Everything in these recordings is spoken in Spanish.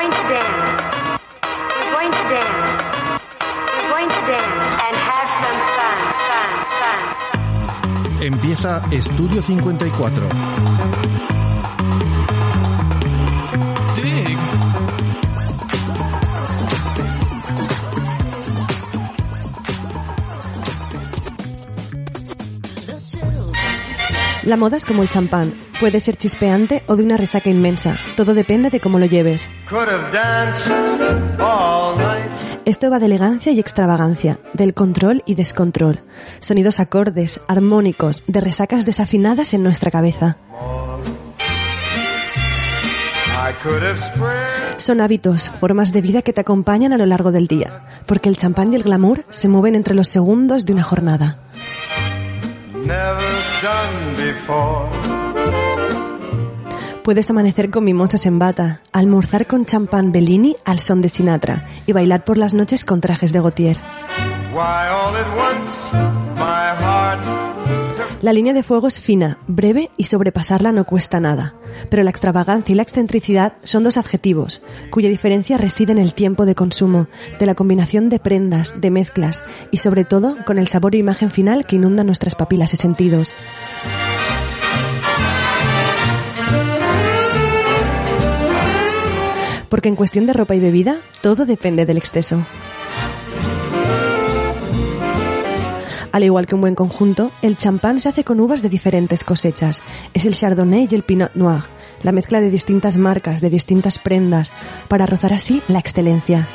going to dance. We're going to dance. We're going to dance and have some fun, fun, fun. Empieza Estudio 54. Dig. La moda es como el champán. Puede ser chispeante o de una resaca inmensa. Todo depende de cómo lo lleves. Esto va de elegancia y extravagancia, del control y descontrol. Sonidos acordes, armónicos, de resacas desafinadas en nuestra cabeza. Son hábitos, formas de vida que te acompañan a lo largo del día, porque el champán y el glamour se mueven entre los segundos de una jornada. Never done before. Puedes amanecer con mimosas en bata, almorzar con champán Bellini al son de Sinatra y bailar por las noches con trajes de Gautier. Why all at once my heart took La línea de fuego es fina, breve y sobrepasarla no cuesta nada. Pero la extravagancia y la excentricidad son dos adjetivos, cuya diferencia reside en el tiempo de consumo, de la combinación de prendas, de mezclas y sobre todo con el sabor e imagen final que inunda nuestras papilas y sentidos. Porque en cuestión de ropa y bebida, todo depende del exceso. Al igual que un buen conjunto, el champán se hace con uvas de diferentes cosechas. Es el Chardonnay y el Pinot Noir, la mezcla de distintas marcas, de distintas prendas, para rozar así la excelencia.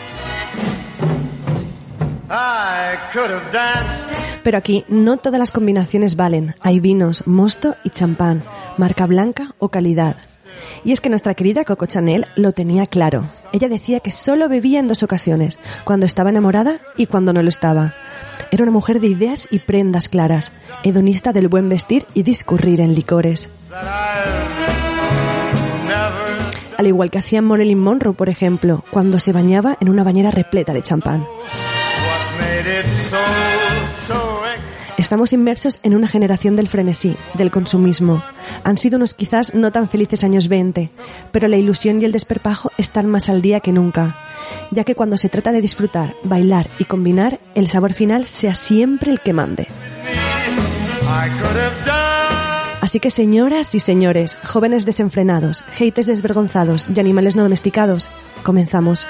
Pero aquí no todas las combinaciones valen. Hay vinos, mosto y champán, marca blanca o calidad. Y es que nuestra querida Coco Chanel lo tenía claro. Ella decía que solo bebía en dos ocasiones, cuando estaba enamorada y cuando no lo estaba. Era una mujer de ideas y prendas claras, hedonista del buen vestir y discurrir en licores. Al igual que hacía Marilyn Monroe, por ejemplo, cuando se bañaba en una bañera repleta de champán. Estamos inmersos en una generación del frenesí, del consumismo. Han sido unos quizás no tan felices años 20, pero la ilusión y el desperpajo están más al día que nunca, ya que cuando se trata de disfrutar, bailar y combinar, el sabor final sea siempre el que mande. Así que señoras y señores, jóvenes desenfrenados, haters desvergonzados y animales no domesticados, comenzamos.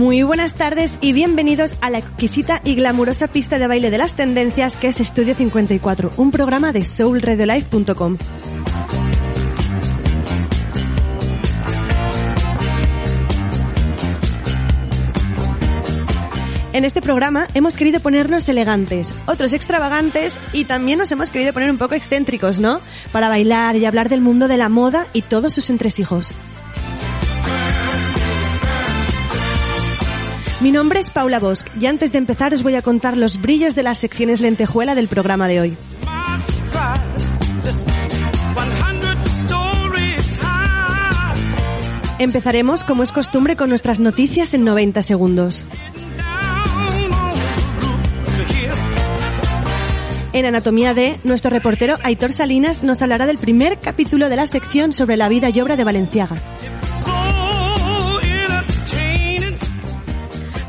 Muy buenas tardes y bienvenidos a la exquisita y glamurosa pista de baile de las tendencias que es Estudio 54, un programa de soulradiolife.com. En este programa hemos querido ponernos elegantes, otros extravagantes y también nos hemos querido poner un poco excéntricos, ¿no? Para bailar y hablar del mundo de la moda y todos sus entresijos. Mi nombre es Paula Bosch y antes de empezar os voy a contar los brillos de las secciones lentejuela del programa de hoy. My surprise. Listen, 100 stories high. Empezaremos, como es costumbre, con nuestras noticias en 90 segundos. En Anatomía D, nuestro reportero Aitor Salinas nos hablará del primer capítulo de la sección sobre la vida y obra de Valenciaga.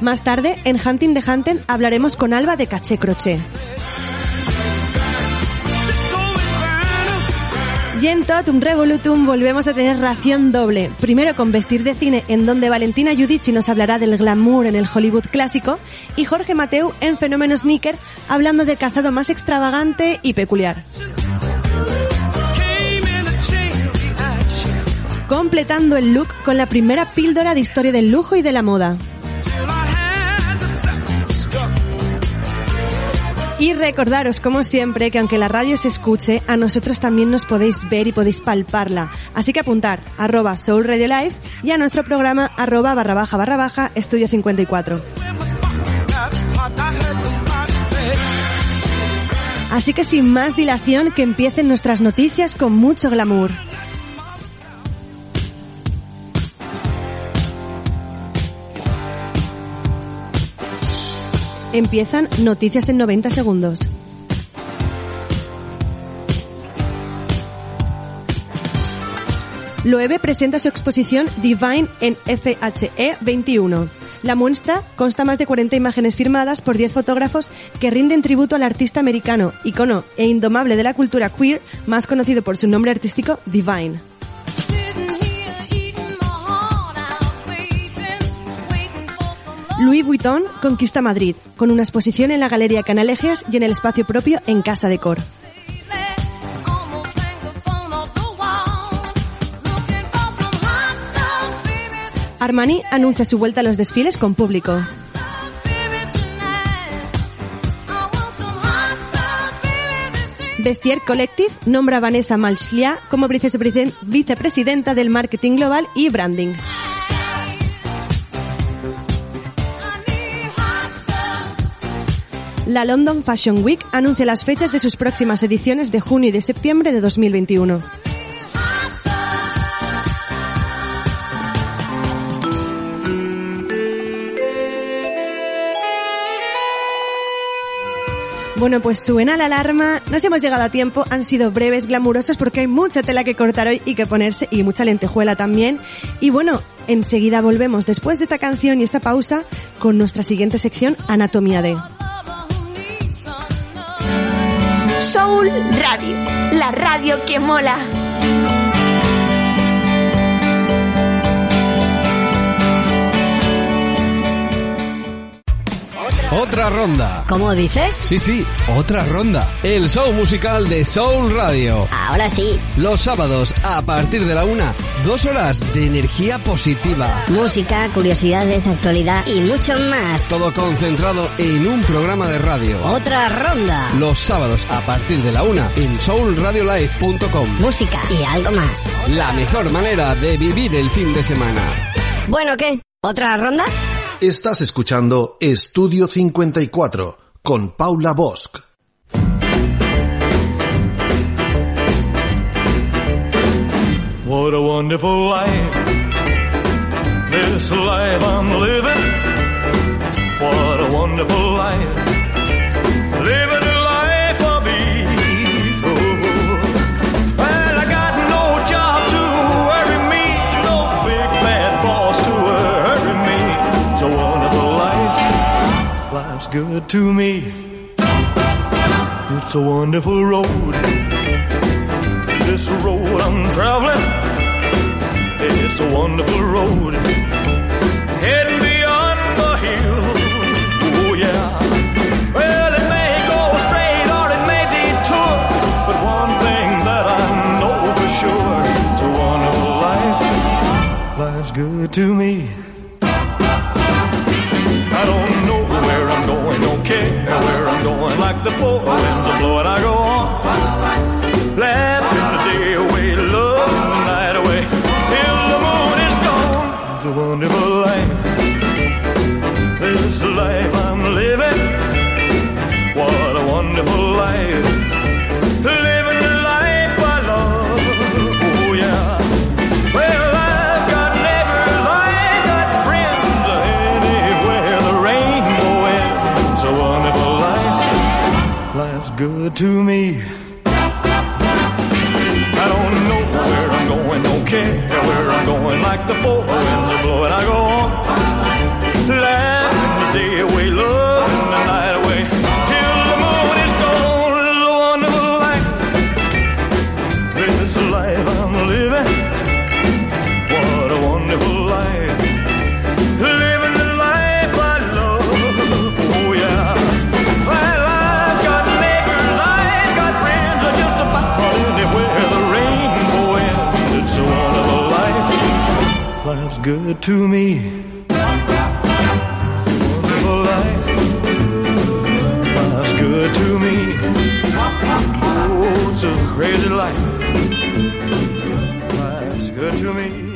Más tarde, en Hunting the Hunting, hablaremos con Alba de Caché Crochet. Y en Totum Revolutum volvemos a tener ración doble. Primero con Vestir de Cine, en donde Valentina Giudici nos hablará del glamour en el Hollywood clásico, y Jorge Mateu en Fenómeno Sneaker, hablando del calzado más extravagante y peculiar. Completando el look con la primera píldora de historia del lujo y de la moda. Y recordaros, como siempre, que aunque la radio se escuche, a nosotros también nos podéis ver y podéis palparla. Así que apuntar, arroba Soul Radio Live y a nuestro programa, arroba barra baja barra baja, estudio 54. When my spot got hot, I heard somebody say, Así que sin más dilación, que empiecen nuestras noticias con mucho glamour. Empiezan noticias en 90 segundos. Loewe presenta su exposición Divine en FHE 21. La muestra consta más de 40 imágenes firmadas por 10 fotógrafos que rinden tributo al artista americano, icono e indomable de la cultura queer, más conocido por su nombre artístico Divine. Louis Vuitton conquista Madrid, con una exposición en la Galería Canalejas y en el espacio propio en Casa de Cor. Armani anuncia su vuelta a los desfiles con público. Vestier Collective nombra a Vanessa Malchlia como vicepresidenta del marketing global y branding. La London Fashion Week anuncia las fechas de sus próximas ediciones de junio y de septiembre de 2021. Bueno, pues suena la alarma. Nos hemos llegado a tiempo. Han sido breves, glamurosos, porque hay mucha tela que cortar hoy y que ponerse, y mucha lentejuela también. Y bueno, enseguida volvemos después de esta canción y esta pausa con nuestra siguiente sección, Anatomía de. Soul Radio, la radio que mola. Otra ronda. ¿Cómo dices? Sí, sí, otra ronda. El show musical de Soul Radio. Ahora sí. Los sábados, a partir de la una, dos horas de energía positiva. Música, curiosidades, actualidad y mucho más. Todo concentrado en un programa de radio. Otra ronda. Los sábados, a partir de la una, en soulradiolive.com. Música y algo más. La mejor manera de vivir el fin de semana. Bueno, ¿qué? ¿Otra ronda? Estás escuchando Estudio 54 con Paula Bosch. What a wonderful life. This life I'm living. What a wonderful life. Living good to me. It's a wonderful road this road I'm traveling. It's a wonderful road. Heading beyond the hill. Oh yeah. Well, it may go straight or it may detour. But one thing that I know for sure, it's a wonderful life. Life's good to me. To me. To me. Oh, crazy life. Good to me.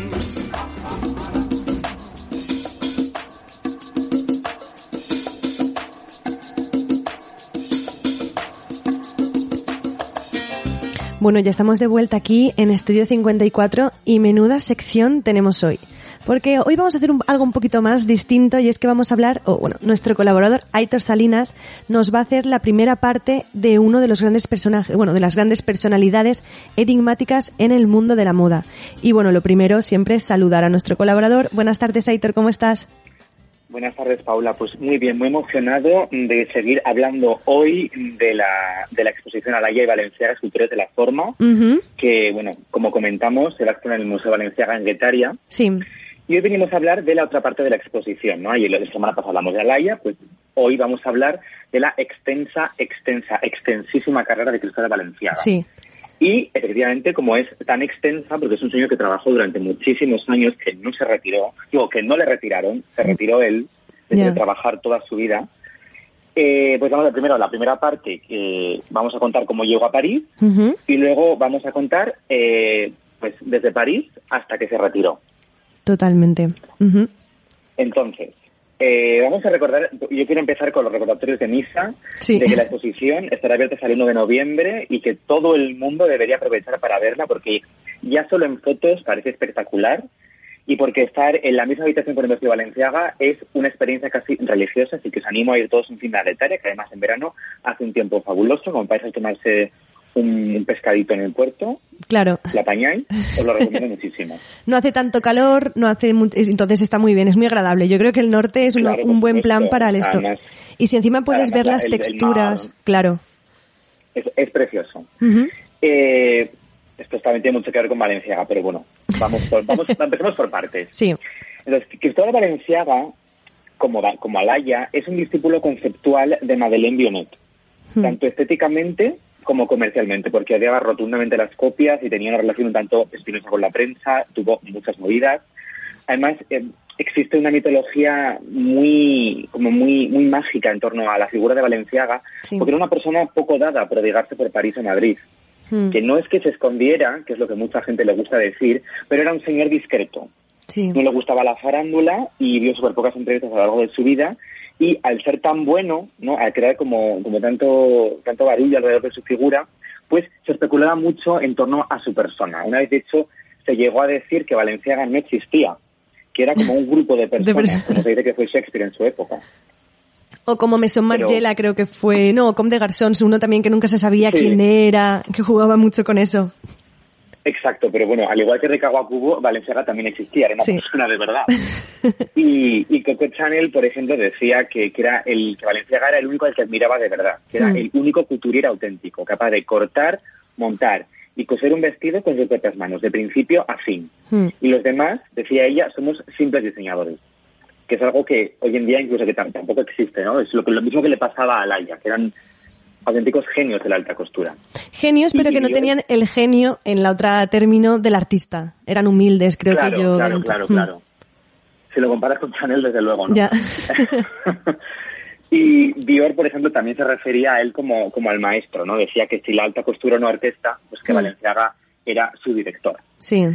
Bueno, ya estamos de vuelta aquí en Estudio 54 y menuda sección tenemos hoy. Porque hoy vamos a hacer un- algo un poquito más distinto y es que vamos a hablar, o bueno, nuestro colaborador Aitor Salinas nos va a hacer la primera parte de uno de los grandes personajes, bueno, de las grandes personalidades enigmáticas en el mundo de la moda. Y bueno, lo primero siempre es saludar a nuestro colaborador. Buenas tardes, Aitor, ¿cómo estás? Buenas tardes, Paula. Pues muy bien, muy emocionado de seguir hablando hoy de la, de la exposición Alaya y Valenciaga, Escultores de la Forma, Ujú, que, bueno, como comentamos, se va a exponer en el Museo Valenciaga en Guetaria. Sí, Y hoy venimos a hablar de la otra parte de la exposición, ¿no? Ayer la semana pasada hablamos de Alaya, pues hoy vamos a hablar de la extensa, extensa, extensísima carrera de Cristóbal Valenciaga. sí, Y efectivamente, como es tan extensa, porque es un señor que trabajó durante muchísimos años, que no se retiró, digo, que no le retiraron, se retiró él, desde trabajar toda su vida. Eh, pues vamos a primero la primera parte, que vamos a contar cómo llegó a París, y luego vamos a contar, eh, pues desde París hasta que se retiró. Totalmente. Entonces, eh, vamos a recordar, yo quiero empezar con los recordatorios de misa, Sí. de que la exposición estará abierta hasta el 1 de noviembre y que todo el mundo debería aprovechar para verla porque ya solo en fotos parece espectacular y porque estar en la misma habitación con el Museo Valenciaga es una experiencia casi religiosa, así que os animo a ir todos un fin de que además en verano hace un tiempo fabuloso, como vais a tomarse un, pescadito en el puerto, Claro. la apañáis, os lo recomiendo muchísimo. No hace tanto calor, no hace entonces está muy bien, es muy agradable. Yo creo que el norte es Claro, un buen plan para el esto. Además- y si encima puedes además ver la- las el- texturas, claro. Es, es precioso. Eh, esto también tiene mucho que ver con Valenciaga, pero bueno, vamos por, vamos, empecemos por partes. Sí, Entonces, Cristóbal Valenciaga, como, como Alaya, es un discípulo conceptual de Madeleine Bionet, Hmm. tanto estéticamente como comercialmente, porque odiaba rotundamente las copias y tenía una relación un tanto espinosa con la prensa, tuvo muchas movidas. Además, eh, existe una mitología muy, como muy, muy mágica en torno a la figura de Valenciaga, Sí. porque era una persona poco dada a prodigarse por París o Madrid Mm, que no es que se escondiera, que es lo que mucha gente le gusta decir, pero era un señor discreto. sí, No le gustaba la farándula y dio súper pocas entrevistas a lo largo de su vida y al ser tan bueno, ¿no? al crear como, como tanto, tanto barullo alrededor de su figura, pues se especulaba mucho en torno a su persona. Una vez, de hecho, se llegó a decir que Valenciaga no existía, que era como un grupo de personas, como se dice que fue Shakespeare en su época. O como Pero- Margiela creo que fue, no, Comme de Garsons, uno también que nunca se sabía Sí. quién era, que jugaba mucho con eso. Exacto, pero bueno, al igual que Ricardo Cubo, Valenciaga también existía, era una Sí. persona de verdad. y, y Coco Chanel, por ejemplo, decía que, que era el que Valenciaga era el único al que admiraba de verdad, que era Mm. el único couturier auténtico, capaz de cortar, montar y coser un vestido con sus propias manos, de principio a fin. Mm, Y los demás, decía ella, somos simples diseñadores. Que es algo que hoy en día incluso que tam- tampoco existe, ¿no? Es lo, que, lo mismo que le pasaba a Laia, que eran auténticos genios de la alta costura. Genios, pero Y que no tenían el genio en la otra término del artista. Eran humildes, creo claro, que yo. Claro, claro, Mm, claro. Si lo comparas con Chanel, desde luego, ¿no? Ya. y Dior, por ejemplo, también se refería a él como, como al maestro, ¿no? Decía que si la alta costura no artista, pues que Mm. Valenciaga era su director. Sí,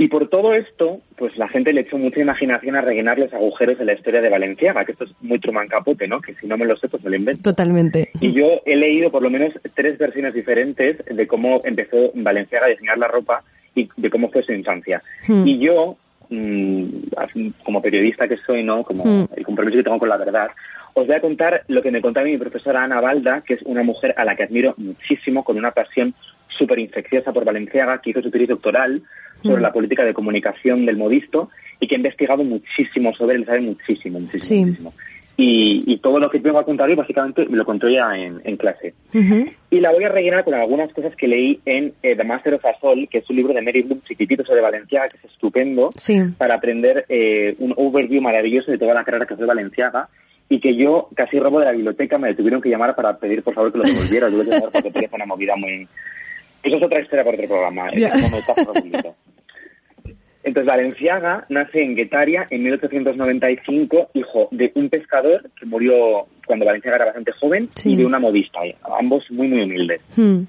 Y por todo esto, pues la gente le echó mucha imaginación a rellenar los agujeros de la historia de Valenciaga, que esto es muy Truman Capote, ¿no? Que si no me lo sé, pues me lo invento. totalmente. Y yo he leído por lo menos tres versiones diferentes de cómo empezó Valenciaga a diseñar la ropa y de cómo fue su infancia. Hmm. Y yo, mm, como periodista que soy, ¿no? Como Hmm. el compromiso que tengo con la verdad, os voy a contar lo que me contaba mi profesora Ana Balda, que es una mujer a la que admiro muchísimo, con una pasión súper infecciosa por Valenciaga, que hizo su tesis doctoral sobre Hmm. la política de comunicación del modisto y que ha investigado muchísimo sobre él, sabe muchísimo, muchísimo, Sí. muchísimo. Y, y todo lo que vengo a contar hoy básicamente me lo contó ya en, en clase. Y la voy a rellenar con algunas cosas que leí en eh, The Master of Asol, que es un libro de Mary Bloom chiquitito sobre Valenciaga, que es estupendo, Sí. para aprender eh, un overview maravilloso de toda la carrera que fue Valenciaga, y que yo casi robo de la biblioteca, me tuvieron que llamar para pedir por favor que lo devolviera, porque fue una movida muy... Eso es otra historia para otro programa, rapidito. Entonces, Valenciaga nace en Guetaria en 1895, hijo de un pescador que murió cuando Valenciaga era bastante joven Sí. y de una modista, ambos muy, muy humildes. Mm.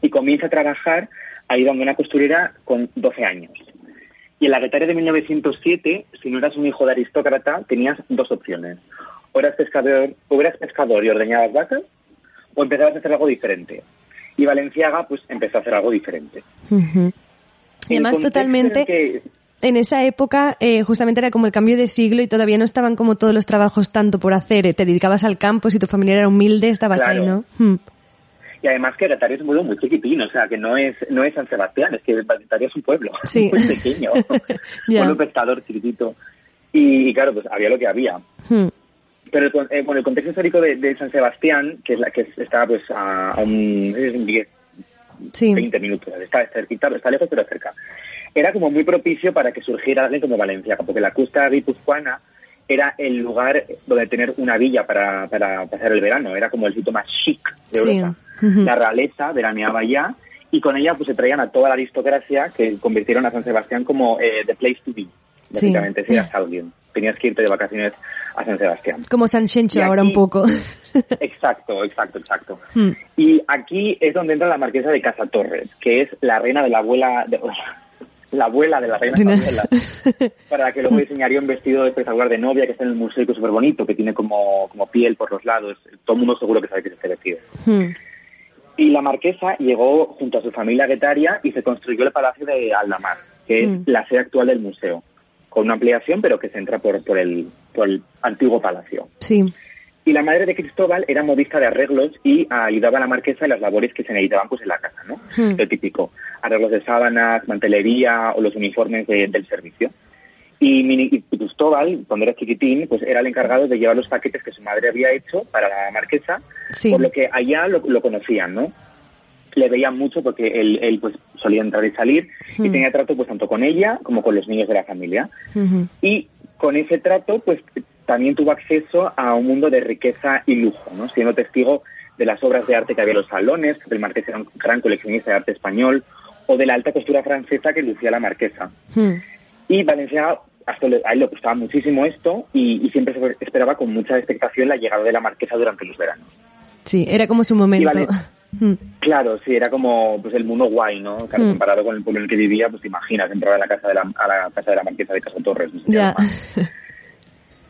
Y comienza a trabajar ahí donde una costurera con 12 años. Y en la Guetaria de 1907, si no eras un hijo de aristócrata, tenías dos opciones. O eras pescador, o eras pescador y ordeñabas vacas, o empezabas a hacer algo diferente. Y Valenciaga pues empezó a hacer algo diferente. Y además totalmente... en el que- En esa época eh, justamente era como el cambio de siglo y todavía no estaban como todos los trabajos tanto por hacer. eh, Te dedicabas al campo, si tu familia era humilde, estabas Claro. ahí, ¿no? Y además que Getaria es un pueblo muy chiquitín, o sea, que no es no es San Sebastián, es que Getaria es un pueblo Sí. muy pequeño, Ya. pueblo pescador chiquitito. Y, y claro, pues había lo que había. Mm. Pero eh, bueno, el contexto histórico de, de San Sebastián, que es la que es- está pues a, a un, no sé si es un 10, Sí. 20 minutos, está cerquita, está lejos pero cerca. Era como muy propicio para que surgiera alguien como Valencia, porque la costa guipuzcoana era el lugar donde tener una villa para, para pasar el verano, era como el sitio más chic de Sí. Europa. Ujú. La realeza veraneaba allá y con ella pues se traían a toda la aristocracia que convirtieron a San Sebastián como eh, the place to be, Sí. básicamente, si eras alguien. Tenías que irte de vacaciones a San Sebastián. Como San Chencho ahora un poco. Exacto, exacto, exacto. Mm. Y aquí es donde entra la marquesa de Casa Torres, que es la reina de la abuela, de- la abuela de la reina española, para la que luego diseñaría un vestido espectacular de novia que está en el museo y que es súper bonito, que tiene como, como piel por los lados. Todo el mundo seguro que sabe que es este vestido. Mm. Y la marquesa llegó junto a su familia guetaria y se construyó el Palacio de Aldamar, que es Mm. la sede actual del museo, con una ampliación pero que se entra por, por, el, por el antiguo palacio. Sí. Y la madre de Cristóbal era modista de arreglos y ayudaba a la marquesa en las labores que se necesitaban pues en la casa, ¿no? Hmm. Lo típico, arreglos de sábanas, mantelería o los uniformes de- del servicio. Y, Mini- y Cristóbal, cuando era chiquitín, pues era el encargado de llevar los paquetes que su madre había hecho para la marquesa, Sí. por lo que allá lo, lo conocían, ¿no? Le veían mucho porque él, él, pues solía entrar y salir y Hmm. tenía trato pues tanto con ella como con los niños de la familia. Y con ese trato, pues también tuvo acceso a un mundo de riqueza y lujo, ¿no? Siendo testigo de las obras de arte que había en los salones, que el marqués era un gran coleccionista de arte español, o de la alta costura francesa que lucía la marquesa. Mm. Y Valencia, hasta a él le gustaba muchísimo esto y, y siempre se esperaba con mucha expectación la llegada de la marquesa durante los veranos. Sí, era como su momento. Mm. Claro, sí, era como pues el mundo guay, ¿no? Claro, Mm. comparado con el pueblo en el que vivía, pues te imaginas entrar a la casa de la, a la casa de la marquesa de Casa Torres. no sé Ya.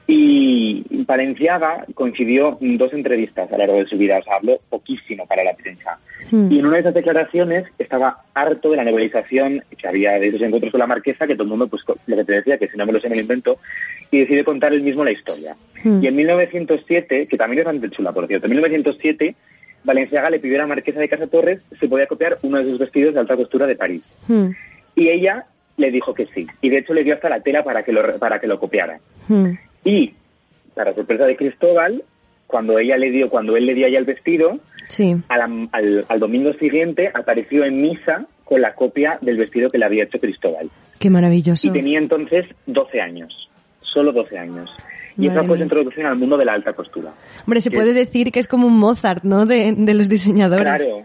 Y Valenciaga coincidió en dos entrevistas a lo largo de su vida, o sea, habló poquísimo para la prensa. Mm. Y en una de esas declaraciones estaba harto de la nebulización que había de esos encuentros con la marquesa, que todo el mundo, pues lo que te decía, que si no me lo sé me lo invento, y decide contar él mismo la historia. Mm. Y en 1907, que también es bastante chula, por cierto, en 1907 Valenciaga le pidió a la marquesa de Casa Torres si podía copiar uno de sus vestidos de alta costura de París. Mm. Y ella le dijo que sí. Y de hecho le dio hasta la tela para que lo, para que lo copiara. Y, para sorpresa de Cristóbal, cuando ella le dio, cuando él le dio a ella el vestido, Sí. al, al domingo siguiente apareció en misa con la copia del vestido que le había hecho Cristóbal. Qué maravilloso. Y tenía entonces 12 años, solo 12 años. Y esa Madre fue su introducción al mundo de la alta costura. Hombre, se puede decir que es como un Mozart, ¿no? De, de los diseñadores. Claro,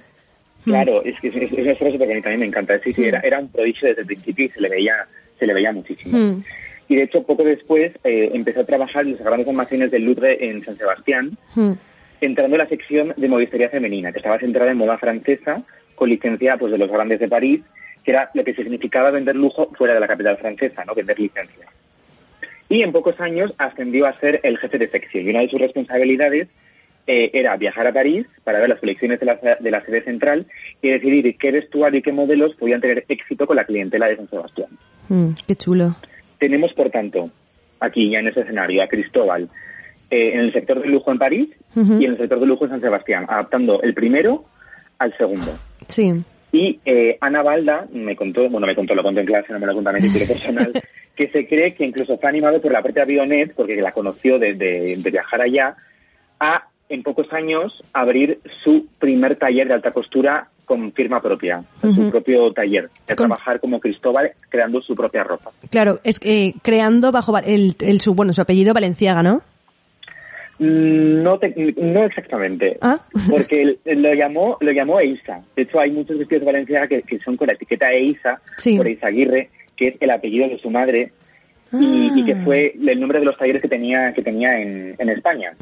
claro, es que es, es una súper bonita, a mí me encanta. Sí, sí, era, era un prodigio desde el principio y se le veía, se le veía muchísimo. Mm. Y de hecho, poco después eh, empezó a trabajar en las grandes almacenes del Louvre en San Sebastián, Mm. entrando en la sección de modistería femenina, que estaba centrada en moda francesa, con licencia pues, de los grandes de París, que era lo que significaba vender lujo fuera de la capital francesa, ¿no? vender licencia. Y en pocos años ascendió a ser el jefe de sección. Y una de sus responsabilidades eh, era viajar a París para ver las colecciones de la, de la sede central y decidir qué vestuario y qué modelos podían tener éxito con la clientela de San Sebastián. Mm, qué chulo. Tenemos, por tanto, aquí ya en ese escenario a Cristóbal eh, en el sector del lujo en París y en el sector del lujo en San Sebastián, adaptando el primero al segundo. Sí. Y eh, Ana Balda me contó, bueno, me contó, lo contó en clase, no me lo contó a mi título personal, que se cree que incluso fue animado por la propia Bionet, porque la conoció de, de- de viajar allá, a en pocos años abrir su primer taller de alta costura con firma propia, Ujú. su propio taller, de Con- trabajar como Cristóbal creando su propia ropa. Claro, es que eh, creando bajo el, el su, bueno, su apellido Valenciaga, ¿no? Mm, No, te- no exactamente, Ah. porque lo llamó lo llamó Eisa. De hecho, hay muchos vestidos de Valenciaga que, que son con la etiqueta Eisa, Sí. por Eisa Aguirre, que es el apellido de su madre y, Ah. y que fue el nombre de los talleres que tenía que tenía en, en España.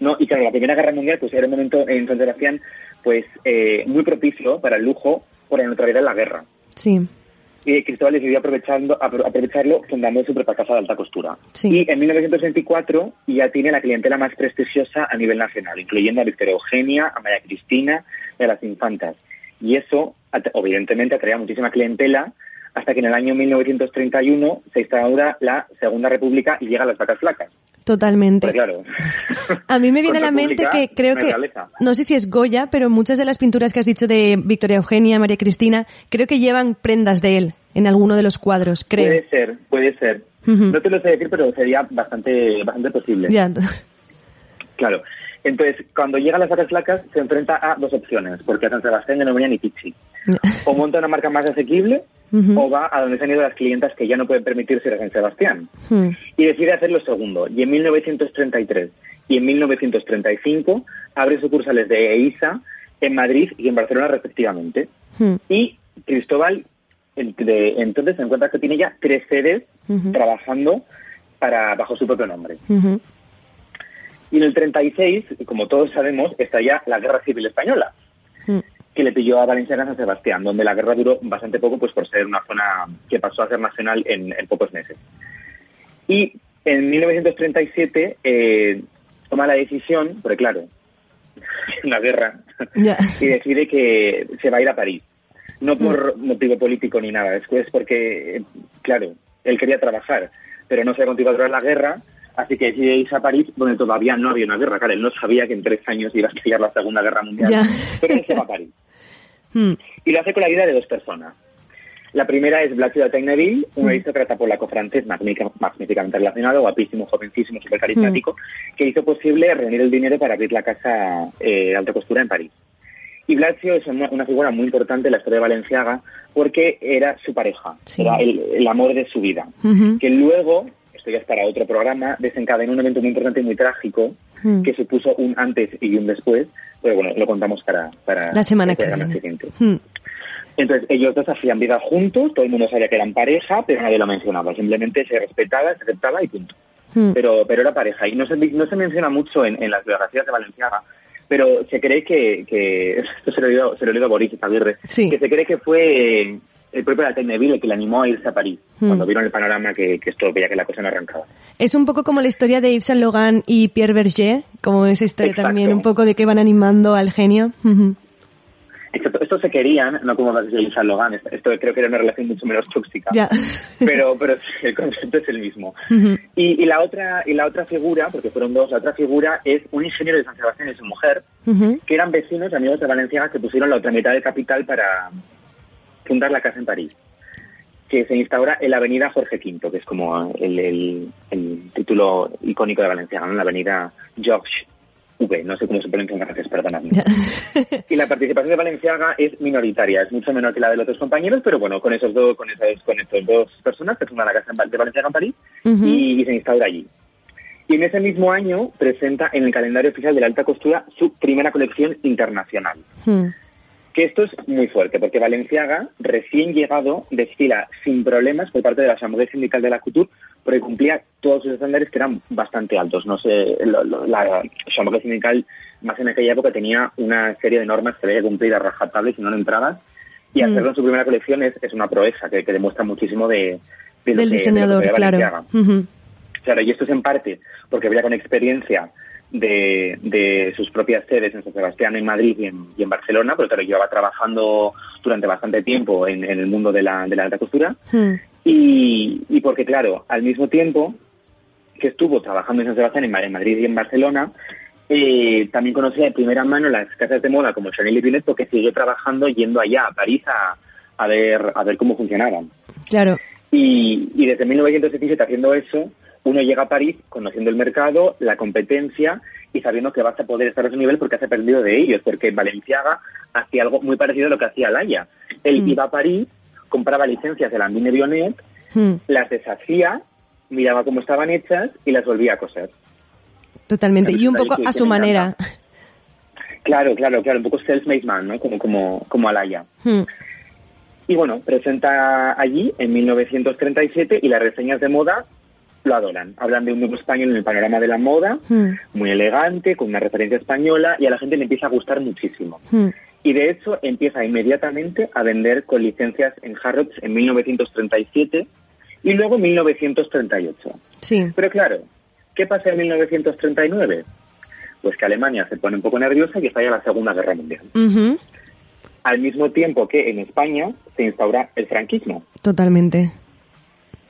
¿No? Y claro, la Primera Guerra Mundial pues era un momento en San Sebastián pues eh, muy propicio para el lujo por la neutralidad en la guerra. Sí. Y Cristóbal decidió aprovechando, apro- aprovecharlo fundando su propia casa de alta costura. Sí. Y en 1924 ya tiene la clientela más prestigiosa a nivel nacional, incluyendo a Victoria Eugenia, a María Cristina, de las infantas. Y eso, evidentemente, atraía muchísima clientela hasta que en el año 1931 se instaura la Segunda República y llegan las vacas flacas. Totalmente. Pues claro. A mí me viene a la mente que creo que, realeza. no sé si es Goya, pero muchas de las pinturas que has dicho de Victoria Eugenia, María Cristina, creo que llevan prendas de él en alguno de los cuadros, creo. Puede ser, puede ser. No te lo sé decir, pero sería bastante, bastante posible. Ya. Claro. Entonces, cuando llegan las vacas flacas, se enfrenta a dos opciones, porque a San Sebastián ya no venía ni Pichi. O monta una marca más asequible, O va a donde se han ido las clientas que ya no pueden permitirse ir a San Sebastián. Hmm. Y decide hacer lo segundo. Y en 1933 y en 1935 abre sucursales de EISA en Madrid y en Barcelona respectivamente. Hmm. Y Cristóbal de- entonces se encuentra que tiene ya tres sedes trabajando para bajo su propio nombre. Y en el 36, como todos sabemos, estalla la Guerra Civil Española, Hmm. Que le pilló a Valencia a San Sebastián, donde la guerra duró bastante poco, pues por ser una zona que pasó a ser nacional en, en pocos meses. Y en 1937 eh, toma la decisión, porque claro, una guerra, y decide que se va a ir a París. No por motivo político ni nada, es porque, claro, él quería trabajar, pero no se continuó a la guerra, así que decide irse a París, donde todavía no había una guerra. Claro, él no sabía que en tres años iba a estallar la Segunda Guerra Mundial, Ya. pero él se va a París. Hmm. Y lo hace con la ayuda de dos personas. La primera es Blas de Taineville, un aristócrata polaco francés magnífica- magníficamente relacionado, guapísimo, jovencísimo, súper carismático, que hizo posible reunir el dinero para abrir la casa eh, de alta costura en París. Y Blasio es una, una figura muy importante en la historia de Valenciaga porque era su pareja, Sí. era el, el amor de su vida. Que luego, esto ya es para otro programa, desencadenó un evento muy importante y muy trágico Mm. que supuso un antes y un después, pero bueno, lo contamos para, para La semana que viene. siguiente. Hmm. Entonces, ellos dos hacían vida juntos, todo el mundo sabía que eran pareja, pero nadie lo mencionaba. Simplemente se respetaba, se aceptaba y punto. Hmm. Pero, pero era pareja. Y no se, no se menciona mucho en, en las biografías de Valenciaga, pero se cree que, que esto se lo oído, se lo a Boris Aguirre, Sí. que se cree que fue el propio Lateineville el que le animó a irse a París, Hmm. cuando vieron el panorama que, que esto veía que la cosa no arrancaba. Es un poco como la historia de Yves Saint Laurent y Pierre Berger, como esa historia Exacto. también, un poco de que van animando al genio. Esto, esto se querían, no como las de San Logan, esto, creo que era una relación mucho menos tóxica. Pero pero el concepto es el mismo. Y, y la otra y la otra figura, porque fueron dos, la otra figura es un ingeniero de San Sebastián y su mujer, que eran vecinos, amigos de Valenciaga, que pusieron la otra mitad de capital para fundar la casa en París, que se instaura en la avenida Jorge V, que es como el, el- el título icónico de Valenciaga, ¿no? la avenida Georges V, no sé cómo se pronuncia en francés, perdonadme. Y la participación de Valenciaga es minoritaria, es mucho menor que la de los otros compañeros, pero bueno, con esos dos, con esas, con estos dos personas que fundan la casa de Valenciaga en París y se instaura allí. Y en ese mismo año presenta en el calendario oficial de la alta costura su primera colección internacional. Hmm. Que esto es muy fuerte, porque Valenciaga, recién llegado, desfila sin problemas por parte de la Asamblea Sindical de la Couture, porque cumplía todos sus estándares que eran bastante altos. No sé, lo- lo- la Asamblea Sindical, más en aquella época, tenía una serie de normas que había que cumplir a rajatabla si no, entrabas. Y Mm. hacerlo en su primera colección es, es una proeza que, que demuestra muchísimo de, de lo Del que- de lo que diseñador, claro. Claro, y esto es en parte porque había con experiencia de, de sus propias sedes en San Sebastián, en Madrid y en, y en Barcelona, pero claro, llevaba trabajando durante bastante tiempo en, en el mundo de la, de la alta costura. Hmm. Y, y porque, claro, al mismo tiempo que estuvo trabajando en San Sebastián, en, en Madrid y en Barcelona, eh, también conocía de primera mano las casas de moda como Chanel y Binet porque siguió trabajando yendo allá a París a, a ver, a ver cómo funcionaban. Claro. Y, y desde 1977 haciendo eso, uno llega a París conociendo el mercado, la competencia y sabiendo que vas a poder estar a su nivel porque has aprendido de ellos, porque Valenciaga hacía algo muy parecido a lo que hacía Laya. Él Mm. iba a París, compraba licencias de la Mine Bionet, Hmm. las deshacía, miraba cómo estaban hechas y las volvía a coser. Totalmente. Y un poco a su manera. encanta. Claro, claro, claro, un poco self-made man, ¿no? Como, como, como Alaya. Hmm. Y bueno, presenta allí en 1937 y las reseñas de moda lo adoran. Hablan de un nuevo español en el panorama de la moda, Hmm. muy elegante, con una referencia española y a la gente le empieza a gustar muchísimo. Hmm. Y de hecho empieza inmediatamente a vender con licencias en Harrods en 1937 y luego en 1938. Sí. Pero claro, ¿qué pasa en 1939? Pues que Alemania se pone un poco nerviosa y estalla la Segunda Guerra Mundial. Al mismo tiempo que en España se instaura el franquismo. Totalmente.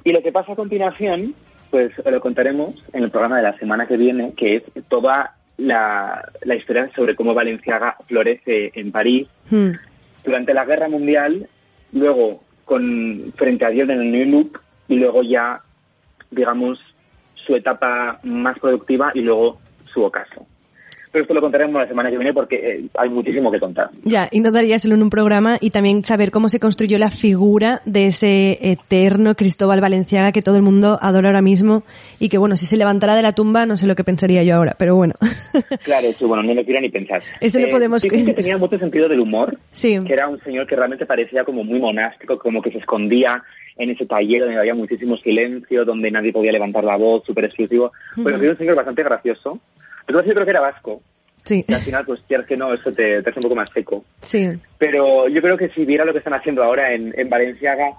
Y lo que pasa a continuación, pues lo contaremos en el programa de la semana que viene, que es toda la, la historia sobre cómo Valenciaga florece en París Hmm, durante la Guerra Mundial, luego con frente a Dios en el New Look y luego ya, digamos, su etapa más productiva y luego su ocaso. Pero esto lo contaremos la semana que viene porque eh, hay muchísimo que contar. Ya, solo en un programa y también saber cómo se construyó la figura de ese eterno Cristóbal Valenciaga que todo el mundo adora ahora mismo y que bueno, si se levantara de la tumba no sé lo que pensaría yo ahora, pero bueno. Claro, sí, bueno, no lo quiero ni pensar. Eso lo podemos- dicen que tenía mucho sentido del humor, Sí. que era un señor que realmente parecía como muy monástico, como que se escondía en ese taller donde había muchísimo silencio, donde nadie podía levantar la voz, súper exclusivo. Pero que era un señor bastante gracioso. Entonces yo creo que era vasco. Sí, Y al final, pues quieras que no, eso te, te hace un poco más seco. sí. Pero yo creo que si viera lo que están haciendo ahora en, en Valenciaga,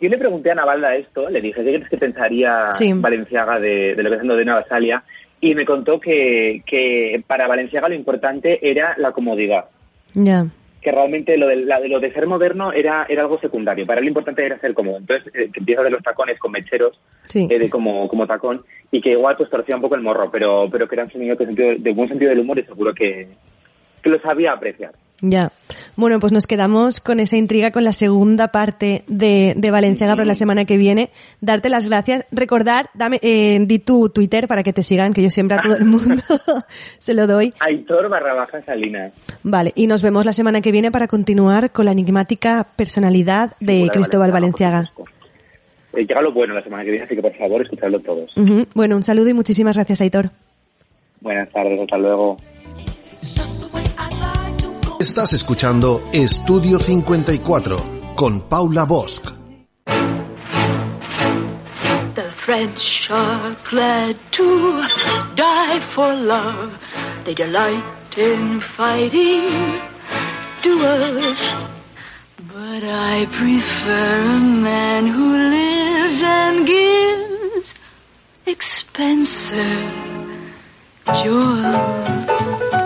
yo le pregunté a Navalda esto, le dije, ¿qué crees que pensaría Sí. Valenciaga de, de lo que está haciendo de Nueva Salia? Y me contó que, que para Valenciaga lo importante era la comodidad, Ya. Que realmente lo de, la- lo de ser moderno era, era algo secundario, para él lo importante era ser cómodo. Entonces, eh, que empieza de los tacones con mecheros, Sí. eh, de como, como tacón, y que igual pues torcía un poco el morro, pero, pero que era un señor que sentido, de buen sentido del humor y seguro que, que lo sabía apreciar. Ya. Bueno, pues nos quedamos con esa intriga con la segunda parte de, de Valenciaga para la semana que viene. Darte las gracias. Recordar, dame, eh, di tu Twitter para que te sigan, que yo siempre a todo el mundo se lo doy. Aitor barra baja Salinas. Vale, y nos vemos la semana que viene para continuar con la enigmática personalidad de Cristóbal Valenciaga. Eh, llega lo bueno la semana que viene, así que por favor, escuchadlo todos. Bueno, un saludo y muchísimas gracias, Aitor. Buenas tardes, hasta luego. Estás escuchando Estudio 54 con Paula Bosch. The French are glad to die for love. They delight in fighting duels. But I prefer a man who lives and gives expensive jewels.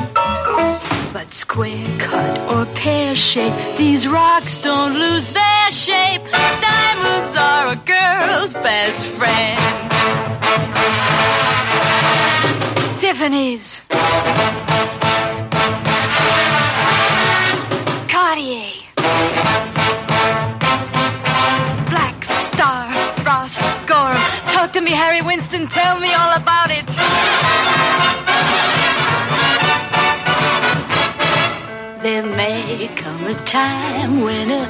But square cut or pear shape, these rocks don't lose their shape. Diamonds are a girl's best friend. Tiffany's. Cartier. Black Star, Ross Gorham. Talk to me, Harry Winston. Tell me all about it. There may come a time when a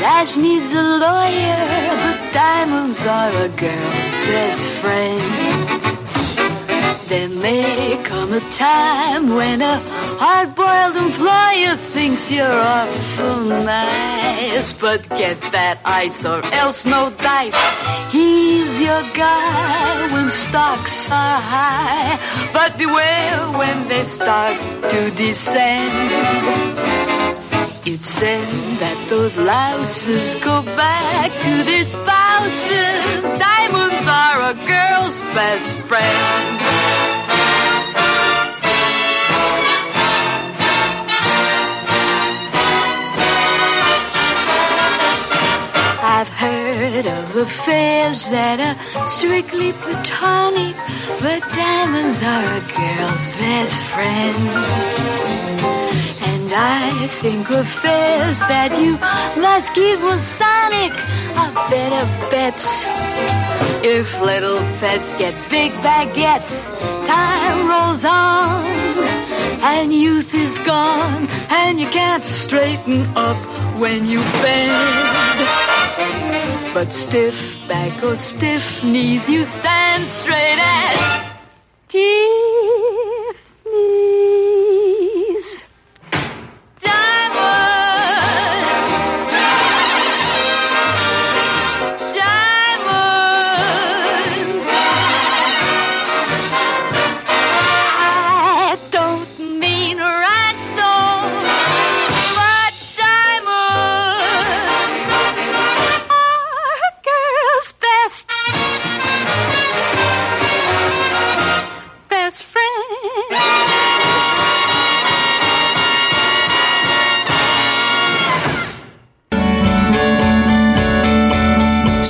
lass needs a lawyer, but diamonds are a girl's best friend. There may come a time when a hard-boiled employer thinks you're awful nice, but get that ice or else no dice. He's your guy when stocks are high, but beware when they start to descend. It's then that those louses go back to their spouses. Diamonds are a girl's best friend. Heard of affairs that are strictly platonic, but diamonds are a girl's best friend. And I think affairs that you must keep with Sonic are better bets. If little pets get big baguettes, time rolls on, and youth is gone, and you can't straighten up when you bend. But stiff back or stiff knees, you stand straight as Tiffany's.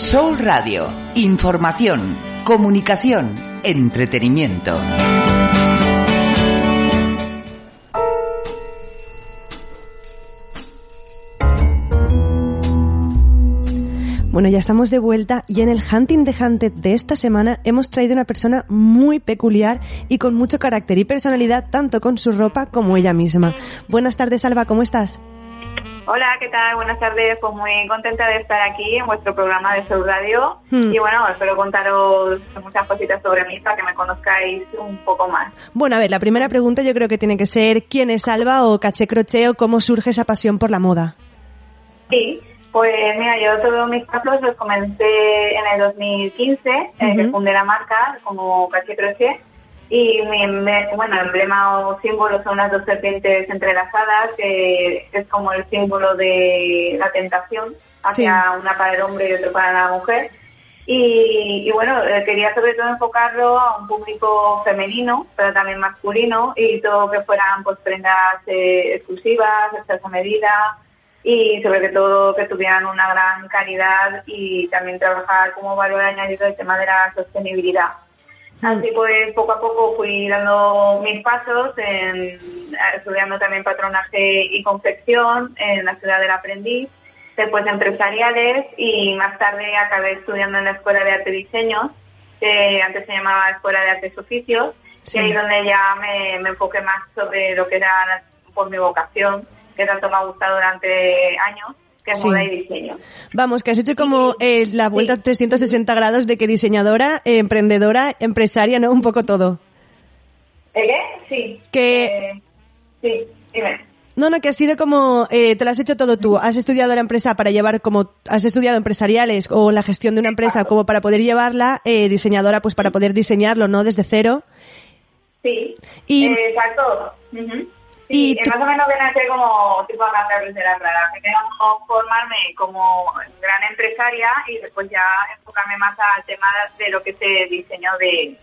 Soul Radio. Información, comunicación, entretenimiento. Bueno, ya estamos de vuelta y en el Hunting the Hunted de esta semana hemos traído una persona muy peculiar y con mucho carácter y personalidad tanto con su ropa como ella misma. Buenas tardes, Alba, ¿cómo estás? Hola, ¿qué tal? Buenas tardes. Pues muy contenta de estar aquí en vuestro programa de Soul Radio. Hmm. Y bueno, espero contaros muchas cositas sobre mí para que me conozcáis un poco más. Bueno, a ver, la primera pregunta yo creo que tiene que ser ¿quién es Alba o Caché Crochet o cómo surge esa pasión por la moda? Sí, pues mira, yo todos mis pasos los comencé en el 2015, eh, que Ujú. fundé la marca como Caché Crochet. Y mi me- bueno, emblema o símbolo son las dos serpientes entrelazadas, que es como el símbolo de la tentación hacia una para el hombre y otro para la mujer. Y, y bueno, eh, quería sobre todo enfocarlo a un público femenino, pero también masculino, y todo que fueran pues prendas eh, exclusivas, hechas a medida, y sobre todo que tuvieran una gran calidad y también trabajar como valor añadido el tema de la sostenibilidad. Así pues, poco a poco fui dando mis pasos, en, estudiando también patronaje y confección en la ciudad del aprendiz, después empresariales y más tarde acabé estudiando en la Escuela de Arte y Diseño, que antes se llamaba Escuela de Artes y Oficios, Sí. y ahí donde ya me, me enfoqué más sobre lo que era por mi vocación, que tanto me ha gustado durante años, que es Sí. moda y diseño. Vamos, que has hecho como eh, la vuelta 360 grados de que diseñadora, eh, emprendedora, empresaria, ¿no? Un poco todo. ¿Eh, qué? Sí. Que- Eh, sí, dime. No, no, que ha sido como, eh, te lo has hecho todo tú. Has estudiado la empresa para llevar como, has estudiado empresariales o la gestión de una empresa como para poder llevarla, eh, diseñadora pues para poder diseñarlo, ¿no? Desde cero. Sí, Y- exacto. Ujú. Y Sí, tú- más o menos viene a ser como tipo de la clara. Primero formarme como gran empresaria y después ya enfocarme más al tema de lo que es diseño de,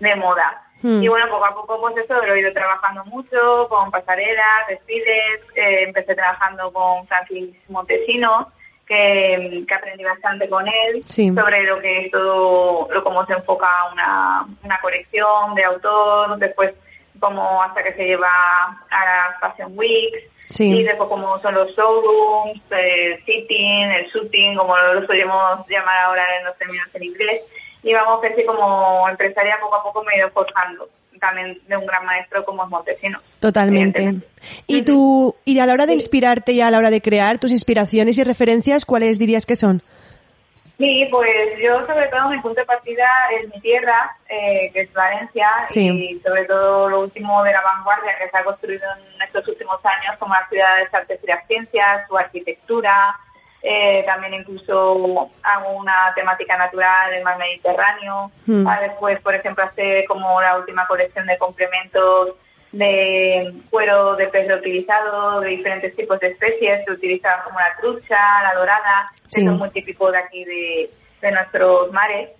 de moda. Hmm. Y bueno, poco a poco pues eso lo he ido trabajando mucho con pasarelas, desfiles, eh, empecé trabajando con Francis Montesino, que, que aprendí bastante con él Sí. sobre lo que es todo, lo cómo se enfoca una, una colección de autor, después como hasta que se lleva a las Fashion Weeks, Sí. y después como son los showrooms, el sitting, el shooting, como lo solemos llamar ahora en los términos en inglés. Y vamos sí, como empresaria poco a poco me he ido forjando, también de un gran maestro como es Montesinos. Totalmente. Y tú, y a la hora de inspirarte y a la hora de crear tus inspiraciones y referencias, ¿cuáles dirías que son? Sí, pues yo sobre todo mi punto de partida es mi tierra, eh, que es Valencia, Sí. y sobre todo lo último de la vanguardia que se ha construido en estos últimos años, como la ciudad de las artes y las ciencias, su arquitectura, eh, también incluso hago una temática natural, el mar Mediterráneo. Ah, después, por ejemplo, hace como la última colección de complementos de cuero de pez reutilizado, de diferentes tipos de especies, se utiliza como la trucha, la dorada, Sí. que son muy típicos de aquí de, de nuestros mares.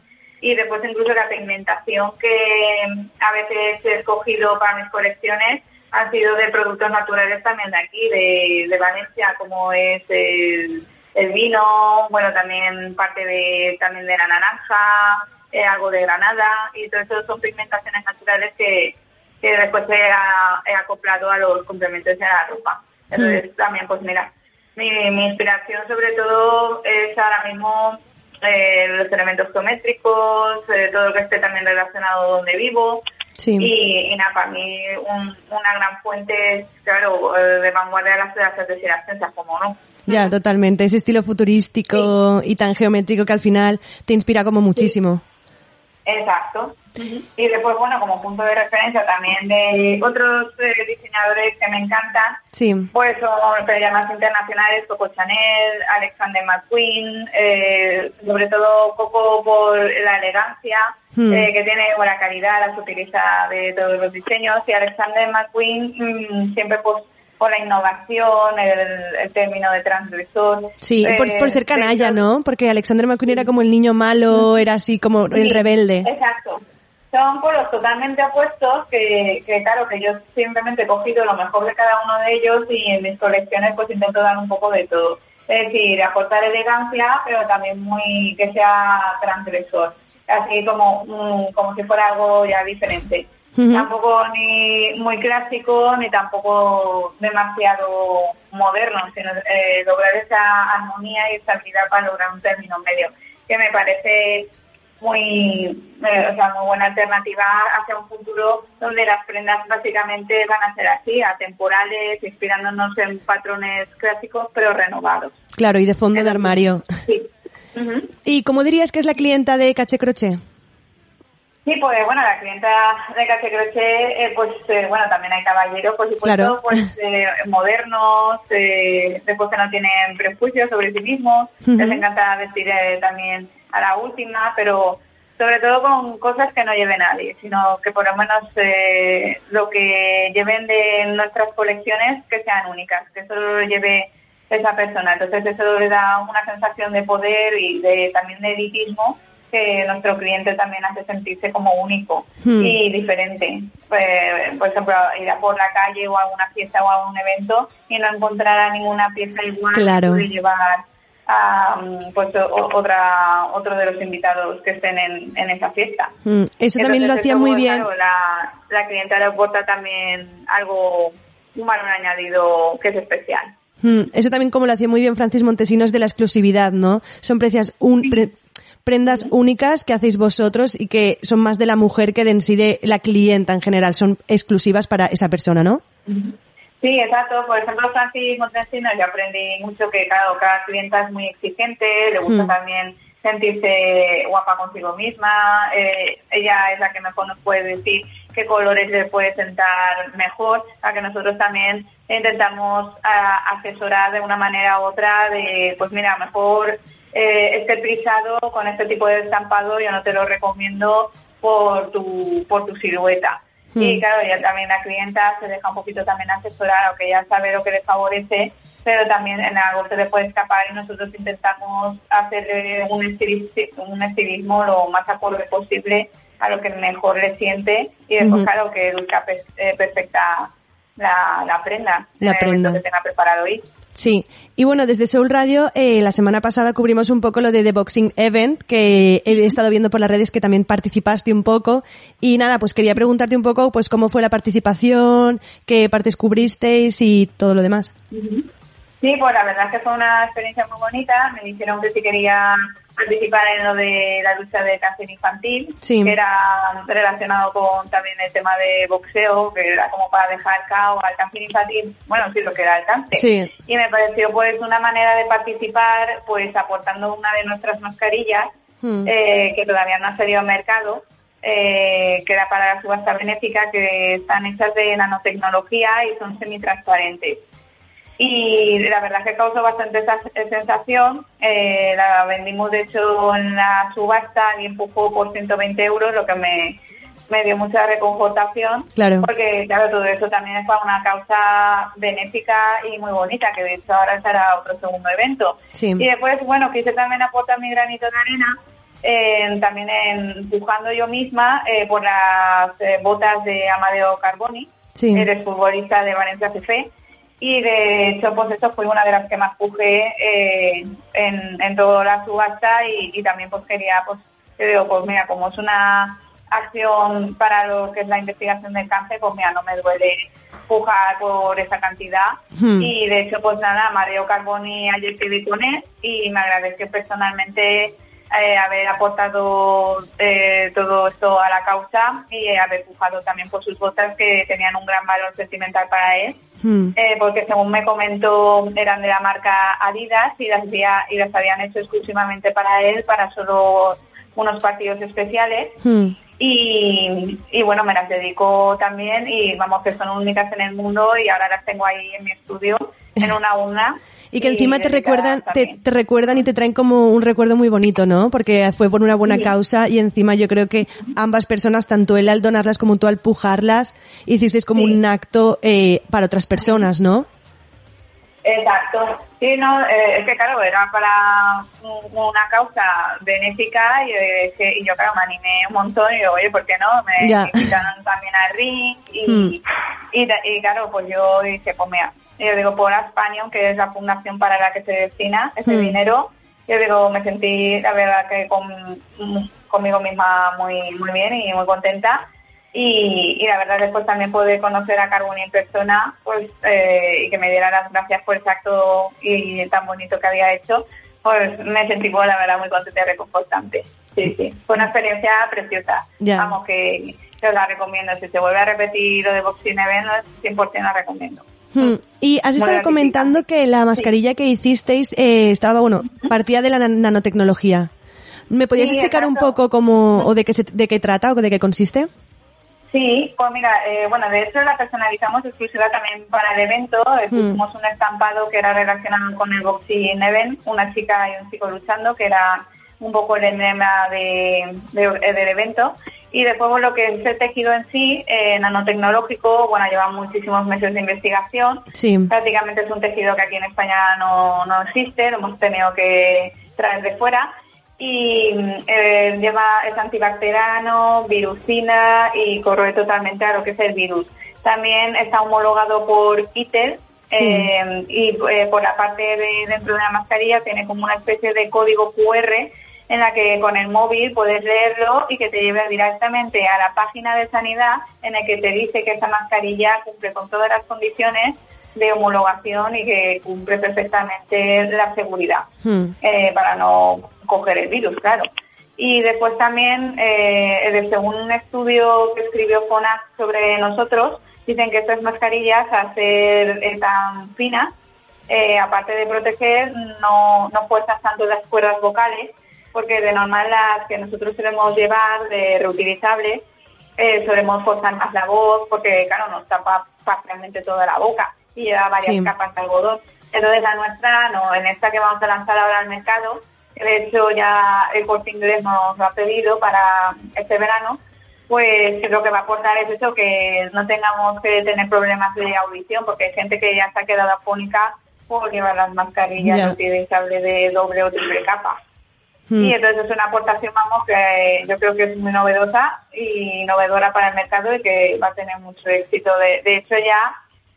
Y después incluso la pigmentación que a veces he escogido para mis colecciones han sido de productos naturales también de aquí, de, de Valencia, como es el, el vino, bueno, también parte de también de la naranja, eh, algo de granada, y todo eso son pigmentaciones naturales que, que después he, a- he acoplado a los complementos de la ropa. Entonces también, pues mira, mi, mi inspiración sobre todo es ahora mismo eh, los elementos geométricos, eh, todo lo que esté también relacionado donde vivo. Sí. Y, y nada, para mí un- una gran fuente, claro, eh, de vanguardia de las de las ciencias, como no. Ya, totalmente. Ese estilo futurístico y tan geométrico que al final te inspira como muchísimo. Exacto. Y después, bueno, como punto de referencia también de otros eh, diseñadores que me encantan, Sí. pues son más internacionales, Coco Chanel, Alexander McQueen, eh, sobre todo Coco por la elegancia Hmm. eh, que tiene, buena calidad, la sutileza de todos los diseños, y Alexander McQueen mm, siempre pues por la innovación, el, el término de transgresor. Sí, por, eh, por ser canalla, ¿no? Porque Alexander McQueen era como el niño malo, era así como el rebelde. Exacto. Son polos totalmente opuestos que, que, claro, que yo simplemente he cogido lo mejor de cada uno de ellos y en mis colecciones pues intento dar un poco de todo. Es decir, aportar elegancia, pero también muy que sea transgresor. Así como, mm, como si fuera algo ya diferente. Tampoco ni muy clásico, ni tampoco demasiado moderno, sino eh, lograr esa armonía y estabilidad para lograr un término medio, que me parece muy, eh, o sea, muy buena alternativa hacia un futuro donde las prendas básicamente van a ser así, atemporales, inspirándonos en patrones clásicos pero renovados. Claro, y de fondo de armario. Sí. ¿Y cómo dirías que es la clienta de Caché Croché? Sí, pues bueno, la clienta de Caché Crochet, eh, pues eh, bueno, también hay caballeros, por supuesto, Claro. pues eh, modernos, eh, después que no tienen prejuicios sobre sí mismos, les encanta vestir también a la última, pero sobre todo con cosas que no lleve nadie, sino que por lo menos lo que lleven de nuestras colecciones que sean únicas, que solo lo lleve esa persona. Entonces eso le da una sensación de poder y de también de elitismo que nuestro cliente también hace sentirse como único Hmm. y diferente. Pues, por ejemplo, ir a por la calle o a una fiesta o a un evento y no encontrar a ninguna pieza igual Claro. que llevar a mm, pues, o- otra, otro de los invitados que estén en, en esa fiesta. Mm, Eso también lo hacía muy bien. claro, la, la clienta le aporta también algo, un valor añadido que es especial. Mm, Eso también como lo hacía muy bien Francis Montesinos de la exclusividad, ¿no? Son precias un- pre- prendas únicas que hacéis vosotros y que son más de la mujer que de en sí de la clienta en general, son exclusivas para esa persona, ¿no? Sí, exacto. Por ejemplo, Francis Montesinos, yo aprendí mucho que claro, cada clienta es muy exigente, le gusta Hmm. también sentirse guapa consigo misma. eh, ella es la que mejor nos puede decir qué colores le puede sentar mejor, a que nosotros también intentamos a- asesorar de una manera u otra de, pues mira, mejor eh, este prisado con este tipo de estampado yo no te lo recomiendo por tu, por tu silueta. Y Hmm. claro, ya también la clienta se deja un poquito también asesorar, aunque ya sabe lo que le favorece, pero también en algo se le puede escapar y nosotros intentamos hacerle un, estilis- un estilismo lo más acorde posible a lo que mejor le siente y después claro que pe- eh, perfecta la, la prenda, La en el evento prenda. que tenga preparado hoy. Sí, y bueno, desde Soul Radio eh, la semana pasada cubrimos un poco lo de The Boxing Event, que he estado viendo por las redes que también participaste un poco. Y nada, pues quería preguntarte un poco pues cómo fue la participación, qué partes cubristeis y todo lo demás. Sí, pues la verdad es que fue una experiencia muy bonita. Me dijeron que si quería participar en lo de la lucha de cáncer infantil, Sí. que era relacionado con también el tema de boxeo, que era como para dejar cao al cáncer infantil, bueno, sí, lo que era el cáncer. Sí. Y me pareció pues una manera de participar, pues aportando una de nuestras mascarillas, Hmm. eh, que todavía no ha salido al mercado, eh, que era para la subasta benéfica, que están hechas de nanotecnología y son semitransparentes y la verdad que causó bastante sensación. Eh, la vendimos de hecho en la subasta y empujó por 120 euros, lo que me, me dio mucha reconfortación. Claro. Porque claro, todo eso también es para una causa benéfica y muy bonita, que de hecho ahora será otro segundo evento. Sí. Y después, bueno, quise también aportar mi granito de arena, eh, también empujando yo misma eh, por las eh, botas de Amadeo Carboni, Sí. el exfutbolista de Valencia CF. Y de hecho, pues eso fue una de las que más pujé eh, en, en toda la subasta y, y también pues quería, pues, yo digo, pues mira, como es una acción para lo que es la investigación del cáncer, pues mira, no me duele pujar por esa cantidad. Hmm. Y de hecho, pues nada, Mario Carboni ayer te con él y me agradezco personalmente eh, haber aportado eh, todo esto a la causa y haber pujado también por sus botas que tenían un gran valor sentimental para él. Hmm. Eh, porque según me comentó eran de la marca Adidas y las, había- y las habían hecho exclusivamente para él, para solo unos partidos especiales. Hmm. Y, y bueno, me las dedico también y vamos que son únicas en el mundo y ahora las tengo ahí en mi estudio, en una a una. Y que encima te dedicadas recuerdan, te, recuerdan y te traen como un recuerdo muy bonito, ¿no? Porque fue por una buena Sí. causa y encima yo creo que ambas personas, tanto él al donarlas como tú al pujarlas, hicisteis como Sí. un acto eh, para otras personas, ¿no? Exacto. Sí, no, eh, es que claro, era para un- una causa benéfica y, eh, que- y yo claro me animé un montón y digo, oye, ¿por qué no? Me invitaron también al ring y, Hmm. y, da- y, claro, pues yo dije, pues mira, yo digo, por Aspanion, que es la fundación para la que se destina ese Mm. dinero, yo digo, me sentí, la verdad, que con- conmigo misma muy, muy bien y muy contenta. Y, y la verdad después también poder conocer a Carboni en persona pues eh, y que me diera las gracias por ese acto y tan bonito que había hecho pues me sentí pues, la verdad muy contenta y reconfortante sí sí fue una experiencia preciosa Ya. vamos que yo la recomiendo si se vuelve a repetir lo de Boxing Event 100% la recomiendo Hmm. Y has estado comentando que la mascarilla que hicisteis eh, estaba, bueno, partía de la nan- nanotecnología. ¿Me podías Sí, explicar un poco cómo, o de qué, se, de qué trata o de qué consiste? Sí, pues mira, eh, bueno, de hecho la personalizamos exclusiva también para el evento. Hmm. Pusimos un estampado que era relacionado con el Boxing Event, una chica y un chico luchando, que era un poco el emblema de, de- eh, del evento. Y después lo que es el tejido en sí, eh, nanotecnológico, bueno, lleva muchísimos meses de investigación. Sí. Prácticamente es un tejido que aquí en España no, no existe, lo hemos tenido que traer de fuera. Y eh, lleva, es antibacteriano, virucina y corroe totalmente a lo que es el virus. También está homologado por ITER Sí. eh, y eh, por la parte de dentro de la mascarilla tiene como una especie de código QR en la que con el móvil puedes leerlo y que te lleve directamente a la página de sanidad en el que te dice que esa mascarilla cumple con todas las condiciones de homologación y que cumple perfectamente la seguridad Hmm. eh, para no coger el virus, claro. Y después también, eh, según un estudio que escribió FONAC sobre nosotros, dicen que estas mascarillas, al ser eh, tan finas, eh, aparte de proteger, no, no fuerzan tanto las cuerdas vocales, porque de normal las que nosotros solemos llevar de reutilizables, eh, solemos forzar más la voz, porque claro, nos tapa parcialmente toda la boca y lleva varias Sí. capas de algodón. Entonces la nuestra, no, en esta que vamos a lanzar ahora al mercado, de hecho ya el corte inglés nos lo ha pedido para este verano, pues lo que va a aportar es eso, que no tengamos que tener problemas de audición, porque hay gente que ya se ha quedado afónica por llevar las mascarillas Ya. reutilizables de doble o triple capa. Hmm. Y entonces es una aportación, vamos, que yo creo que es muy novedosa y novedora para el mercado y que va a tener mucho éxito. De, de hecho, ya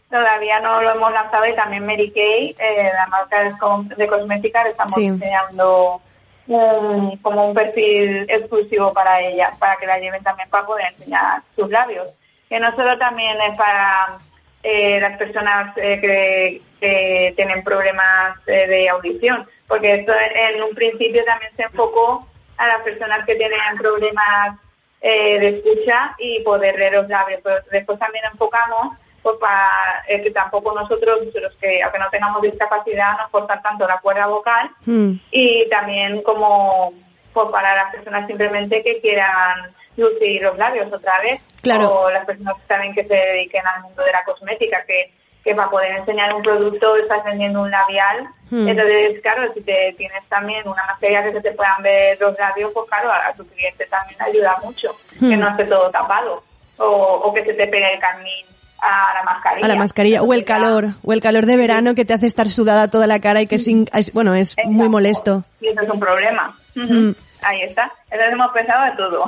todavía no lo hemos lanzado y también Mary Kay, eh, la marca de, de cosmética, le estamos Sí. diseñando un- como un perfil exclusivo para ella, para que la lleven también para poder enseñar sus labios. Que no solo también es para eh, las personas eh, que, que tienen problemas eh, de audición, porque esto en, en un principio también se enfocó a las personas que tienen problemas eh, de escucha y poder leer los labios, pero después también enfocamos pues para eh, que tampoco nosotros, los que aunque no tengamos discapacidad, no forzar tanto la cuerda vocal Hmm. y también como pues, para las personas simplemente que quieran lucir los labios otra vez Claro. o las personas también que se dediquen al mundo de la cosmética que, que para poder enseñar un producto estás vendiendo un labial Hmm. entonces claro si te tienes también una mascarilla que se te puedan ver los labios pues claro a, tu cliente también le ayuda mucho Hmm. que no esté todo tapado o, o que se te pegue el carmín a la mascarilla A la mascarilla, o el calor, o el calor de verano que te hace estar sudada toda la cara y que es, bueno, es muy molesto. Y eso es un problema. Mm. Ahí está. Entonces hemos pensado de todo.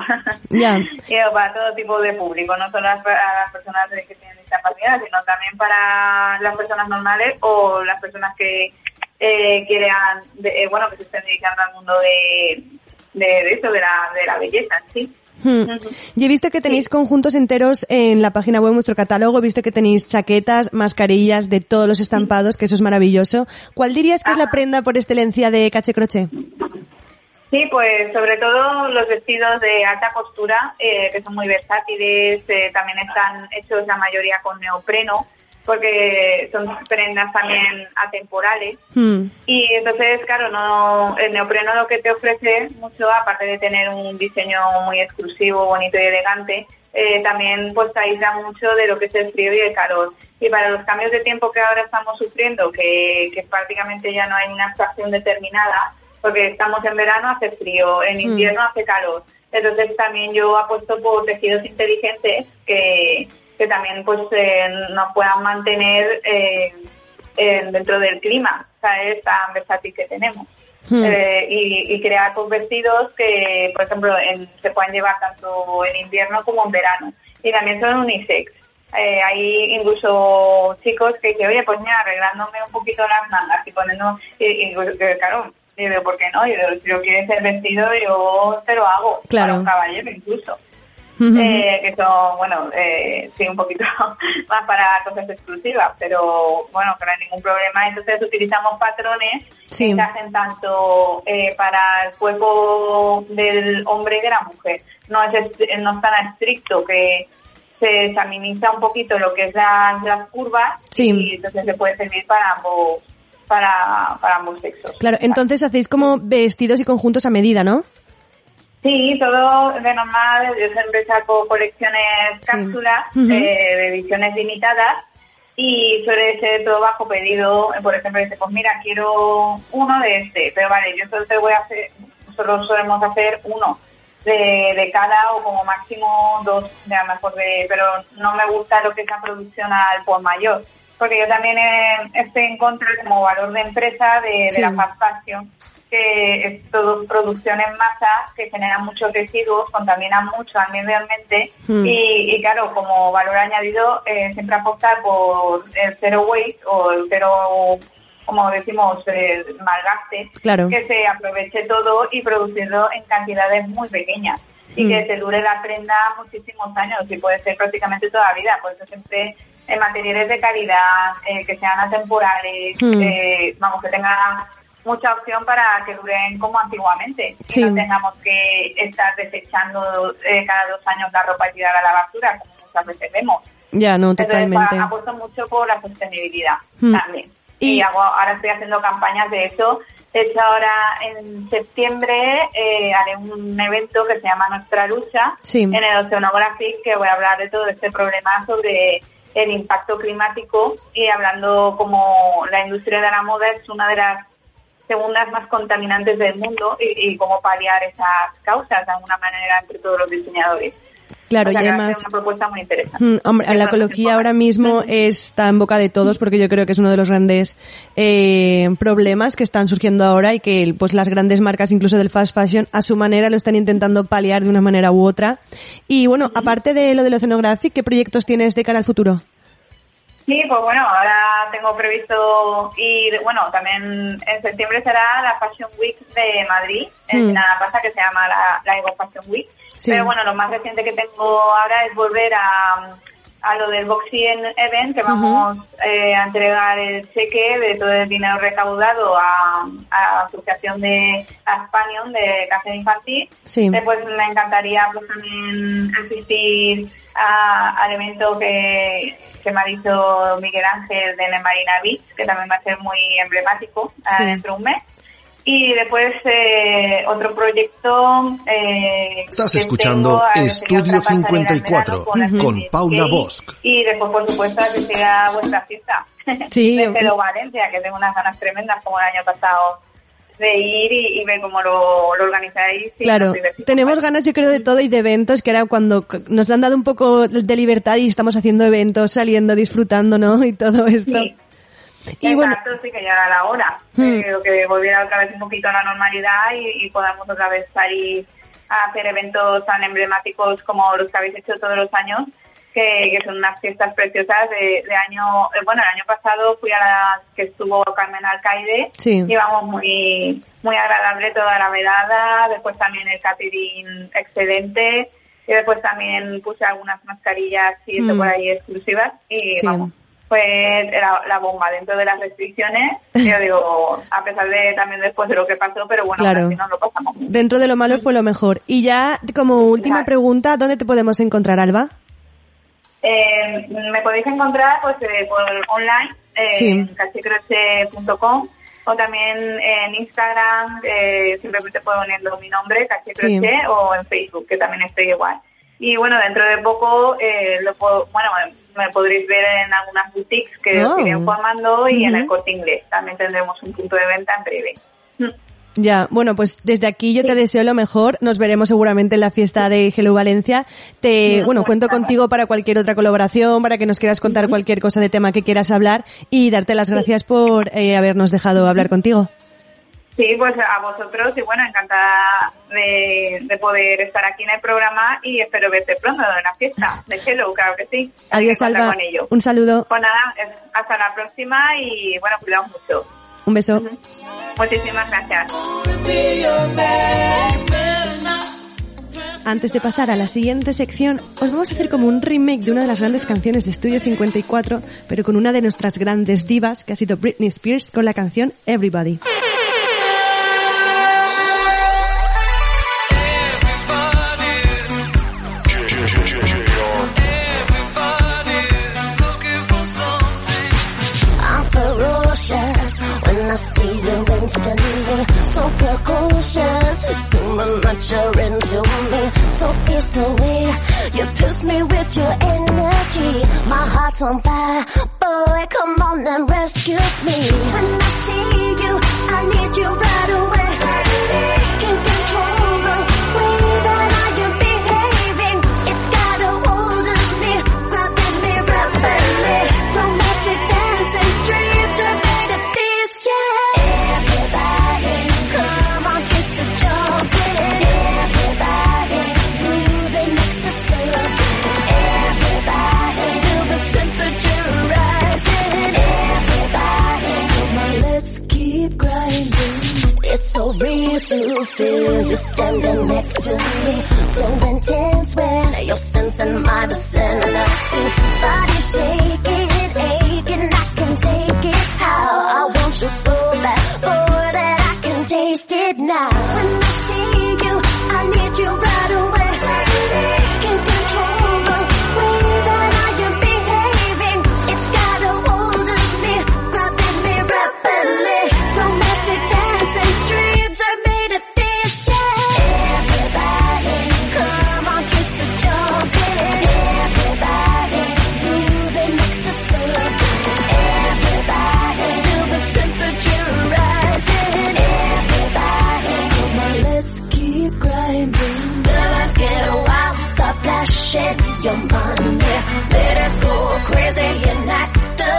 Ya. y para todo tipo de público, no solo a las personas que tienen discapacidad, sino también para las personas normales o las personas que eh, quieran, de- eh, bueno, que se estén dedicando al mundo de, de, de eso, de la, de la belleza sí. Hmm. Y he visto que tenéis conjuntos enteros en la página web, en vuestro catálogo. He visto que tenéis chaquetas, mascarillas de todos los estampados, que eso es maravilloso. ¿Cuál dirías que es la prenda por excelencia de Cache Croche? Sí, pues sobre todo los vestidos de alta costura, eh, que son muy versátiles, eh, también están hechos la mayoría con neopreno, porque son prendas también atemporales. Hmm. Y entonces, claro, no el neopreno lo que te ofrece mucho, aparte de tener un diseño muy exclusivo, bonito y elegante, eh, también pues te aísla mucho de lo que es el frío y el calor. Y para los cambios de tiempo que ahora estamos sufriendo, que, que prácticamente ya no hay una estación determinada, porque estamos en verano, hace frío, en invierno hace calor. Entonces también yo apuesto por tejidos inteligentes que, que también pues eh, nos puedan mantener eh, en- dentro del clima, ¿sabes? Tan versátil que tenemos. Hmm. Eh, y, y crear pues, vestidos que, por ejemplo, en- se pueden llevar tanto en invierno como en verano. Y también son unisex. eh, hay incluso chicos que dicen, oye, pues mira, arreglándome un poquito las mangas y poniendo, y, y, pues, claro, y digo, ¿por qué no? Y digo, si yo quieres ser vestido, yo te lo hago, Claro. para un caballero incluso. Eh, que son, bueno, eh, sí, un poquito más para cosas exclusivas, pero bueno, que no hay ningún problema. Entonces utilizamos patrones Sí. que encajen tanto eh, para el cuerpo del hombre y de la mujer. No es, est- no es tan estricto que se examiniza un poquito lo que es las, las curvas Sí. y entonces se puede servir para ambos, para, para ambos sexos. Claro, entonces hacéis como vestidos y conjuntos a medida, ¿no? Sí, todo de normal. Yo siempre saco colecciones cápsulas eh, de ediciones limitadas y suele ser todo bajo pedido. Por ejemplo, dice, pues mira, quiero uno de este, pero vale, yo solo te voy a hacer, solo solemos hacer uno de, de cada o como máximo dos, de a lo mejor de, pero no me gusta lo que es la producción al por mayor. Porque yo también eh, estoy en contra como valor de empresa de, la fast fashion que es todo producción en masa, que genera muchos residuos, contaminan mucho ambientalmente Mm. y, y claro, como valor añadido, eh, siempre apostar por el zero waste o el cero, como decimos, malgaste, Claro. que se aproveche todo y producirlo en cantidades muy pequeñas y Mm. que te dure la prenda muchísimos años y puede ser prácticamente toda la vida. Por eso siempre en materiales de calidad, eh, que sean atemporales, Mm. eh, vamos, que tengan mucha opción para que duren como antiguamente Sí. y no tengamos que estar desechando eh, cada dos años la ropa y tirarla a la basura, como muchas veces vemos. Ya, no, totalmente. apuesto mucho por la sostenibilidad Mm. también. Y, hago, ahora estoy haciendo campañas de eso. De hecho, ahora en septiembre eh, haré un evento que se llama Nuestra Lucha Sí. en el Oceanographic, que voy a hablar de todo este problema sobre el impacto climático y hablando como la industria de la moda es una de las segundas más contaminantes del mundo y, cómo paliar esas causas de alguna manera entre todos los diseñadores. Claro, O sea, y además... una propuesta muy interesante. Hombre, la ecología ahora mismo está en boca de todos porque yo creo que es uno de los grandes eh, problemas que están surgiendo ahora y que pues las grandes marcas incluso del fast fashion a su manera lo están intentando paliar de una manera u otra. Y bueno, aparte de lo del Oceanographic, ¿qué proyectos tienes de cara al futuro? Sí, pues bueno, ahora tengo previsto ir, bueno, también en septiembre será la Fashion Week de Madrid, en Mm. nada pasa que se llama la, la Ego Fashion Week. Sí. Pero bueno, lo más reciente que tengo ahora es volver a, a lo del Boxing Event, que vamos eh, a entregar el cheque de todo el dinero recaudado a, a la Asociación de Aspanion de Cáncer Infantil. Sí. Después me encantaría pues, también asistir a- al evento que, que me ha dicho Miguel Ángel de Marina Beach, que también va a ser muy emblemático eh, Sí. dentro de un mes. Y después eh, otro proyecto... Eh, Estás escuchando Estudio sería otra pasarela en 54 verano con. Paula Bosch. Y después, por supuesto, que sea vuestra fiesta Sí. de Celo Valencia, que tengo unas ganas tremendas como el año pasado de ir y, y ver cómo lo, lo organizáis. y Claro, tenemos ganas yo creo de todo y de eventos, que era cuando nos han dado un poco de libertad y estamos haciendo eventos, saliendo, disfrutando, ¿no? Y todo esto. Sí. Y bueno, Exacto, sí que ya era la hora. Hmm. Eh, creo que volviera otra vez un poquito a la normalidad y, y podamos otra vez salir a hacer eventos tan emblemáticos como los que habéis hecho todos los años, que, que son unas fiestas preciosas de, de año... eh, bueno, el año pasado fui a la que estuvo Carmen Alcaide Sí. y vamos muy muy agradable toda la velada, después también el catering excelente y después también puse algunas mascarillas y eso Mm. por ahí exclusivas y Sí. vamos, fue la, la bomba dentro de las restricciones. Yo digo, a pesar de también después de lo que pasó, pero bueno, Claro. lo pasamos. dentro de lo malo fue lo mejor. Y ya como última Claro. pregunta, ¿dónde te podemos encontrar, Alba? Eh, me podéis encontrar pues eh, por online eh, Sí. en cachecroche.com o también en Instagram, eh, simplemente puedo ponerlo mi nombre, Cachecroche, Sí. o en Facebook, que también estoy igual. Y bueno, dentro de poco, eh, lo puedo, bueno, me podréis ver en algunas boutiques que os Oh. iré informando y en el corte inglés. También tendremos un punto de venta en breve. Ya, bueno, pues desde aquí yo te deseo lo mejor. Nos veremos seguramente en la fiesta de Hello Valencia. Te, bueno, cuento contigo para cualquier otra colaboración, para que nos quieras contar cualquier cosa de tema que quieras hablar y darte las gracias por eh, habernos dejado hablar contigo. Sí, pues a vosotros y bueno, encantada de, de poder estar aquí en el programa y espero verte pronto en la fiesta de Hello, claro que sí. Adiós, Alba. con ello. Un saludo. Pues nada, eh, hasta la próxima y bueno, cuidaos mucho. Un beso. Muchísimas gracias. Antes de pasar a la siguiente sección, os vamos a hacer como un remake de una de las grandes canciones de Estudio 54, pero con una de nuestras grandes divas, que ha sido Britney Spears, con la canción Everybody. I see you instantly. So precocious, assuming that you're into me. So fierce the way you piss me with your energy. My heart's on fire, boy, come on and rescue me. When I see you, I need you right away. To feel you standing next to me. So intense when you're sensing my vicinity. Body shaking, aching, I can take it. How I want you so bad, your money. Let us go crazy and act a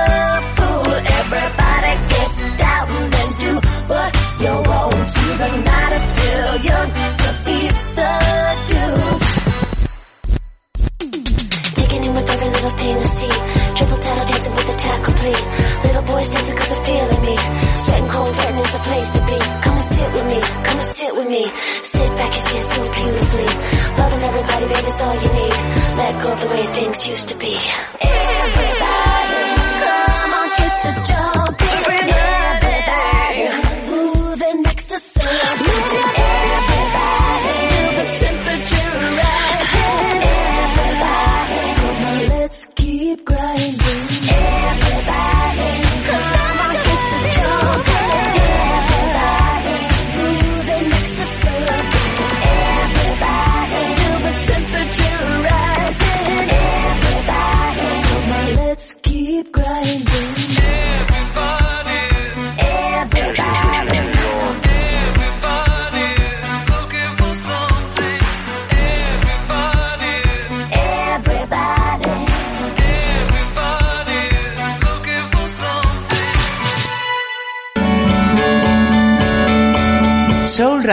fool. Everybody get down and do what you want to. The night is still young to be seduced. Taking in with every little thing I see. Triple tattle dancing with the tackle complete. Little boys dancing cause they're feeling me. Sweating cold, and is the place to be. Sit with me, come and sit with me. Sit back and stand so beautifully. Loving everybody, baby, is all you need. Let go of the way things used to be. Everybody,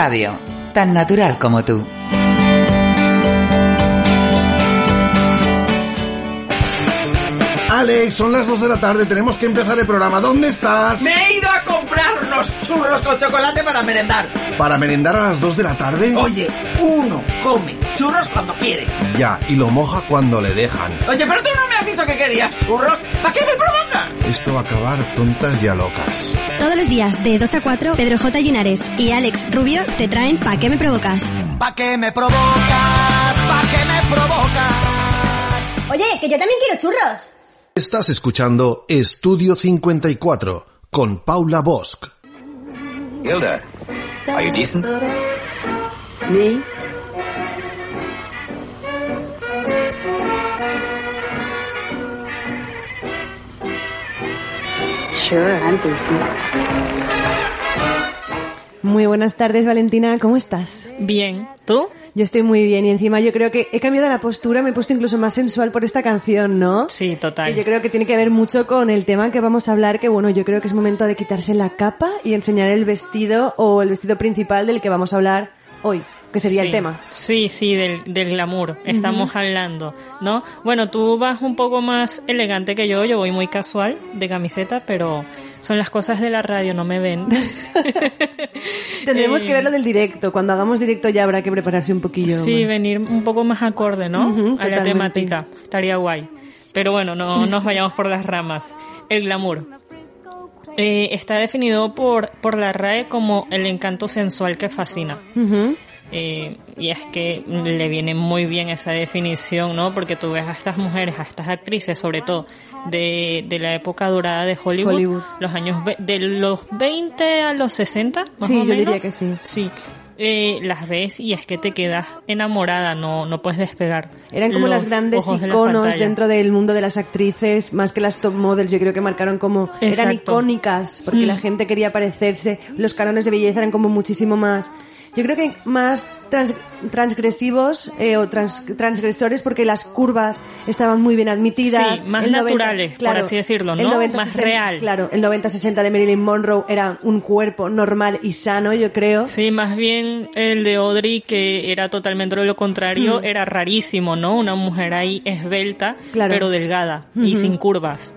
Radio, tan natural como tú. Alex, son las 2 de la tarde, tenemos que empezar el programa. ¿Dónde estás? Me he ido a comprar unos churros con chocolate para merendar. ¿Para merendar a las 2 de la tarde? Oye, uno come churros cuando quiere. Ya, y lo moja cuando le dejan. Oye, pero tú no me has dicho que querías churros. ¿Para qué me provocas? Esto va a acabar tontas y a locas. Todos los días de 2 a 4, Pedro J. Linares y Alex Rubio te traen Pa' qué me provocas. ¿Pa' qué me provocas? ¿Pa' qué me provocas? Oye, que yo también quiero churros. Estás escuchando Estudio 54 con Paula Bosch. Hilda, are you decent? Me? Sure, I'm decent. Muy buenas tardes, Valentina, ¿cómo estás? Bien, ¿tú? Yo estoy muy bien y encima yo creo que he cambiado la postura, me he puesto incluso más sensual por esta canción, ¿no? Sí, total. Y yo creo que tiene que ver mucho con el tema que vamos a hablar, que bueno, yo creo que es momento de quitarse la capa y enseñar el vestido o el vestido principal del que vamos a hablar hoy, que sería Sí. el tema. Sí, sí, del, del glamour. Estamos hablando, ¿no? Bueno, tú vas un poco más elegante que yo. Yo voy muy casual de camiseta, pero son las cosas de la radio, no me ven. Tendremos Eh, que ver lo del directo. Cuando hagamos directo ya habrá que prepararse un poquillo. Sí, venir un poco más acorde, ¿no? Ujú, a la totalmente. temática. Estaría guay. Pero bueno, no nos vayamos por las ramas. El glamour. Eh, está definido por, por la RAE como el encanto sensual que fascina. Ujú. Eh, y es que le viene muy bien esa definición, ¿no? Porque tú ves a estas mujeres, a estas actrices, sobre todo de, de la época dorada de Hollywood, Hollywood. los años de los 20 a los 60, más Sí, o yo menos. diría que sí. Sí. Eh, las ves y es que te quedas enamorada, no, no puedes despegar. Eran como las grandes de iconos dentro del mundo de las actrices, más que las top models, yo creo que marcaron como, eran icónicas, porque Mm. la gente quería parecerse, los cánones de belleza eran como muchísimo más, yo creo que más trans- transgresivos eh, o trans- transgresores porque las curvas estaban muy bien admitidas. Sí, más El 90 naturales, por así decirlo, el ¿no? 90, Más 60 real. Claro, el 90-60 de Marilyn Monroe era un cuerpo normal y sano, yo creo. Sí, más bien el de Audrey, que era totalmente lo contrario, Mm. era rarísimo, ¿no? Una mujer ahí esbelta, Claro. pero delgada y sin curvas.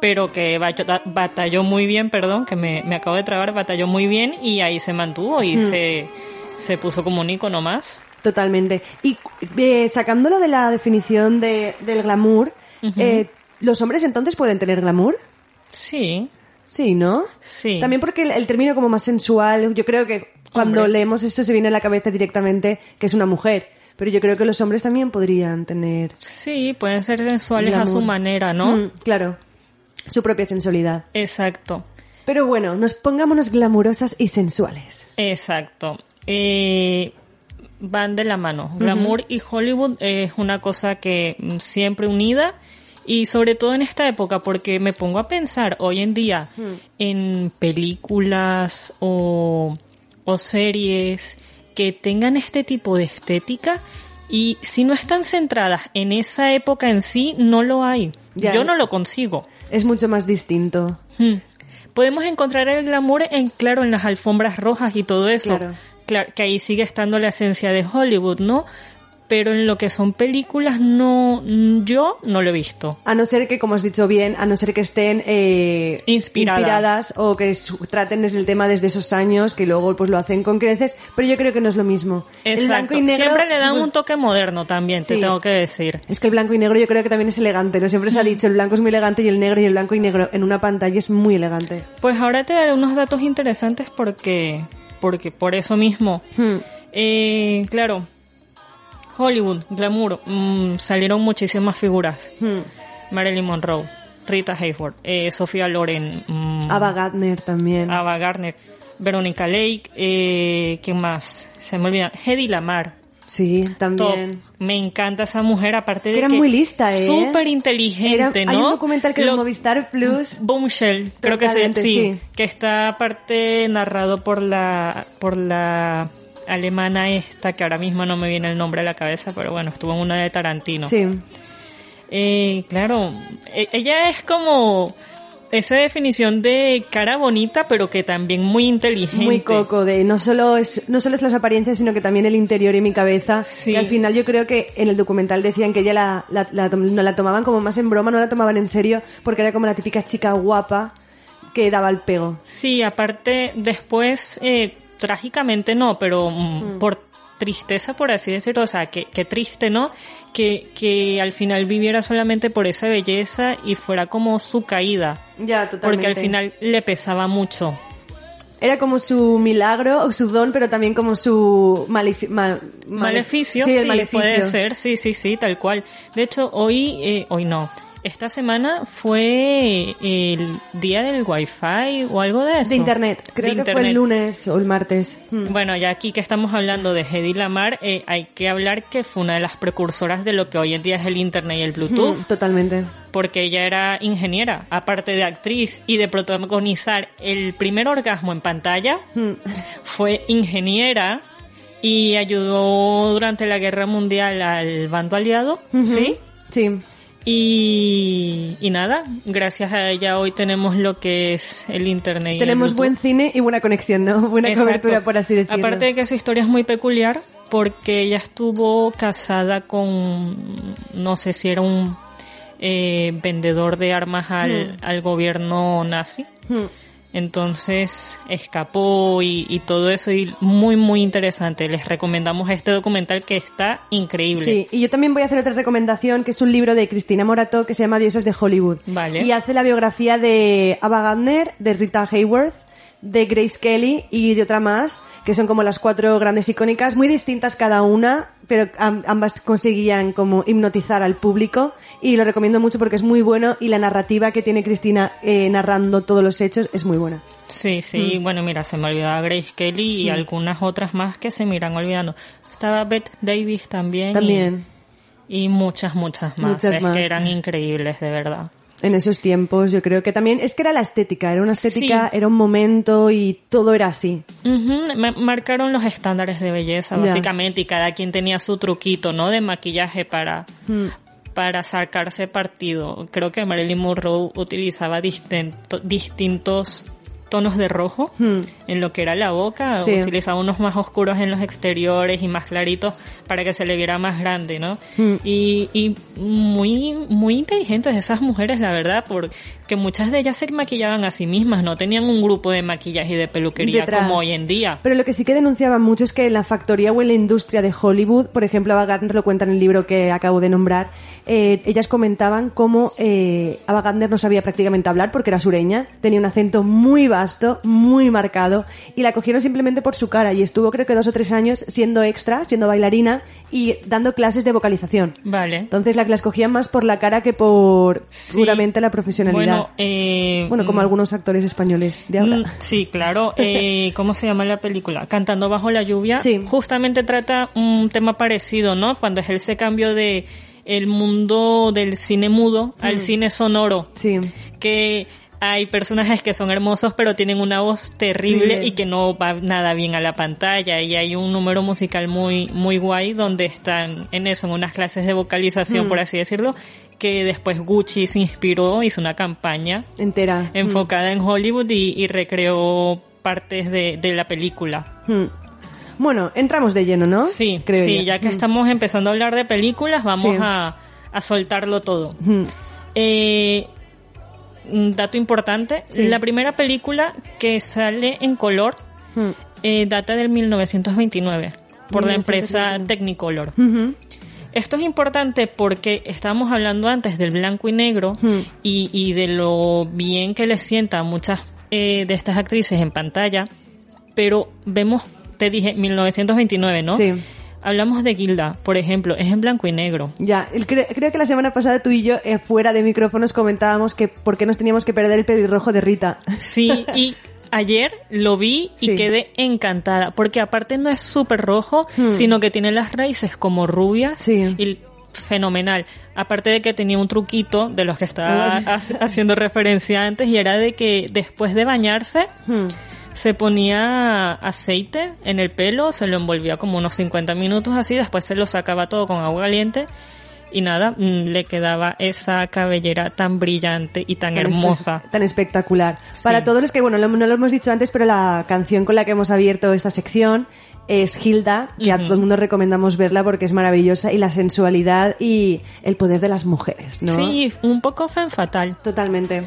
Pero que bata- batalló muy bien, perdón, que me, me acabo de trabar, batalló muy bien y ahí se mantuvo y Mm. se, se puso como un icono más. Totalmente. Y eh, sacándolo de la definición de, del glamour, eh, ¿los hombres entonces pueden tener glamour? Sí. Sí, ¿no? Sí. También porque el, el término como más sensual, yo creo que cuando Hombre. leemos esto se viene a la cabeza directamente que es una mujer. Pero yo creo que los hombres también podrían tener... Sí, pueden ser sensuales a su manera, ¿no? Mm, claro. Su propia sensualidad. Exacto. Pero bueno, nos pongámonos glamurosas y sensuales. Exacto. Eh, van de la mano. Glamour y Hollywood es una cosa que mm, siempre unida y sobre todo en esta época porque me pongo a pensar hoy en día Hmm. en películas o, o series que tengan este tipo de estética y si no están centradas en esa época en sí, no lo hay. Ya. Yo no lo consigo. Es mucho más distinto. Hmm. Podemos encontrar el glamour en, claro, en las alfombras rojas y todo eso. Claro. Claro, que ahí sigue estando la esencia de Hollywood, ¿no? Pero en lo que son películas, no, yo no lo he visto. A no ser que, como has dicho bien, a no ser que estén eh, Inspiradas. o que traten desde el tema desde esos años, que luego pues lo hacen con creces, pero yo creo que no es lo mismo. El blanco y negro, Siempre le dan pues, un toque moderno también, te tengo que decir. Es que el blanco y negro yo creo que también es elegante, ¿no? Siempre se ha dicho, el blanco es muy elegante y el negro y el blanco y negro en una pantalla es muy elegante. Pues ahora te daré unos datos interesantes porque, porque por eso mismo. Hmm. Eh, claro, Hollywood, glamour, mm, salieron muchísimas figuras. Hmm. Marilyn Monroe, Rita Hayworth, eh, Sofía Loren, mm, Ava Gardner también. Ava Gardner, Veronica Lake, eh, ¿quién más? Se me olvida. Hedy Lamar. Sí, Top. también. Me encanta esa mujer, aparte de Que era que muy lista, ¿eh? Súper inteligente, Era- ¿no? Hay un documental que Lo- en Movistar Plus. Bombshell, creo que se, sí. que está aparte narrado por la por la alemana esta que ahora mismo no me viene el nombre a la cabeza, pero bueno, estuvo en una de Tarantino. Sí. Eh, claro, e- ella es como esa definición de cara bonita, pero que también muy inteligente. Muy coco de no solo es no solo es las apariencias sino que también el interior y mi cabeza Sí. que al final yo creo que en el documental decían que ella la, la, la no la tomaban como más en broma no la tomaban en serio porque era como la típica chica guapa que daba el pego Sí, aparte después, eh, trágicamente no, pero mm, por tristeza, por así decirlo, o sea, que, que triste, ¿no? Que, que al final viviera solamente por esa belleza y fuera como su caída, ya totalmente porque al final le pesaba mucho. era como su milagro o su don pero también como su malefi- ma- male- Maleficio, sí, sí, maleficio. puede ser, sí, sí, sí, tal cual. De hecho, hoy, eh, hoy no. Esta semana fue el día del wifi o algo de eso. de internet creo De que fue el lunes o el martes Mm. Bueno, ya aquí que estamos hablando de Hedy Lamar, eh, hay que hablar que fue una de las precursoras de lo que hoy en día es el Internet y el Bluetooth, Mm, totalmente porque ella era ingeniera, aparte de actriz y de protagonizar el primer orgasmo en pantalla, Mm. fue ingeniera y ayudó durante la guerra mundial al bando aliado. ¿sí? Sí. Y, y nada, gracias a ella hoy tenemos lo que es el internet. y Tenemos buen cine y buena conexión, ¿no? Buena Exacto. cobertura, por así decirlo. Aparte de que su historia es muy peculiar, porque ella estuvo casada con, no sé si era un eh, vendedor de armas al, Hmm. al gobierno nazi. Hmm. Entonces escapó y, y todo eso y muy muy interesante. Les recomendamos este documental que está increíble. Sí, y yo también voy a hacer otra recomendación, que es un libro de Cristina Morato que se llama Diosas de Hollywood. Vale. Y hace la biografía de Ava Gardner, de Rita Hayworth, de Grace Kelly y de otra más, que son como las cuatro grandes icónicas, muy distintas cada una, pero am- ambas conseguían como hipnotizar al público y lo recomiendo mucho porque es muy bueno y la narrativa que tiene Cristina eh, narrando todos los hechos es muy buena. Sí, sí, Mm. bueno, mira, se me olvidaba Grace Kelly y Mm. algunas otras más que se me irán olvidando. Estaba Beth Davis también. También. Y, muchas, muchas más. Muchas es más. que eran increíbles, de verdad. En esos tiempos yo creo que también es que era la estética, era una estética, Sí. era un momento y todo era así. Marcaron los estándares de belleza, básicamente, y cada quien tenía su truquito, ¿no? De maquillaje para, Mm. Para sacarse partido. Creo que Marilyn Monroe utilizaba distinto- distintos tonos de rojo Hmm. en lo que era la boca, Sí. utilizaba unos más oscuros en los exteriores y más claritos para que se le viera más grande, ¿no? Hmm. Y, y muy, muy inteligentes esas mujeres, la verdad, porque muchas de ellas se maquillaban a sí mismas, no tenían un grupo de maquillaje y de peluquería Detrás. como hoy en día. Pero lo que sí que denunciaban mucho es que en la factoría o en la industria de Hollywood, por ejemplo, Ava Gardner lo cuenta en el libro que acabo de nombrar, eh, ellas comentaban cómo eh, Ava Gardner no sabía prácticamente hablar porque era sureña, tenía un acento muy vasto, muy marcado, y la cogieron simplemente por su cara y estuvo creo que dos o tres años siendo extra, siendo bailarina y dando clases de vocalización. Vale. Entonces la que las cogían más por la cara que por puramente la profesionalidad. Bueno, eh, Bueno, como mm, algunos actores españoles de ahora. Mm, Sí, claro. Eh, ¿Cómo se llama la película? Cantando bajo la lluvia. Justamente trata un tema parecido, ¿no? Cuando es ese cambio de el mundo del cine mudo al Mm. cine sonoro. Sí. Que hay personajes que son hermosos pero tienen una voz terrible y que no va nada bien a la pantalla y hay un número musical muy muy guay donde están en eso en unas clases de vocalización Mm. por así decirlo que después Gucci se inspiró hizo una campaña Entera. enfocada en Hollywood y, y recreó partes de, de la película. Hmm. Bueno, entramos de lleno, ¿no? Sí, Creo sí, ya que Hmm. estamos empezando a hablar de películas, vamos Sí. a, a soltarlo todo. Eh, un dato importante, Sí. la primera película que sale en color eh, data del 1929 por la empresa 1929. Technicolor. Esto es importante porque estábamos hablando antes del blanco y negro Hmm. y, y de lo bien que les sienta a muchas eh, de estas actrices en pantalla, pero vemos, te dije, 1929, ¿no? Sí. Hablamos de Gilda, por ejemplo, es en blanco y negro. Ya, el- cre- creo que la semana pasada tú y yo, eh, fuera de micrófonos, comentábamos que por qué nos teníamos que perder el pelirrojo de Rita. Sí, y ayer lo vi y Sí. quedé encantada, porque aparte no es súper rojo, Hmm. sino que tiene las raíces como rubias Sí. y fenomenal. Aparte de que tenía un truquito de los que estaba ha- haciendo referencia antes y era de que después de bañarse Hmm. se ponía aceite en el pelo, se lo envolvía como unos 50 minutos así, después se lo sacaba todo con agua caliente y nada, mm, le quedaba esa cabellera tan brillante y tan, Tan hermosa. Tan espectacular. Para todos los que, bueno, no lo hemos dicho antes, pero la canción con la que hemos abierto esta sección es Hilda, que a todo el mundo recomendamos verla porque es maravillosa y la sensualidad y el poder de las mujeres, ¿no? Sí, un poco fan fatal. Totalmente.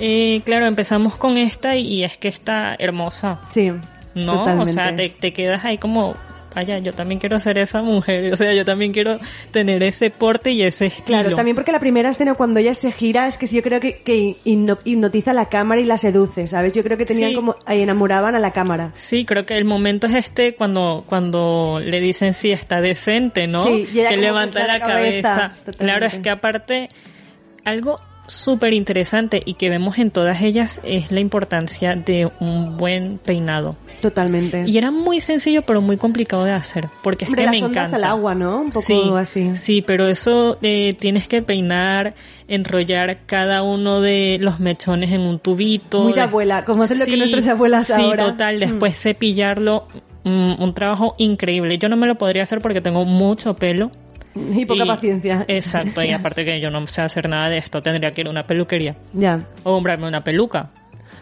Eh, claro, empezamos con esta y, y es que está hermosa. Sí. ¿No? totalmente. O sea, te, te quedas ahí como, vaya, yo también quiero ser esa mujer. O sea, yo también quiero tener ese porte y ese estilo. Claro, también porque la primera escena cuando ella se gira es que sí, yo creo que, que hipno- hipnotiza la cámara y la seduce, ¿sabes? Yo creo que tenían Sí. como enamoraban a la cámara. Sí, creo que el momento es este cuando cuando le dicen si está decente, ¿no? Sí, y que levanta la la cabeza. Claro, es que aparte algo súper interesante y que vemos en todas ellas es la importancia de un buen peinado. Totalmente. Y era muy sencillo pero muy complicado de hacer, porque es Hombre, que las me ondas encanta. al agua, ¿no? Un poco sí, así. Sí, pero eso eh, tienes que peinar, enrollar cada uno de los mechones en un tubito. Muy de abuela, como hacen lo que Sí, nuestras abuelas sí, ahora. total. Mm. Después cepillarlo. mm, un trabajo increíble. Yo no me lo podría hacer porque tengo mucho pelo. Y poca paciencia. Exacto, y aparte que yo no sé hacer nada de esto, tendría que ir a una peluquería. Ya. O comprarme una peluca.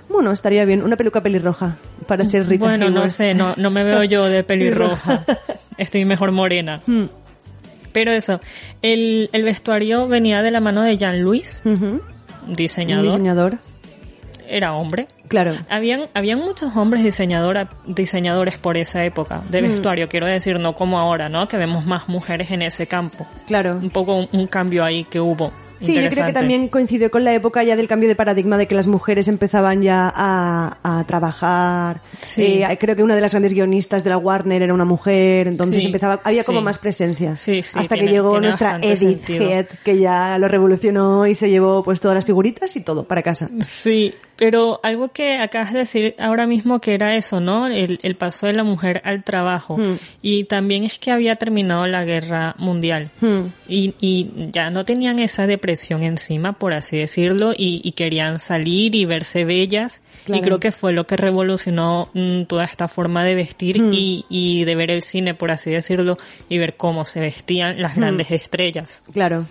Bueno, estaría bien. Una peluca pelirroja para ser Rita Bueno, no sé, no, no me veo yo de pelirroja. Estoy mejor morena. Hmm. Pero eso, el, el vestuario venía de la mano de Jean-Louis, Ujú. diseñador. Diseñador. Era hombre. Claro. Habían, habían muchos hombres diseñadora, diseñadores por esa época de Mm. vestuario, quiero decir, no como ahora, ¿no? Que vemos más mujeres en ese campo. Claro. Un poco un, un cambio ahí que hubo. Sí, yo creo que también coincidió con la época ya del cambio de paradigma de que las mujeres empezaban ya a, a trabajar. Sí. Eh, creo que una de las grandes guionistas de la Warner era una mujer, entonces Sí, empezaba, había como sí. más presencia. Sí, sí, Hasta tiene- que llegó nuestra Edith. Head, que ya lo revolucionó y se llevó pues todas las figuritas y todo para casa. Sí, pero algo que acabas de decir ahora mismo que era eso, ¿no? El, el paso de la mujer al trabajo. Hmm. Y también es que había terminado la guerra mundial. Hmm. Y, y ya no tenían esa depresión encima, por así decirlo, y, y querían salir y verse bellas. Claro. Y creo que fue lo que revolucionó mm, toda esta forma de vestir Hmm. y, y de ver el cine, por así decirlo, y ver cómo se vestían las Hmm. grandes estrellas. Claro.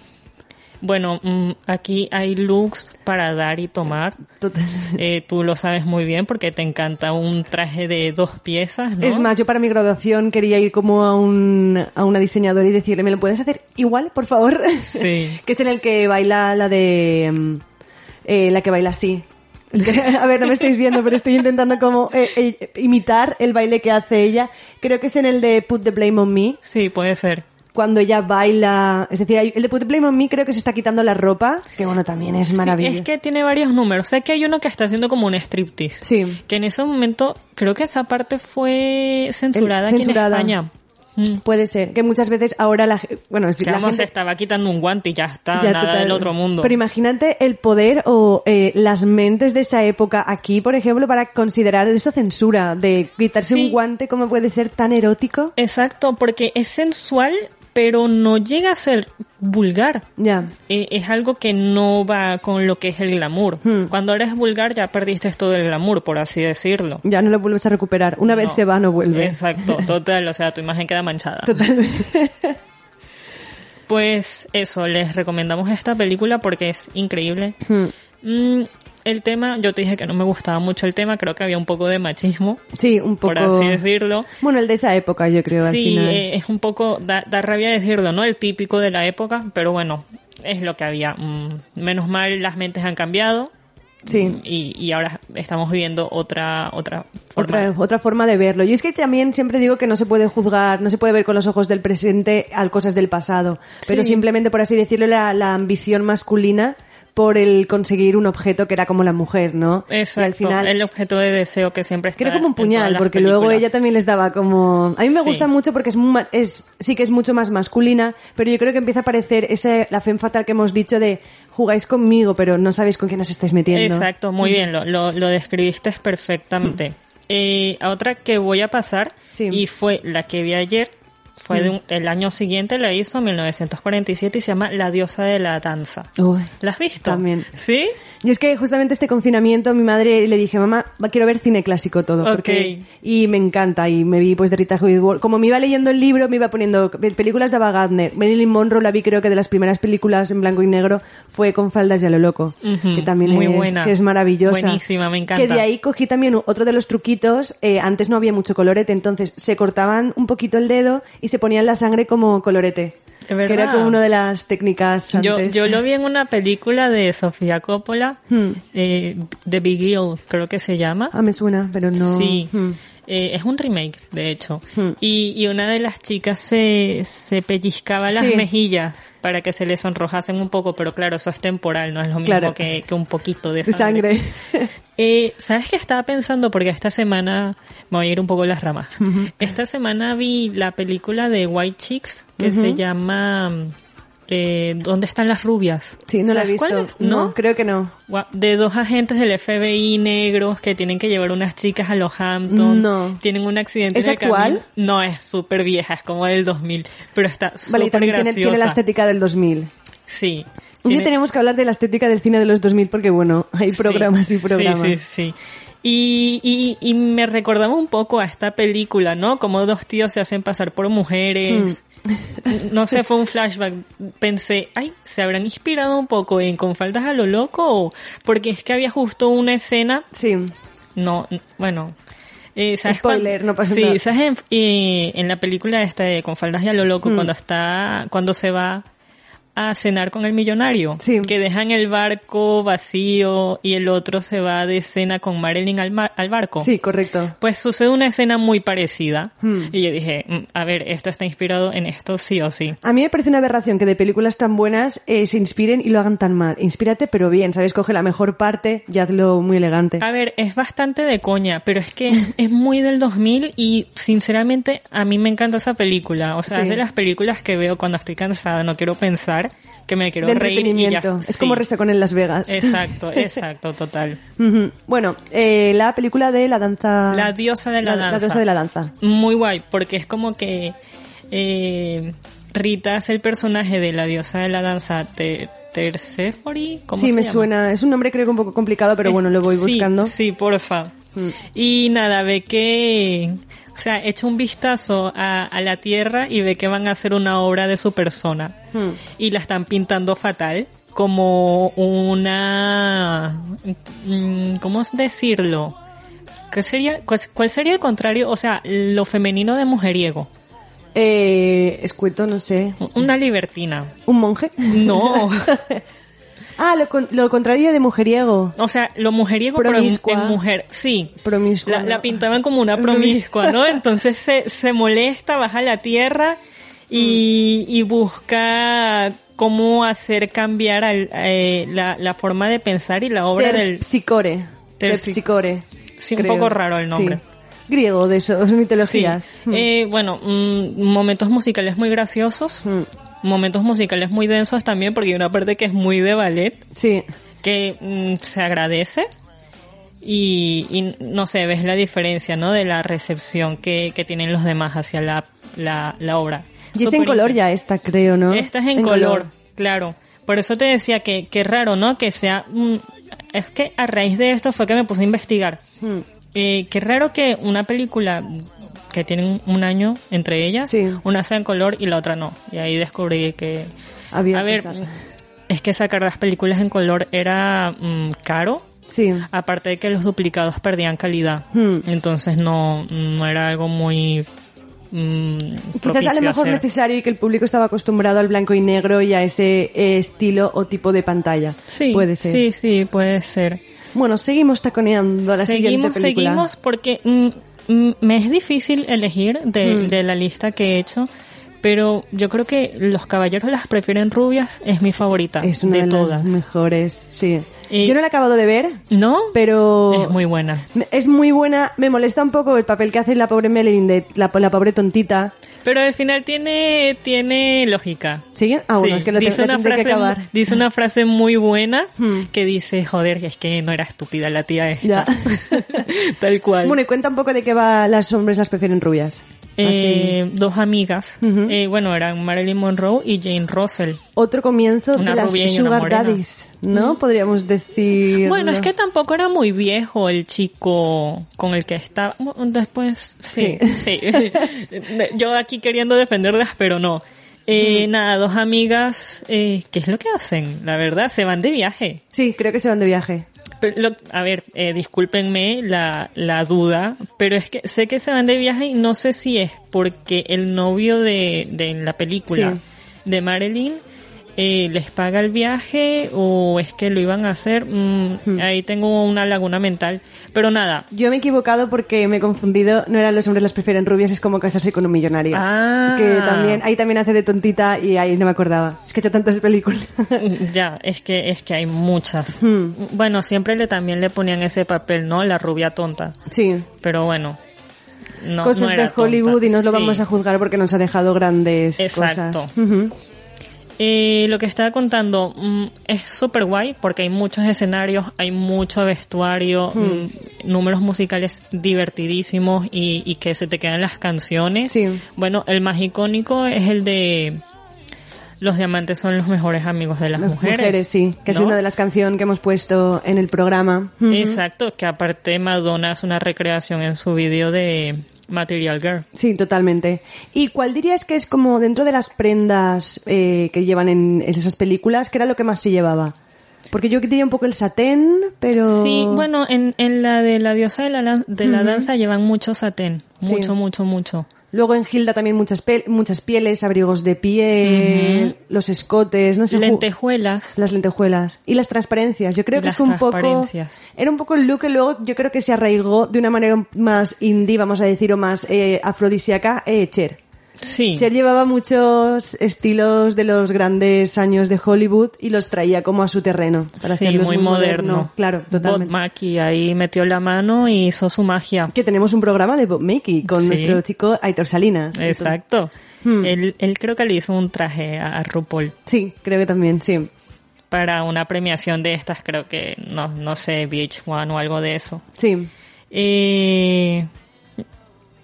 Bueno, mm, aquí hay looks para dar y tomar. Total. Eh, tú lo sabes muy bien porque te encanta un traje de dos piezas, ¿no? Es más, yo para mi graduación quería ir como a, un, a una diseñadora y decirle, ¿me lo puedes hacer igual, por favor? Sí. que es en el que baila la de... mm, eh, la que baila así. Es que, a ver, no me estáis viendo, pero estoy intentando como eh, eh, imitar el baile que hace ella. Creo que es en el de Put the Blame on Me. Sí, puede ser. Cuando ella baila, es decir, el de Put Blame on Me creo que se está quitando la ropa, que bueno, también es Sí, maravilloso. es que tiene varios números. Sé que hay uno que está haciendo como un striptease. Sí. Que en ese momento creo que esa parte fue censurada, El- aquí censurada. en España. Mm. Puede ser, que muchas veces ahora la, bueno, si Que la gente se estaba quitando un guante y ya está, Ya, nada total. del otro mundo. Pero imagínate el poder o eh, las mentes de esa época aquí, por ejemplo, para considerar esto censura, de quitarse Sí. un guante, ¿cómo puede ser tan erótico? Exacto, porque es sensual, pero no llega a ser vulgar. Ya. Eh, es algo que no va con lo que es el glamour. Hmm. Cuando eres vulgar ya perdiste todo el glamour, por así decirlo. Ya no lo vuelves a recuperar. Una vez No. se va, no vuelve. Exacto, total, o sea, tu imagen queda manchada. Totalmente. Pues eso, les recomendamos esta película porque es increíble. Hmm. Mm, el tema, yo te dije que no me gustaba mucho el tema, creo que había un poco de machismo, Sí, un poco. por así decirlo. Bueno, el de esa época, yo creo, al Sí, final. eh, es un poco, da, da rabia decirlo, ¿no? El típico de la época, pero bueno, es lo que había. Mm, menos mal las mentes han cambiado. Sí. Y, y ahora estamos viviendo otra, otra forma. Otra, otra forma de verlo. Y es que también siempre digo que no se puede juzgar, no se puede ver con los ojos del presente a cosas del pasado, pero Sí. simplemente, por así decirlo, la, la ambición masculina por el conseguir un objeto que era como la mujer, ¿no? Exacto, Y al final, el objeto de deseo que siempre está Creo como un puñal, porque luego ella también les daba como... A mí me Sí. gusta mucho porque es, muy ma- es sí que es mucho más masculina, pero yo creo que empieza a aparecer ese, la femme fatal que hemos dicho de jugáis conmigo, pero no sabéis con quién os estáis metiendo. Exacto, muy bien, lo, lo, lo describiste perfectamente. Eh, a otra que voy a pasar, y fue la que vi ayer, fue de un- el año siguiente, la hizo en 1947 y se llama La diosa de la danza. Uy, ¿La has visto? También. ¿Sí? Y es que justamente este confinamiento mi madre le dije, mamá, quiero ver cine clásico todo. Porque, y me encanta. Y me vi pues de Rita Hayworth. Como me iba leyendo el libro, me iba poniendo películas de Ava Gardner. Marilyn Monroe la vi creo que de las primeras películas en blanco y negro fue con faldas y a lo loco. Que también muy es, buena. que es maravillosa. Buenísima, me encanta. Que de ahí cogí también otro de los truquitos. eh, antes no había mucho colorete, entonces se cortaban un poquito el dedo y se ponían la sangre como colorete. Es verdad. Que era como una de las técnicas Yo, antes. yo lo vi en una película de Sofía Coppola, Hmm. eh, The Big Hill, creo que se llama. Ah, me suena, pero no. Sí, Hmm. Eh, es un remake, de hecho. Y, y una de las chicas se, se pellizcaba las Sí. mejillas para que se le sonrojasen un poco, pero claro, eso es temporal, no es lo mismo Claro. que, que un poquito de De sangre. sangre. Eh, ¿Sabes qué estaba pensando? Porque esta semana, me voy a ir un poco las ramas. Esta semana vi la película de White Chicks que se llama eh, ¿Dónde están las rubias? Sí, no la he ¿Sabes cuál visto. No, creo que no. De dos agentes del FBI negros que tienen que llevar unas chicas a los Hamptons. No. Tienen un accidente ¿Es actual? camino. No, es súper vieja, es como del 2000. Pero está Vale, súper también tiene, graciosa. tiene la estética del 2000. Sí. Un día tenemos que hablar de la estética del cine de los 2000 porque, bueno, hay programas Sí, y programas. Sí, sí, sí. Y, y, y me recordaba un poco a esta película, ¿no? Como dos tíos se hacen pasar por mujeres. No sé, fue un flashback. Pensé, ay, ¿se habrán inspirado un poco en Con faldas a lo loco? Porque es que había justo una escena. Sí. No, bueno. Eh, ¿sabes Spoiler, no pasa sí, nada. ¿sabes en, eh, en la película esta de Con faldas y a lo loco, Mm. cuando está, cuando se va a cenar con el millonario? Que dejan el barco vacío y el otro se va de cena con Marilyn al, ma- al barco. Sí, correcto. Pues sucede una escena muy parecida. Hmm. Y yo dije, "Mm, a ver, esto está inspirado en esto sí o sí. A mí me parece una aberración que de películas tan buenas eh, se inspiren y lo hagan tan mal. Inspírate, pero bien, ¿sabes? Coge la mejor parte y hazlo muy elegante. A ver, es bastante de coña, pero es que es muy del 2000 y sinceramente a mí me encanta esa película. O sea, Sí. es de las películas que veo cuando estoy cansada, no quiero pensar, que me quiero de reír y ya. Es Sí. como resacón en Las Vegas. Exacto, exacto, total. Bueno, eh, la película de la danza. La diosa de la, danza. La diosa de la danza. Muy guay, porque es como que eh, Rita es el personaje de la diosa de la danza Te- Terséfori. ¿Cómo sí, se me llama? suena. Es un nombre creo que un poco complicado, pero bueno, lo voy Sí, buscando. Sí, porfa. Mm. Y nada, ve que, o sea, echa un vistazo a, a la tierra y ve que van a hacer una obra de su persona. Hmm. Y la están pintando fatal, como una, mm, ¿cómo es decirlo? ¿Qué sería, cuál, cuál sería el contrario? O sea, lo femenino de mujeriego. Eh, escueto, no sé. Una libertina. ¿Un monje? No. ah, lo, con- lo contrario de mujeriego. O sea, lo mujeriego pero en, Promiscua. en mujer. Sí. Promiscua. La, la pintaban como una promiscua, ¿no? Entonces se, se molesta, baja a la tierra y, y busca cómo hacer cambiar al- eh, la, la forma de pensar y la obra del... Terpsi- Terpsicore. Sí, un poco raro el nombre. Sí. Griego, de esos mitologías. Sí. Eh, bueno, mm, momentos musicales muy graciosos. Momentos musicales muy densos también, porque hay una parte que es muy de ballet. Sí. Que mm, se agradece. Y, y, no sé, ves la diferencia, ¿no? De la recepción que, que tienen los demás hacia la, la, la obra. Y es en color ya esta, creo, ¿no? esta es en, color, claro. Por eso te decía que, que raro, ¿no? Que sea... mm, es que a raíz de esto fue que me puse a investigar. Hmm. Eh, qué raro que una película que tiene un año entre ellas, una sea en color y la otra no. Y ahí descubrí que... Había a ver, pensado. es que sacar las películas en color era mm, caro. Sí. Aparte de que los duplicados perdían calidad. Hmm. Entonces no, no era algo muy... mm, Quizás a lo mejor hacer. necesario y que el público estaba acostumbrado al blanco y negro y a ese eh, estilo o tipo de pantalla. Sí, Puede ser. Sí, sí, puede ser. Bueno, seguimos taconeando a la seguimos, siguiente película. seguimos porque mm, me es difícil elegir de, Mm. de la lista que he hecho, pero yo creo que Los Caballeros las prefieren rubias es mi favorita Es una de de, las todas. mejores, sí. Yo no la he acabado de ver, ¿No? pero Es muy buena. es muy buena. Me molesta un poco el papel que hace la pobre Melanie de la, la pobre tontita. Pero al final tiene, tiene lógica. ¿Sí? Ah, bueno, Sí, es que lo, dice, una frase, que acabar. Hmm. dice una frase muy buena que dice, joder, es que no era estúpida la tía esta. Ya. Tal cual. Bueno, y cuenta un poco de qué va las hombres las prefieren rubias. Eh, dos amigas, eh, bueno, eran Marilyn Monroe y Jane Russell. Otro comienzo Una de las Sugar. Daddies, ¿no? Podríamos decir. Bueno, es que tampoco era muy viejo el chico con el que estaba. Después, sí, sí. Yo aquí queriendo defenderlas, pero no. Eh, Nada, dos amigas, eh, ¿qué es lo que hacen? La verdad, se van de viaje. Sí, creo que se van de viaje. Pero lo- a ver, eh, discúlpenme la, la duda, pero es que sé que se van de viaje y no sé si es porque el novio de, de la película de Marilyn eh, les paga el viaje o es que lo iban a hacer. Mm, Ahí tengo una laguna mental. Pero nada. Yo me he equivocado porque me he confundido. No eran los hombres las prefieren rubias, es como casarse con un millonario. Ah. Que también, ahí también hace de tontita y ahí no me acordaba. Es que he hecho tantas películas. Ya, es que, es que hay muchas. Hmm. Bueno, siempre le también le ponían ese papel, ¿no? La rubia tonta. Sí. Pero bueno. No, cosas no de Hollywood tonta. y no lo Sí. vamos a juzgar porque nos ha dejado grandes Exacto. cosas. Ujú. Eh, lo que estaba contando mm, es súper guay porque hay muchos escenarios, hay mucho vestuario, Hmm. mm, números musicales divertidísimos y, y que se te quedan las canciones. Bueno, el más icónico es el de los diamantes son los mejores amigos de las, Las mujeres. sí, que es una de las canciones que hemos puesto en el programa. Exacto, que aparte Madonna es una recreación en su vídeo de Material Girl. Sí, totalmente. ¿Y cuál dirías que es como dentro de las prendas eh, que llevan en, esas películas, qué era lo que más se llevaba? Porque yo diría un poco el satén, pero... Sí, bueno, en, en la de la diosa de la, de la danza llevan mucho satén, Sí. mucho, mucho, mucho. Luego en Hilda también muchas, muchas pieles, abrigos de piel, los escotes, no sé. ju- Lentejuelas. Las lentejuelas. Y las transparencias. Yo creo que Las es un poco... Era un poco el look que luego yo creo que se arraigó de una manera más indie, vamos a decir, o más eh, afrodisíaca, eh, Cher. Sí. Cher llevaba muchos estilos de los grandes años de Hollywood y los traía como a su terreno. Para sí, hacerlos muy, moderno. Claro, totalmente. Bob Mackie ahí metió la mano y hizo su magia. Que tenemos un programa de Bob Makey con Sí. nuestro chico Aitor Salinas. Exacto. Hmm. Él, él creo que le hizo un traje a a RuPaul. Sí, creo que también, sí. Para una premiación de estas, creo que, no, no sé, VH1 o algo de eso. Sí. Eh,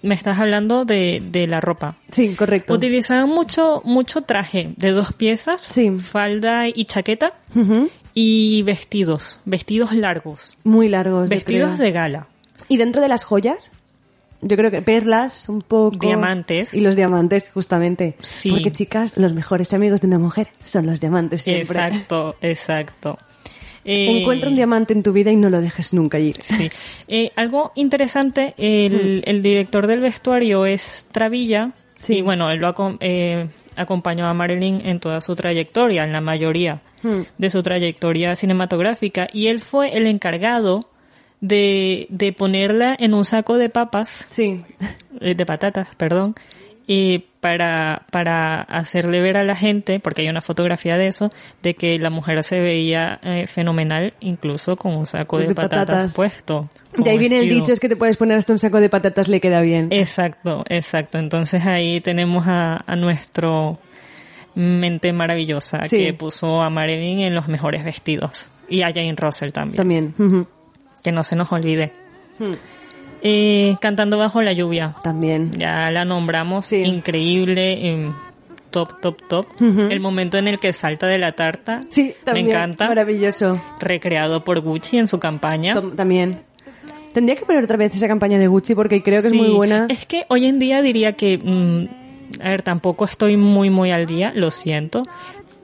me estás hablando de, de la ropa. Sí, correcto. Utilizaban mucho, mucho traje de dos piezas, falda y chaqueta, y vestidos, vestidos largos, Muy largos. vestidos de gala. ¿Y dentro de las joyas? Yo creo que perlas, un poco. Diamantes. Y los diamantes, justamente. Sí. Porque, chicas, los mejores amigos de una mujer son los diamantes siempre. Exacto, exacto. Eh, Encuentra un diamante en tu vida y no lo dejes nunca ir. Sí. Eh, algo interesante, el, el director del vestuario es Travilla, y bueno, él lo acom- eh, acompañó a Marilyn en toda su trayectoria, en la mayoría Hmm. de su trayectoria cinematográfica, y él fue el encargado de, de ponerla en un saco de papas, sí. de patatas, perdón, y para, para hacerle ver a la gente, porque hay una fotografía de eso, de que la mujer se veía eh, fenomenal incluso con un saco de, De patatas, patatas. puesto. De ahí viene el dicho, es que te puedes poner hasta un saco de patatas, le queda bien. Exacto, exacto. Entonces ahí tenemos a, a nuestro mente maravillosa Sí. que puso a Marilyn en los mejores vestidos. Y a Jane Russell también. También. Que no se nos olvide. Hmm. Eh, Cantando bajo la lluvia. También. Ya la nombramos. Increíble. em, top, top, top. El momento en el que salta de la tarta. Sí, también. Me encanta. Maravilloso. Recreado por Gucci en su campaña. Tom- También. Tendría que poner otra vez esa campaña de Gucci porque creo que Sí, es muy buena. Es que hoy en día diría que, mm, a ver, tampoco estoy muy, muy al día, lo siento,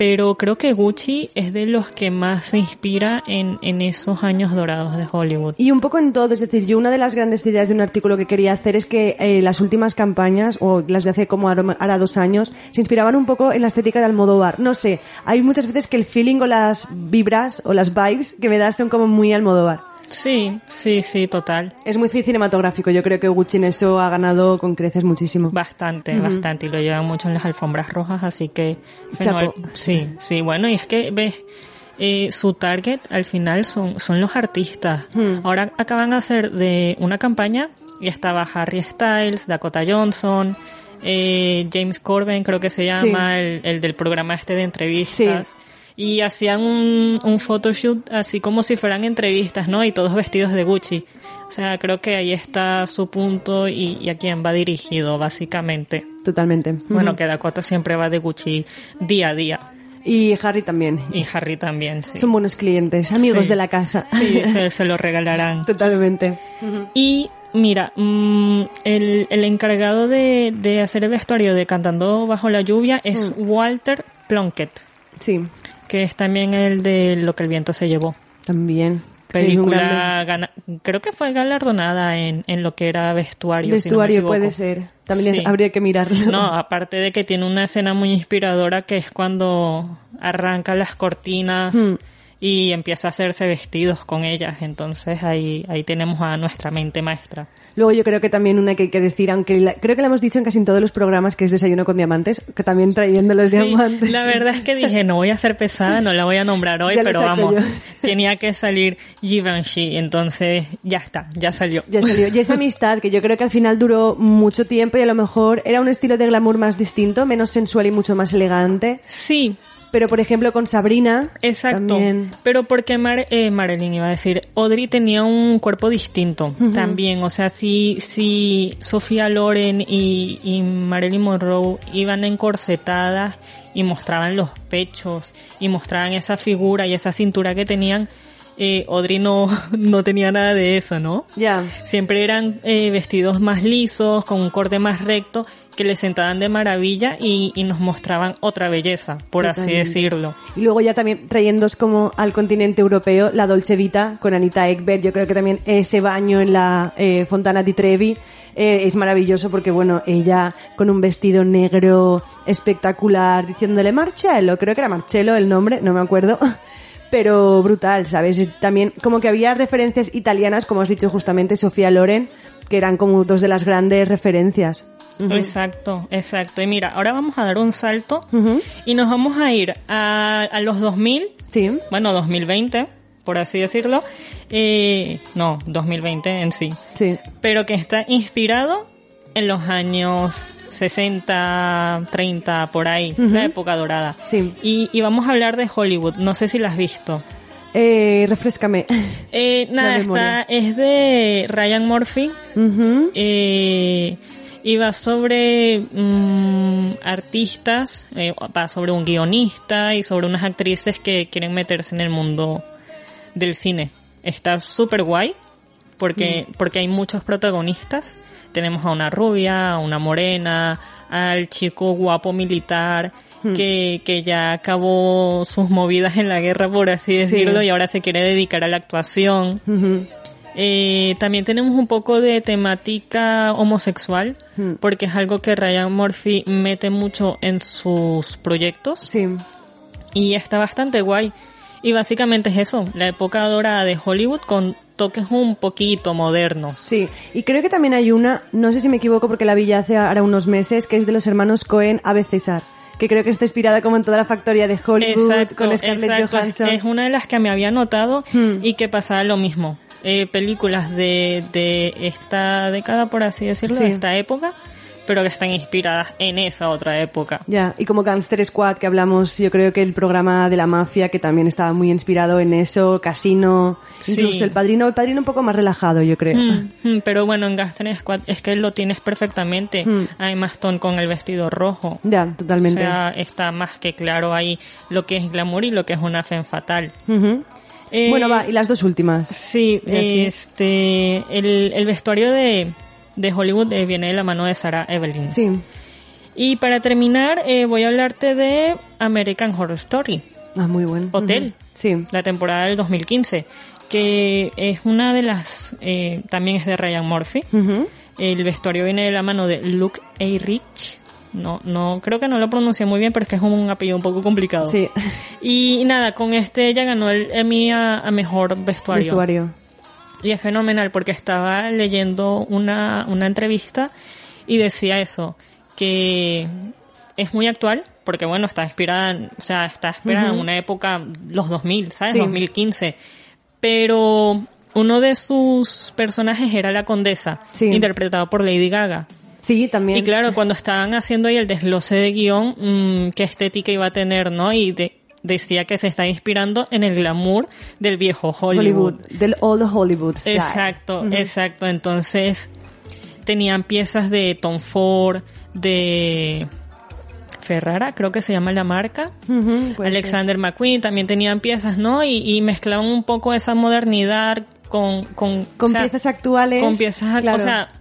pero creo que Gucci es de los que más se inspira en, en esos años dorados de Hollywood. Y un poco en todo, es decir, yo una de las grandes ideas de un artículo que quería hacer es que eh, las últimas campañas, o las de hace como ahora dos años, se inspiraban un poco en la estética de Almodóvar. No sé, hay muchas veces que el feeling o las vibras o las vibes que me das son como muy Almodóvar. Sí, sí, sí, total. Es muy cinematográfico, yo creo que Gucci en eso ha ganado con creces muchísimo. Bastante, bastante. Y lo llevan mucho en las alfombras rojas, así que... Chapo. Sí, sí, bueno, y es que, ves, eh, su target al final son, son los artistas. Hmm. Ahora acaban de hacer de una campaña y estaba Harry Styles, Dakota Johnson, eh, James Corbin creo que se llama, el, el del programa este de entrevistas. Y hacían un, un photoshoot así como si fueran entrevistas, ¿no? Y todos vestidos de Gucci. O sea, creo que ahí está su punto y, y a quién va dirigido, básicamente. Totalmente. Bueno, que Dakota siempre va de Gucci día a día. Y Harry también. Y Harry también, sí. Son buenos clientes, amigos Sí. de la casa. Sí, se, se lo regalarán. Totalmente. Y mira, mm, el, el encargado de, de hacer el vestuario de Cantando Bajo la Lluvia es Walter Plunkett. Sí. Que es también el de Lo que el viento se llevó. También. Película, gana- creo que fue galardonada en, en lo que era vestuario. si no me Vestuario puede ser. También Sí. habría que mirarlo. No, aparte de que tiene una escena muy inspiradora que es cuando arranca las cortinas Hmm. Y empieza a hacerse vestidos con ellas. Entonces ahí, ahí tenemos a nuestra mente maestra. Luego yo creo que también una que hay que decir, aunque la- creo que la hemos dicho en casi todos los programas, que es Desayuno con Diamantes, que también trayendo los Sí, diamantes. la verdad es que dije, no voy a ser pesada, no la voy a nombrar hoy, Ya pero vamos, yo. tenía que salir Givenchy, entonces ya está, ya salió. Ya salió. Y esa amistad, que yo creo que al final duró mucho tiempo y a lo mejor era un estilo de glamour más distinto, menos sensual y mucho más elegante. Sí, pero por ejemplo con Sabrina. Exacto. También. Pero porque Mar eh, Marilyn iba a decir, Audrey tenía un cuerpo distinto también. O sea, si, si Sofía Loren y, y Marilyn Monroe iban encorsetadas y mostraban los pechos y mostraban esa figura y esa cintura que tenían, eh, Audrey no, no tenía nada de eso, ¿no? Ya. Siempre eran eh, vestidos más lisos, con un corte más recto, que le sentaban de maravilla y, y nos mostraban otra belleza, por así Totalmente. decirlo. Y luego ya también trayéndos como al continente europeo la Dolce Vita con Anita Ekberg. Yo creo que también ese baño en la eh, Fontana di Trevi eh, es maravilloso porque, bueno, ella con un vestido negro espectacular diciéndole Marcello, creo que era Marcello el nombre, no me acuerdo. Pero brutal, ¿sabes? Es También como que había referencias italianas, como has dicho justamente, Sofía Loren, que eran como dos de las grandes referencias. Exacto, exacto. Y mira, ahora vamos a dar un salto y nos vamos a ir a, a los 2000. Sí. Bueno, 2020, por así decirlo. Eh, no, 2020 en sí. Sí. Pero que está inspirado en los años 60, 30, por ahí, Ujú. la época dorada. Sí. Y, y vamos a hablar de Hollywood. No sé si la has visto. Eh, refrescame. Eh, nada, está, es de Ryan Murphy. Eh, y va sobre mm, artistas, eh, va sobre un guionista y sobre unas actrices que quieren meterse en el mundo del cine. Está súper guay porque, porque hay muchos protagonistas. Tenemos a una rubia, a una morena, al chico guapo militar Hmm. que, que ya acabó sus movidas en la guerra, por así decirlo, y ahora se quiere dedicar a la actuación. Eh, también tenemos un poco de temática homosexual, Hmm. porque es algo que Ryan Murphy mete mucho en sus proyectos. Sí. Y está bastante guay. Y básicamente es eso, la época dorada de Hollywood con toques un poquito modernos. Sí, y creo que también hay una, no sé si me equivoco porque la vi ya hace ahora unos meses, que es de los hermanos Cohen, Ave César, que creo que está inspirada como en toda la factoría de Hollywood Exacto, con Scarlett exacto. Johansson. Es una de las que me había notado Hmm. y que pasaba lo mismo. Eh, películas de, de esta década, por así decirlo, Sí. de esta época, pero que están inspiradas en esa otra época. Ya, y como Gangster Squad que hablamos, yo creo que el programa de la mafia que también estaba muy inspirado en eso, Casino, Sí. incluso el padrino, el padrino un poco más relajado, yo creo. Mm, mm, pero bueno, en Gaston Squad es que lo tienes perfectamente. Mm. Hay Stone con el vestido rojo. Ya, totalmente. O sea, está más que claro ahí lo que es glamour y lo que es una femme fatal. Ujú. Eh, bueno, va, y las dos últimas. Sí, este, el, el vestuario de, de Hollywood eh, viene de la mano de Sarah Evelyn. Sí. Y para terminar, eh, voy a hablarte de American Horror Story. Ah, muy bueno. Hotel. Sí. La temporada del 2015. Que es una de las, también es de Ryan Murphy. El vestuario viene de la mano de Luke A. Rich. No, no, creo que no lo pronuncié muy bien, pero es que es un apellido un poco complicado. Sí. Y nada, con este ella ganó el Emmy a, a mejor vestuario. Vestuario. Y es fenomenal porque estaba leyendo una, una entrevista y decía eso, que es muy actual, porque bueno, está inspirada, o sea, está inspirada en una época, los 2000, ¿sabes? Sí. 2015. Pero uno de sus personajes era la condesa, Sí. interpretado por Lady Gaga. Sí, también. Y claro, cuando estaban haciendo ahí el desglose de guion, mm, qué estética iba a tener, ¿no? Y de- decía que se está inspirando en el glamour del viejo Hollywood. Del Old Hollywood style. Exacto, exacto. Entonces tenían piezas de Tom Ford, de Ferrara, creo que se llama la marca. Alexander McQueen también tenían piezas, ¿no? Y, y mezclaban un poco esa modernidad con... Con, Con o sea, piezas actuales. Con piezas, claro. o sea,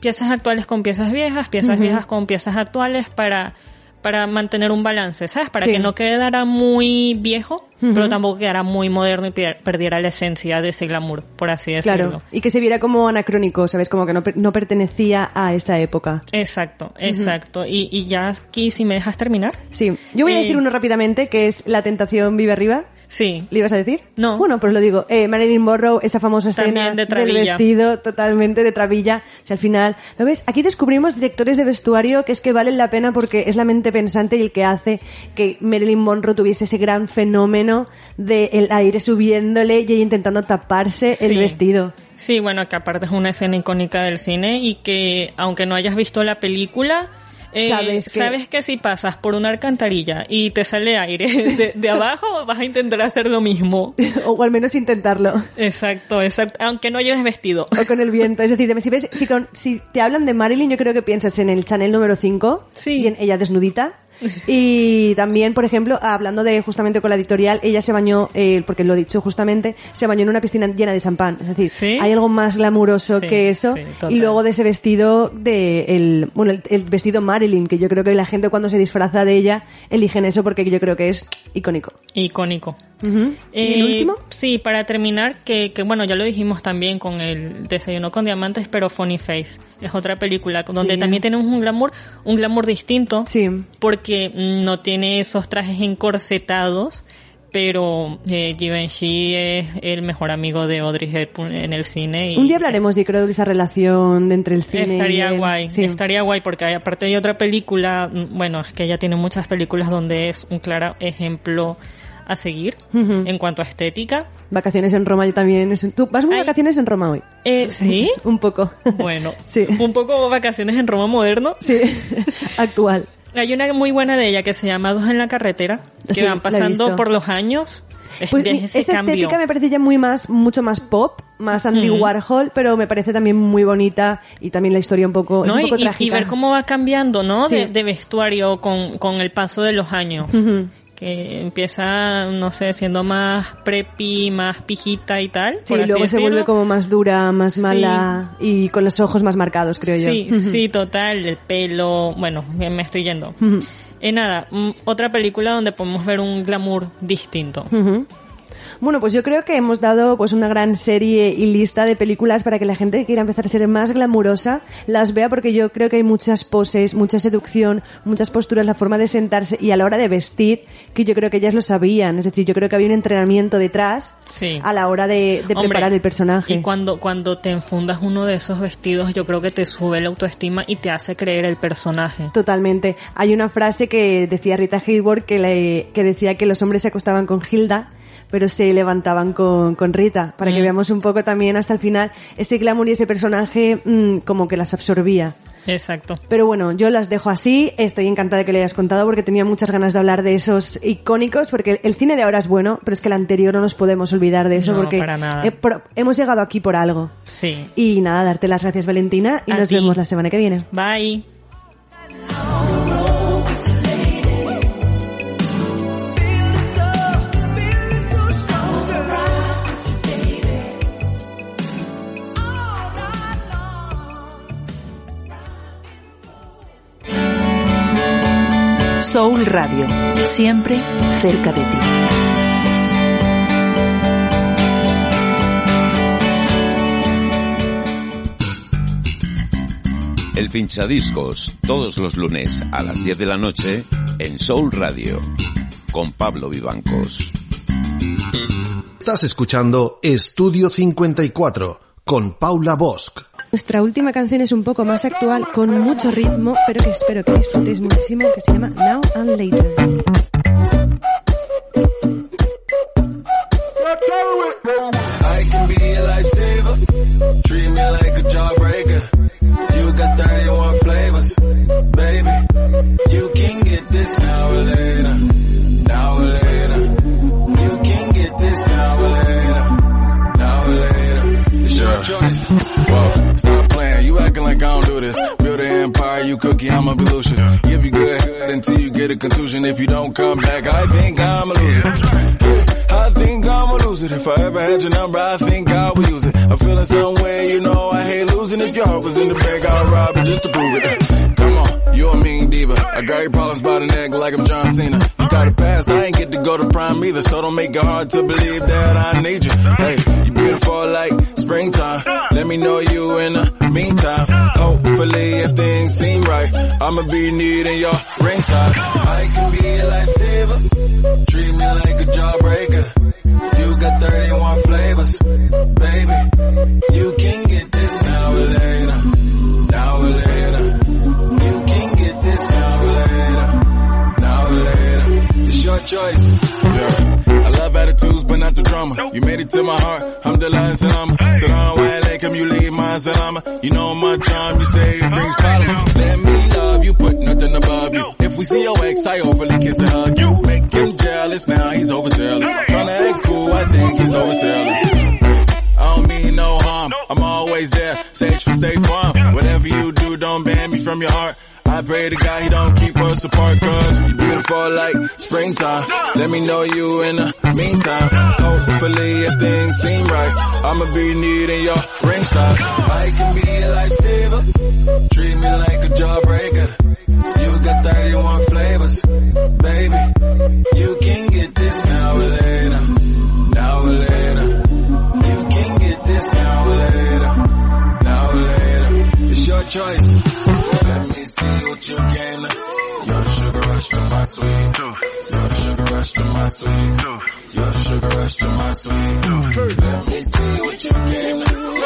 piezas actuales con piezas viejas, piezas viejas con piezas actuales para para mantener un balance, ¿sabes? Para Sí. que no quedara muy viejo, pero tampoco quedara muy moderno y perdiera la esencia de ese glamour, por así decirlo. Claro, y que se viera como anacrónico, ¿sabes? Como que no, per- no pertenecía a esta época. Exacto, exacto. y, y ya aquí, si me dejas terminar. Sí, yo voy a Eh, decir uno rápidamente, que es La tentación vive arriba. Sí. ¿Le ibas a decir? No. Bueno, pues lo digo. Eh, Marilyn Monroe, esa famosa escena de del vestido totalmente de trabilla. Si al final, ¿lo ves? Aquí descubrimos directores de vestuario que es que valen la pena porque es la mente pensante y el que hace que Marilyn Monroe tuviese ese gran fenómeno de el aire subiéndole y ella intentando taparse el vestido. Sí, bueno, que aparte es una escena icónica del cine y que aunque no hayas visto la película, Eh, Sabes que- sabes que si pasas por una alcantarilla y te sale aire de, de abajo, vas a intentar hacer lo mismo. o al menos intentarlo. Exacto, exacto. Aunque no lleves vestido. O con el viento. Es decir, si, ves, si, con- si te hablan de Marilyn, yo creo que piensas en el Chanel número 5. Sí. Y en ella desnudita. Y también, por ejemplo, hablando de justamente con la editorial, ella se bañó, eh, porque lo he dicho justamente, se bañó en una piscina llena de champán. Es decir, ¿Sí? hay algo más glamuroso Sí, que eso. sí, y luego de ese vestido, de el, bueno, el, el vestido Marilyn, que yo creo que la gente cuando se disfraza de ella, eligen eso porque yo creo que es icónico. Icónico. ¿Y el Eh, último? Sí, para terminar, que, que bueno, ya lo dijimos también con el Desayuno con Diamantes, pero Funny Face. Es otra película donde Sí. también tenemos un glamour, un glamour distinto. Sí. Porque mm, no tiene esos trajes encorsetados, pero eh, Givenchy es el mejor amigo de Audrey Hepburn en el cine. Y Un día hablaremos, yo creo, de esa relación de entre el cine Estaría y el- guay, sí. estaría guay porque hay- aparte hay otra película, mm, bueno, es que ella tiene muchas películas donde es un claro ejemplo a seguir en cuanto a estética. Vacaciones en Roma yo también. es- ¿Tú vas muy Ay. vacaciones en Roma hoy? Eh, ¿Sí? Un poco. Bueno, Sí. un poco vacaciones en Roma moderno. Sí, actual. Hay una muy buena de ella que se llama Dos en la carretera, que Sí, van pasando por los años. Es Pues ese esa cambio. estética me parece ya muy más, mucho más pop, más Ujú. Warhol, pero me parece también muy bonita y también la historia un poco, es ¿no? un poco y, y- trágica. y ver cómo va cambiando, ¿no? Sí. De, de vestuario con, con el paso de los años. Que empieza, no sé, siendo más preppy, más pijita y tal. Sí, por así luego se vuelve como más dura, más Sí. mala y con los ojos más marcados, creo yo. Sí, sí, total, el pelo, bueno, me estoy yendo. Ujú. Eh, nada, mm, otra película donde podemos ver un glamour distinto. Bueno, pues yo creo que hemos dado pues una gran serie y lista de películas para que la gente que quiera empezar a ser más glamurosa las vea porque yo creo que hay muchas poses, mucha seducción, muchas posturas, la forma de sentarse y a la hora de vestir que yo creo que ellas lo sabían. Es decir, yo creo que había un entrenamiento detrás Sí. a la hora de, de Hombre, preparar el personaje. Y cuando, cuando te enfundas uno de esos vestidos, yo creo que te sube la autoestima y te hace creer el personaje. Totalmente. Hay una frase que decía Rita Hayworth que, le- que decía que los hombres se acostaban con Hilda, pero se levantaban con, con Rita, para que Mm. veamos un poco también hasta el final ese glamour y ese personaje mm, como que las absorbía. Exacto. Pero bueno, yo las dejo así. Estoy encantada de que le hayas contado porque tenía muchas ganas de hablar de esos icónicos, porque el cine de ahora es bueno, pero es que el anterior no nos podemos olvidar de eso No, porque para nada. he- hemos llegado aquí por algo. Sí. Y nada, darte las gracias Valentina y A nos ti. vemos la semana que viene. Bye. Soul Radio, siempre cerca de ti. El pinchadiscos, todos los lunes a las 10 de la noche en Soul Radio, con Pablo Vivancos. Estás escuchando Estudio 54 con Paula Bosch. Nuestra última canción es un poco más actual, con mucho ritmo, pero que espero que disfrutéis muchísimo, que se llama Now and Later. You cookie, I'ma be Lucius. Give you good, good until you get a contusion. If you don't come back, I think I'm a loser. I think I'm a loser. If I ever had your number, I think I would use it. I'm feeling some way, you know I hate losing. If your heart was in the bag, I'd rob it just to prove it. You a mean diva. I got your problems by the neck like I'm John Cena. You got a past, I ain't get to go to prime either, so don't make it hard to believe that I need you. Hey, you beautiful like springtime. Let me know you in the meantime. Hopefully, if things seem right, I'ma be needing your ring size. I can be a lifesaver. Treat me like a jawbreaker. You got 31 flavors, baby. You can get this now or later. Now or later. Your choice. Yeah. I love attitudes, but not the drama. You made it to my heart. I'm the lion salama. Sit on white lake, come you leave my I said I'm a, you know my charm, you say it brings problems. Let me love you, put nothing above you. If we see your ex, I overly kiss and hug you. Make him jealous, now he's overzealous. Tryna act cool, I think he's overzealous. I don't mean no harm, I'm always there, safe from State Farm. Whatever you do, don't ban me from your heart. I pray to God he don't keep us apart cause beautiful like springtime. Let me know you in the meantime. Hopefully if things seem right, I'ma be needing your ring. I can be a lifesaver, treat me like a jawbreaker. You got 31 flavors, baby. You can get this now or later, now or later. You can get this now or later, now or later. It's your choice. Let me see what you came to. You're the sugar rush to my sweet. You're the sugar rush to my sweet. You're the sugar rush to my sweet. Let me see what you came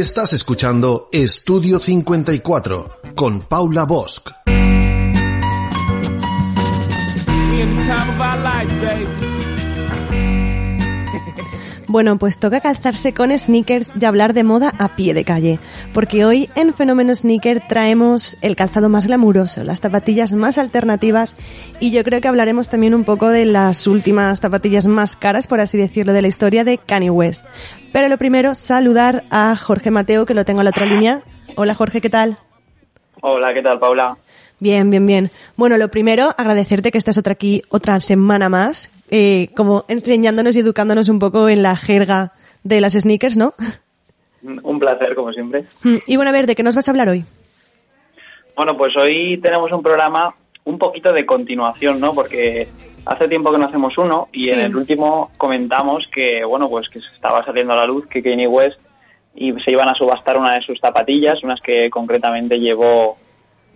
Estás escuchando Estudio 54 con Paula Bosch. Bueno, pues toca calzarse con sneakers y hablar de moda a pie de calle, porque hoy en Fenómeno Sneaker traemos el calzado más glamuroso, las zapatillas más alternativas y yo creo que hablaremos también un poco de las últimas zapatillas más caras, por así decirlo, de la historia de Kanye West. Pero lo primero, saludar a Jorge Mateo, que lo tengo en la otra línea. Hola Jorge, ¿qué tal? Hola, ¿qué tal, Paula? Bien, bien, bien. Bueno, lo primero, agradecerte que estés otra aquí otra semana más, eh, como enseñándonos y educándonos un poco en la jerga de las sneakers, ¿no? Un placer, como siempre. Y bueno, a ver, ¿de qué nos vas a hablar hoy? Bueno, pues hoy tenemos un programa un poquito de continuación, ¿no? Porque hace tiempo que no hacemos uno y Sí. en el último comentamos que, bueno, pues que se estaba saliendo a la luz que Kanye West y se iban a subastar una de sus zapatillas, unas que concretamente llevó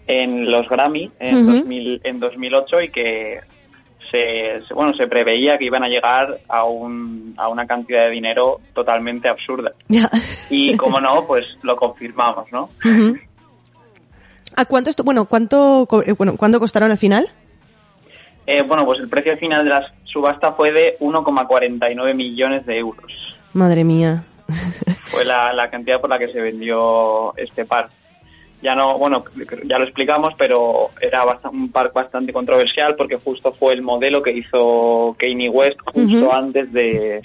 en los Grammy en, Ujú. 2000 en 2008 y que se, bueno, se preveía que iban a llegar a, un, a una cantidad de dinero totalmente absurda. Y como no, pues lo confirmamos, ¿no? ¿A cuánto esto, bueno, cuánto, eh, bueno, cuánto costaron al final? Eh, bueno, pues el precio final de la subasta fue de 1,49 millones de euros. Madre mía. Fue la, la cantidad por la que se vendió este par. Ya no, bueno, ya lo explicamos, pero era bast- un par bastante controversial porque justo fue el modelo que hizo Kanye West justo antes de,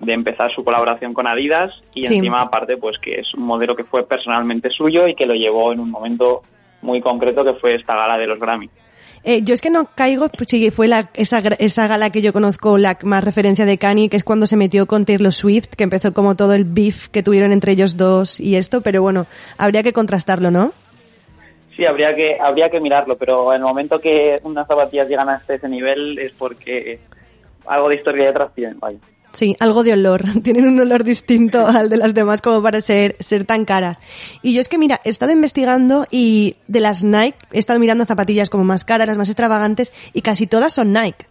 de empezar su colaboración con Adidas y Sí. encima aparte pues que es un modelo que fue personalmente suyo y que lo llevó en un momento muy concreto que fue esta gala de los Grammy. Eh, yo es que no caigo, pues sí, fue la, esa, esa gala que yo conozco, la más referencia de Kanye, que es cuando se metió con Taylor Swift, que empezó como todo el beef que tuvieron entre ellos dos y esto, pero bueno, habría que contrastarlo, ¿no? Sí, habría que, habría que mirarlo, pero en el momento que unas zapatillas llegan hasta ese nivel es porque algo de historia detrás tienen, vaya. Sí, algo de olor. Tienen un olor distinto al de las demás como para ser, ser tan caras. Y yo es que, mira, he estado investigando y de las Nike, he estado mirando zapatillas como más caras, las más extravagantes, y casi todas son Nike.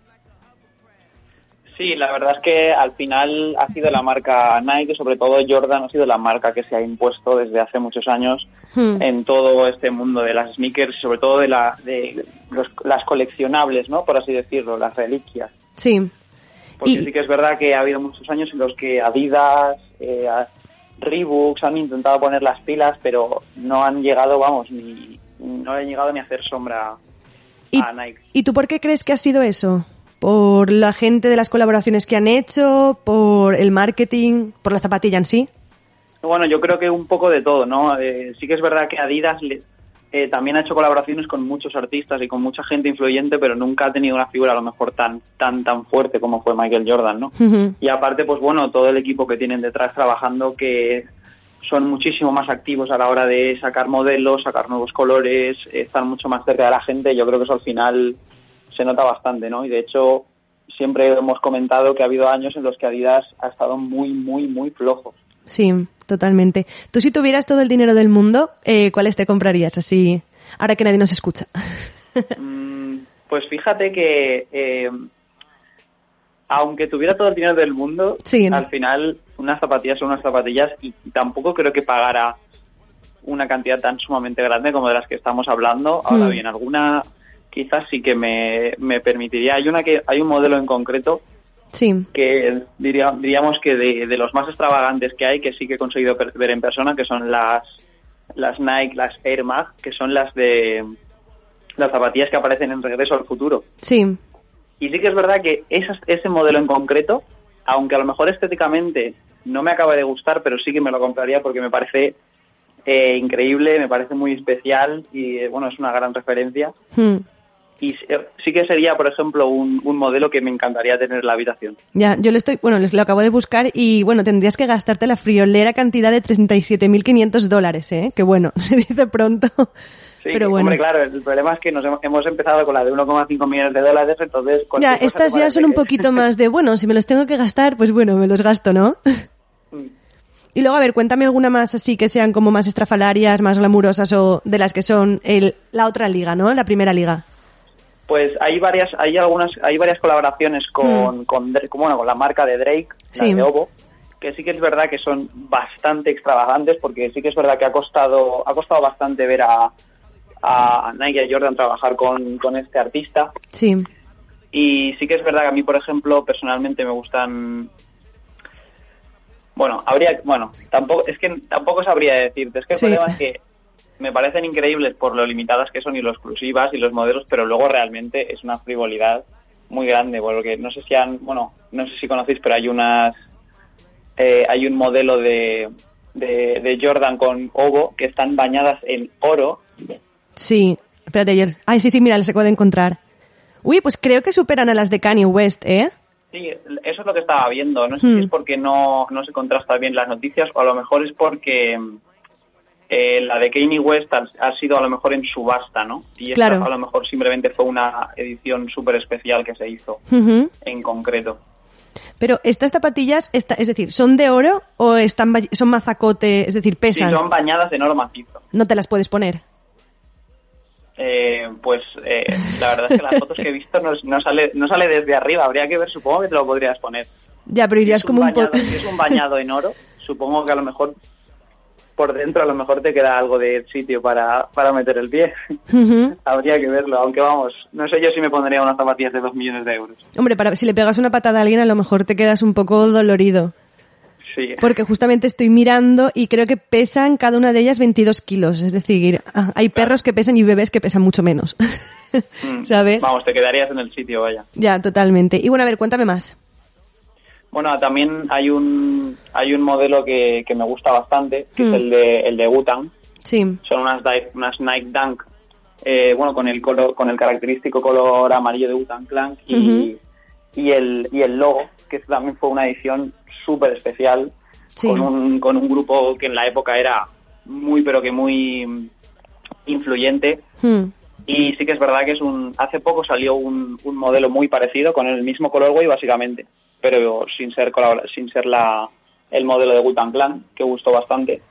Sí, la verdad es que al final ha sido la marca Nike, sobre todo Jordan ha sido la marca que se ha impuesto desde hace muchos años Hmm. en todo este mundo de las sneakers, sobre todo de, la, de los- las coleccionables, ¿no? Por así decirlo, las reliquias. Sí. Porque sí que es verdad que ha habido muchos años en los que Adidas, eh, Reeboks han intentado poner las pilas, pero no han llegado, vamos, ni no han llegado ni a hacer sombra a Nike. ¿Y tú por qué crees que ha sido eso? ¿Por la gente de las colaboraciones que han hecho? ¿Por el marketing? ¿Por la zapatilla en sí? Bueno, yo creo que un poco de todo, ¿no? Eh, sí que es verdad que Adidas le- eh, también ha hecho colaboraciones con muchos artistas y con mucha gente influyente, pero nunca ha tenido una figura a lo mejor tan tan tan fuerte como fue Michael Jordan, ¿no? Y aparte, pues bueno, todo el equipo que tienen detrás trabajando que son muchísimo más activos a la hora de sacar modelos, sacar nuevos colores, están mucho más cerca de la gente. Yo creo que eso al final se nota bastante, ¿no? Y de hecho siempre hemos comentado que ha habido años en los que Adidas ha estado muy, muy, muy flojo. Sí, totalmente. Tú si tuvieras todo el dinero del mundo, eh, ¿cuáles te comprarías así, ahora que nadie nos escucha? Mm, Pues fíjate que eh, aunque tuviera todo el dinero del mundo, Sí. al final unas zapatillas son unas zapatillas y tampoco creo que pagara una cantidad tan sumamente grande como de las que estamos hablando. Ahora Mm. bien, alguna quizás sí que me, me permitiría. Hay una que hay un modelo en concreto Sí, que diría, diríamos que de, de los más extravagantes que hay, que sí que he conseguido ver en persona, que son las, las Nike, las Air Mag, que son las de las zapatillas que aparecen en Regreso al Futuro. sí, Y sí que es verdad que esas- ese modelo en concreto, aunque a lo mejor estéticamente no me acaba de gustar, pero sí que me lo compraría porque me parece eh, increíble, me parece muy especial y eh, bueno, es una gran referencia. Hmm. Y sí- sí que sería, por ejemplo, un, un modelo que me encantaría tener en la habitación. Ya, yo lo estoy, bueno, les- lo acabo de buscar y bueno, tendrías que gastarte la friolera cantidad de 37.500 dólares, ¿eh? Que bueno, se dice pronto. Sí, Pero bueno. hombre, claro, el problema es que nos hemos, hemos empezado con la de 1,5 millones de dólares, entonces... Ya, estas ya son un poquito más de, bueno, si me los tengo que gastar, pues bueno, me los gasto, ¿no? Mm. Y luego, a ver, cuéntame alguna más así que sean como más estrafalarias, más glamurosas o de las que son el, la otra liga, ¿no? La primera liga. Pues hay varias, hay algunas, hay varias colaboraciones con, con, Dra- con, bueno, con la marca de Drake, la Hmm. De Ovo, que sí que es verdad que son bastante extravagantes, porque sí que es verdad que ha costado, ha costado bastante ver a, a Nike y a Jordan trabajar con, con este artista. Sí. Y sí que es verdad que a mí, por ejemplo, personalmente me gustan. Bueno, habría, bueno, tampoco, es que tampoco sabría decirte. Es que el Sí. problema es que me parecen increíbles por lo limitadas que son y lo exclusivas y los modelos, pero luego realmente es una frivolidad muy grande, porque no sé si han, bueno, no sé si conocéis, pero hay unas, eh, hay un modelo de, de, de Jordan con Ovo que están bañadas en oro Sí. Espérate, ayer. Ay, sí, sí, mira, las acabo de encontrar. Uy, pues creo que superan a las de Kanye West, ¿eh? Sí, eso es lo que estaba viendo. No sé Hmm. si es porque no, no se contrasta bien las noticias o a lo mejor es porque eh, la de Kanye West ha, ha sido a lo mejor en subasta, ¿no? Y esta Claro. a lo mejor simplemente fue una edición súper especial que se hizo en concreto. Pero estas zapatillas, esta, es decir, ¿son de oro o están son mazacote? Es decir, Sí, pesan. son bañadas en oro macizo. No te las puedes poner. Eh, pues eh, la verdad es que las fotos que he visto no, no sale no sale desde arriba. Habría que ver, supongo que te lo podrías poner. Ya, pero irías Si como un bañado- poco... Si es un bañado en oro, supongo que a lo mejor por dentro a lo mejor te queda algo de sitio para, para meter el pie. Habría que verlo, aunque vamos, no sé yo si me pondría unas zapatillas de dos millones de euros. Hombre, para, si le pegas una patada a alguien a lo mejor te quedas un poco dolorido. Sí. Porque justamente estoy mirando y creo que pesan cada una de ellas 22 kilos. Es decir, ah, hay perros que pesan y bebés que pesan mucho menos. Mm, ¿Sabes? Vamos, te quedarías en el sitio, vaya. ya, totalmente. Y bueno, a ver, cuéntame más. Bueno, también hay un hay un modelo que, que me gusta bastante, que Mm. es el de el de Wu-Tang. Sí. Son unas, Di- unas Nike Dunk, eh, bueno, con el color, con el característico color amarillo de Wu-Tang Clan y, y el y el logo, que también fue una edición súper especial Sí. con un con un grupo que en la época era muy pero que muy mm, influyente Hmm. Y sí que es verdad que es un hace poco salió un, un modelo muy parecido con el mismo colorway básicamente pero sin ser sin ser la el modelo de Wu-Tang Clan que gustó bastante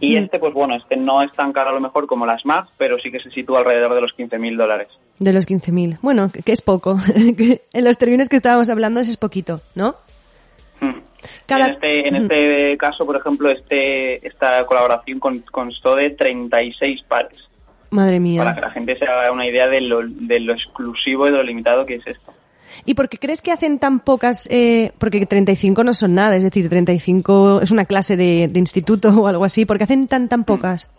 y Mm. este pues bueno este no es tan caro a lo mejor como las Mag pero sí que se sitúa alrededor de los 15.000 dólares De los 15.000. Bueno, que, es poco. En los términos que estábamos hablando es poquito, ¿no? Cada- en este en este caso por ejemplo este esta colaboración con- constó de 36 pares Madre para mía. que la gente se haga una idea de lo, de lo exclusivo y de lo limitado que es esto ¿Y por qué crees que hacen tan pocas? Eh, porque 35 no son nada, es decir, 35 es una clase de, de instituto o algo así. ¿Por qué hacen tan, tan pocas?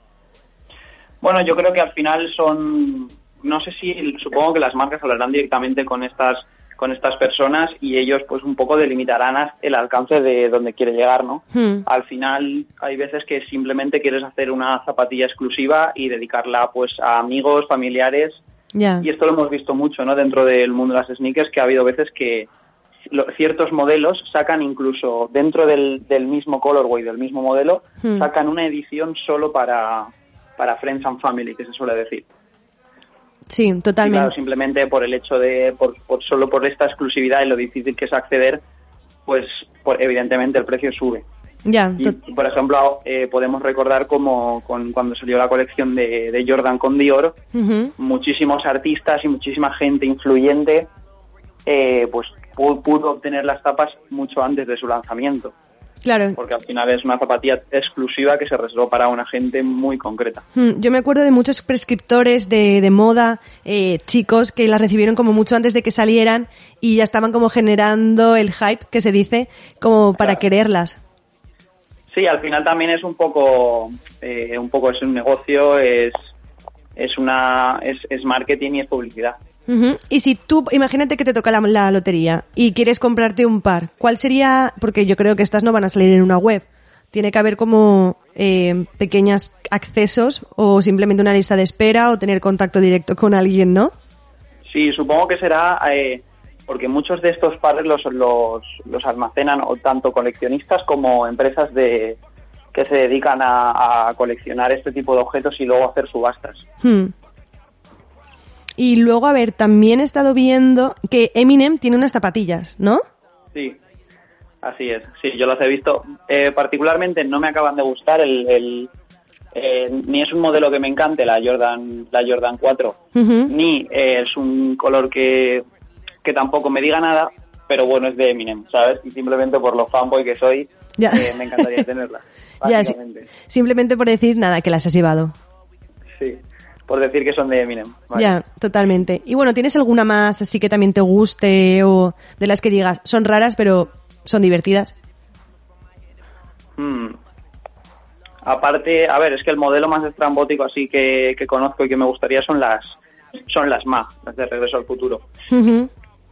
Bueno, yo creo que al final son, no sé si, supongo que las marcas hablarán directamente con estas con estas personas y ellos pues un poco delimitarán el alcance de donde quiere llegar, ¿no? Hmm. Al final hay veces que simplemente quieres hacer una zapatilla exclusiva y dedicarla pues a amigos, familiares y esto lo hemos visto mucho, ¿no? Dentro del mundo de las sneakers que ha habido veces que ciertos modelos sacan incluso dentro del, del mismo colorway, del mismo modelo, Hmm. sacan una edición solo para, para Friends and Family, que se suele decir. Sí, Y totalmente. claro, simplemente por el hecho de, por, por- solo por esta exclusividad y lo difícil que es acceder, pues por- evidentemente el precio sube. Ya, Y, por ejemplo, eh, podemos recordar como con, cuando salió la colección de, de Jordan con Dior, muchísimos artistas y muchísima gente influyente eh, pues pu- pudo obtener las tapas mucho antes de su lanzamiento, claro. porque al final es una zapatilla exclusiva que se reservó para una gente muy concreta. Mm, Yo me acuerdo de muchos prescriptores de, de moda, eh, chicos, que las recibieron como mucho antes de que salieran y ya estaban como generando el hype que se dice como para quererlas. Sí, al final también es un poco, eh, un poco es un negocio, es es una es, es marketing y es publicidad. Y si tú, imagínate que te toca la, la lotería y quieres comprarte un par, ¿cuál sería? Porque yo creo que estas no van a salir en una web. Tiene que haber como eh, pequeños accesos o simplemente una lista de espera o tener contacto directo con alguien, ¿no? Sí, supongo que será eh, porque muchos de estos pares los, los, los almacenan o tanto coleccionistas como empresas de que se dedican a, a coleccionar este tipo de objetos y luego hacer subastas. Hmm. Y luego, a ver, también he estado viendo que Eminem tiene unas zapatillas, ¿no? Sí, así es. Sí, yo las he visto. Eh, particularmente no me acaban de gustar el, el, eh, ni es un modelo que me encante la Jordan la Jordan 4 Ujú. ni eh, es un color que, que tampoco me diga nada, pero bueno, es de Eminem, ¿sabes? Y simplemente por lo fanboy que soy, Ya. eh, me encantaría tenerla. Ya. Simplemente por decir nada, que las has llevado. Sí, por decir que son de Eminem. vale. Ya, totalmente. Y bueno, ¿tienes alguna más así que también te guste o de las que digas, son raras pero son divertidas? Mm. Aparte, a ver, es que el modelo más estrambótico así que, que conozco y que me gustaría son las son las MAG, las de Regreso al Futuro.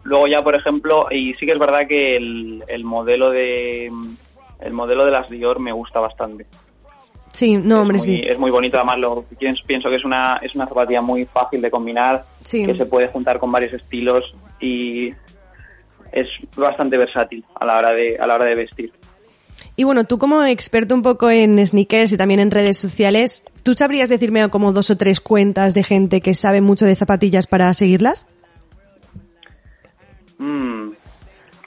Luego ya, por ejemplo, y sí que es verdad que el, el modelo de el modelo de las Dior me gusta bastante. Sí, no, hombre, muy, sí. es muy bonito, además lo pienso, pienso que es una es una zapatilla muy fácil de combinar, Sí. que se puede juntar con varios estilos y es bastante versátil a la hora de a la hora de vestir. Y bueno, tú como experto un poco en sneakers y también en redes sociales, ¿tú sabrías decirme como dos o tres cuentas de gente que sabe mucho de zapatillas para seguirlas? Mm,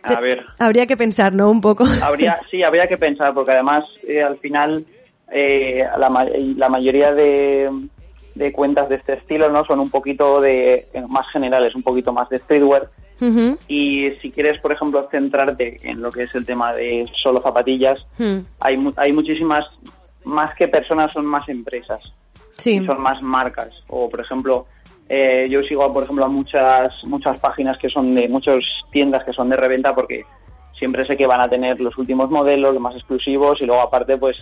a ver, Habría que pensar, ¿no? Un poco. habría sí habría que pensar porque además eh, al final eh, la, ma- la mayoría de, de cuentas de este estilo no son un poquito de eh, más generales un poquito más de streetwear. Y si quieres por ejemplo centrarte en lo que es el tema de solo zapatillas Hmm. hay mu- hay muchísimas más que personas son más empresas. Sí. son más marcas. O por ejemplo eh, yo sigo por ejemplo a muchas muchas páginas que son de muchas tiendas que son de reventa porque siempre sé que van a tener los últimos modelos los más exclusivos y luego aparte pues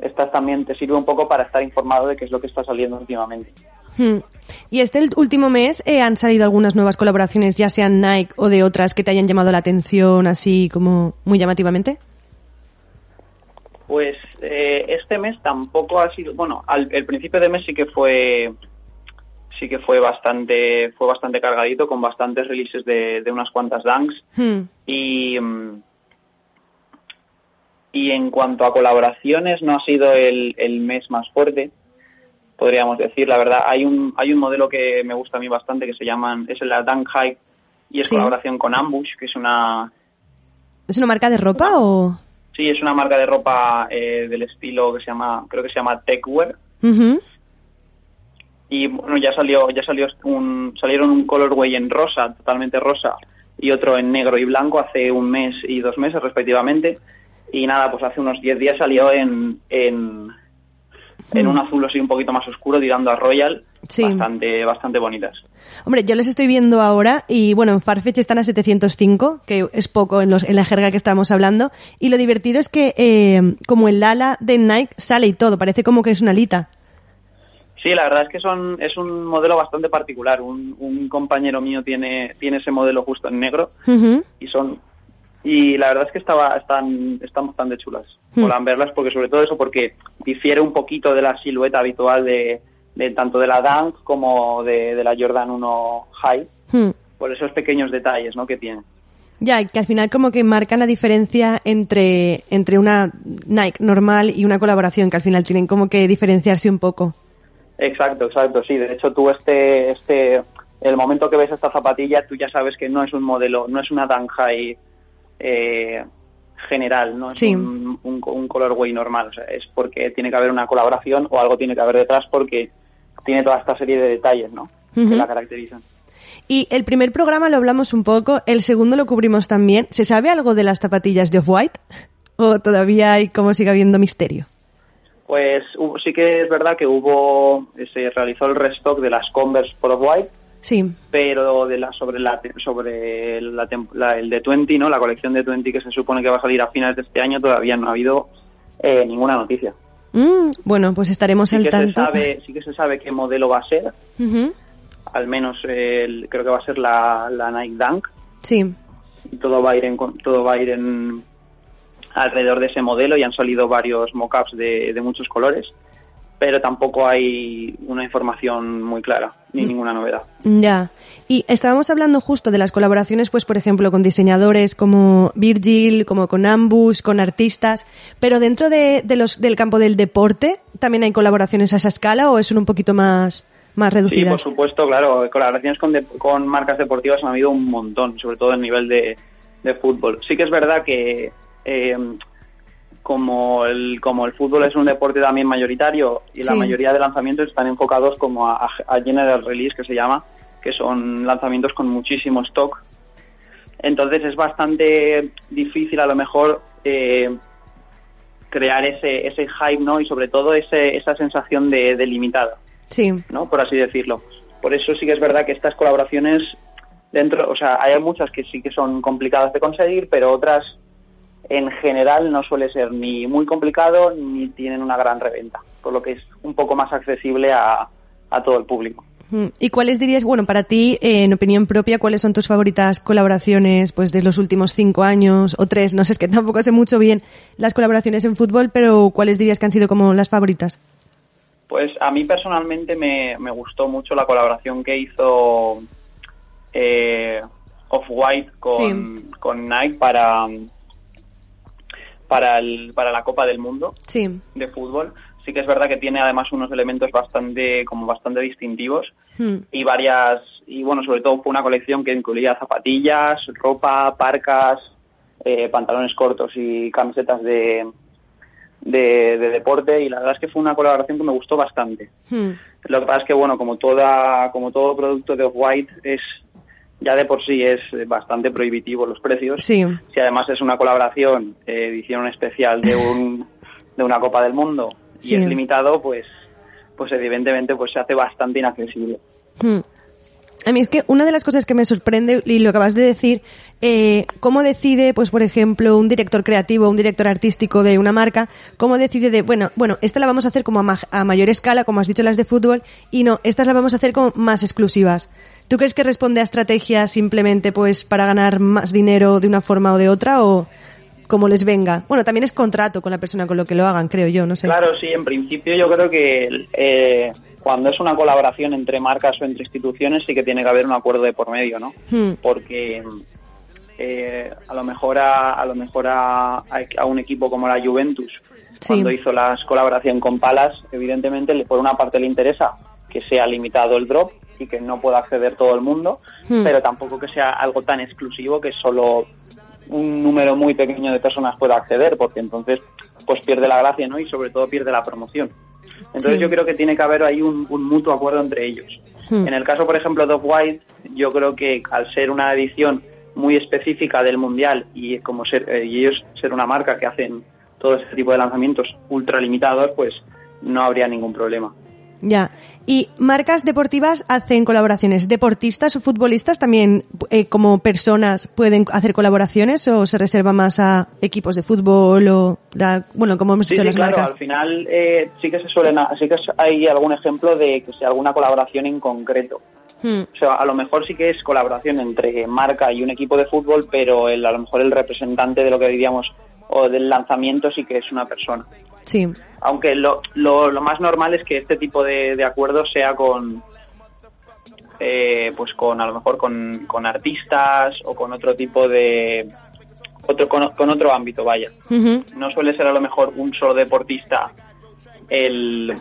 estas también te sirve un poco para estar informado de qué es lo que está saliendo últimamente Hmm. Y este último mes eh, han salido algunas nuevas colaboraciones, ya sean Nike o de otras que te hayan llamado la atención así como muy llamativamente. Pues eh, este mes tampoco ha sido, bueno, al el principio de mes sí que fue sí que fue bastante fue bastante cargadito con bastantes releases de, de unas cuantas dunks Hmm. y mm, y en cuanto a colaboraciones no ha sido el, el mes más fuerte podríamos decir la verdad hay un hay un modelo que me gusta a mí bastante que se llaman es el Dunk High y es Sí. colaboración con Ambush que es una ¿Es una marca de ropa o...? sí es una marca de ropa eh, del estilo que se llama creo que se llama Techwear y bueno ya salió ya salió un salieron un colorway en rosa totalmente rosa y otro en negro y blanco hace un mes y dos meses respectivamente y nada pues hace unos 10 días salió en en, en un azul así un poquito más oscuro tirando a royal Sí. bastante bastante bonitas Hombre, yo les estoy viendo ahora y bueno, en Farfetch están a 705, que es poco en, los, en la jerga que estábamos hablando. Y lo divertido es que eh, como el ala de Nike sale y todo, parece como que es una alita. sí la verdad es que son es un modelo bastante particular un, un compañero mío tiene tiene ese modelo justo en negro y son y la verdad es que estaba están están bastante chulas Hmm. molan verlas porque sobre todo eso porque difiere un poquito de la silueta habitual de, de tanto de la Dunk como de, de la Jordan 1 High Hmm. por esos pequeños detalles ¿no? que tiene Ya, que al final como que marcan la diferencia entre, entre una Nike normal y una colaboración, que al final tienen como que diferenciarse un poco. Exacto, exacto, sí. De hecho, tú este, este, el momento que ves esta zapatilla, tú ya sabes que no es un modelo, no es una Danhai eh, general, no es Sí. un, un, un colorway normal. O sea, es porque tiene que haber una colaboración o algo tiene que haber detrás porque tiene toda esta serie de detalles, ¿no? Que la caracterizan. Y el primer programa lo hablamos un poco, el segundo lo cubrimos también. ¿Se sabe algo de las zapatillas de Off-White? ¿O todavía hay como sigue habiendo misterio? Pues hubo- sí que es verdad que hubo, se realizó el restock de las Converse por White, Sí. pero de la sobre la sobre la la- el de 20, ¿no? La colección de 20 que se supone que va a salir a finales de este año todavía no ha habido eh, ninguna noticia. Mm, bueno, pues estaremos Sí al que, se sabe, sí que se sabe qué modelo va a ser, al menos eh, el- creo que va a ser la, la Nike Dunk Sí. y todo va a ir en todo va a ir en alrededor de ese modelo y han salido varios mockups de, de muchos colores, pero tampoco hay una información muy clara ni Mm. ninguna novedad. Ya. Y estábamos hablando justo de las colaboraciones, pues por ejemplo, con diseñadores como Virgil, como con Ambush, con artistas, pero dentro de, de los, del campo del deporte, ¿también hay colaboraciones a esa escala o son un poquito más, más Sí, por reducidas? supuesto, claro, colaboraciones con, de- con marcas deportivas han habido un montón, sobre todo a nivel de, de fútbol. Sí que es verdad que eh, como, el, como el fútbol es un deporte también mayoritario y la mayoría de lanzamientos están enfocados como a, a general release, que se llama, que son lanzamientos con muchísimo stock. Entonces es bastante difícil a lo mejor eh, crear ese, ese hype, ¿no? Y sobre todo ese, esa sensación de, de limitada. Sí. ¿no? Por así decirlo. Por eso sí que es verdad que estas colaboraciones dentro, o sea, hay muchas que sí que son complicadas de conseguir, pero otras en general no suele ser ni muy complicado ni tienen una gran reventa, por lo que es un poco más accesible a, a todo el público. Mm. ¿Y cuáles dirías, bueno, para ti, eh, en opinión propia, cuáles son tus favoritas colaboraciones, pues, de los últimos cinco años o tres? No sé, es que tampoco sé mucho bien las colaboraciones en fútbol, pero ¿cuáles dirías que han sido como las favoritas? Pues a mí personalmente me, me gustó mucho la colaboración que hizo eh, Off-White con, con Nike para, para, el, para la Copa del Mundo Sí. de fútbol. Sí que es verdad que tiene además unos elementos bastante como bastante distintivos Mm. y varias y bueno sobre todo fue una colección que incluía zapatillas, ropa, parcas, eh, pantalones cortos y camisetas de, de, de deporte y la verdad es que fue una colaboración que me gustó bastante. Mm. Lo que pasa es que bueno como toda como todo producto de Off-White es ya de por sí es bastante prohibitivo los precios. Sí. Si además es una colaboración, eh, edición especial de un de una Copa del Mundo y Sí. es limitado, pues pues evidentemente pues se hace bastante inaccesible. Hmm. A mí es que una de las cosas que me sorprende, y lo acabas de decir, eh, cómo decide, pues por ejemplo, un director creativo, un director artístico de una marca, cómo decide de, bueno, bueno, esta la vamos a hacer como a, ma- a mayor escala, como has dicho las de fútbol, y no, estas las vamos a hacer como más exclusivas. ¿Tú crees que responde a estrategias simplemente pues para ganar más dinero de una forma o de otra o como les venga? Bueno, también es contrato con la persona con lo que lo hagan, creo yo, no sé. Claro, sí, en principio yo creo que eh, cuando es una colaboración entre marcas o entre instituciones sí que tiene que haber un acuerdo de por medio, ¿no? Hmm. Porque eh, a lo mejor a, a lo mejor a, a un equipo como la Juventus Sí. cuando hizo la colaboración con Palas, evidentemente por una parte le interesa que sea limitado el drop y que no pueda acceder todo el mundo, Hmm. pero tampoco que sea algo tan exclusivo que solo un número muy pequeño de personas pueda acceder, porque entonces pues pierde la gracia, ¿no? Y sobre todo pierde la promoción. Entonces Sí. yo creo que tiene que haber ahí un, un mutuo acuerdo entre ellos. Hmm. En el caso, por ejemplo, de Off-White, yo creo que al ser una edición muy específica del Mundial y como ser, eh, y ellos ser una marca que hacen todo este tipo de lanzamientos ultra limitados, pues no habría ningún problema. Ya. ¿Y marcas deportivas hacen colaboraciones? ¿Deportistas o futbolistas también eh, como personas pueden hacer colaboraciones o se reserva más a equipos de fútbol o, la- bueno, como hemos Sí, dicho, sí, las claro, marcas? al final eh, sí que se suelen, sí que hay algún ejemplo de que sea alguna colaboración en concreto. Hmm. O sea, a lo mejor sí que es colaboración entre marca y un equipo de fútbol, pero el, a lo mejor el representante de lo que diríamos o del lanzamiento sí que es una persona. Sí. Aunque lo, lo, lo más normal es que este tipo de, de acuerdos sea con eh, pues con a lo mejor con, con artistas o con otro tipo de otro con, con otro ámbito vaya no suele ser a lo mejor un solo deportista el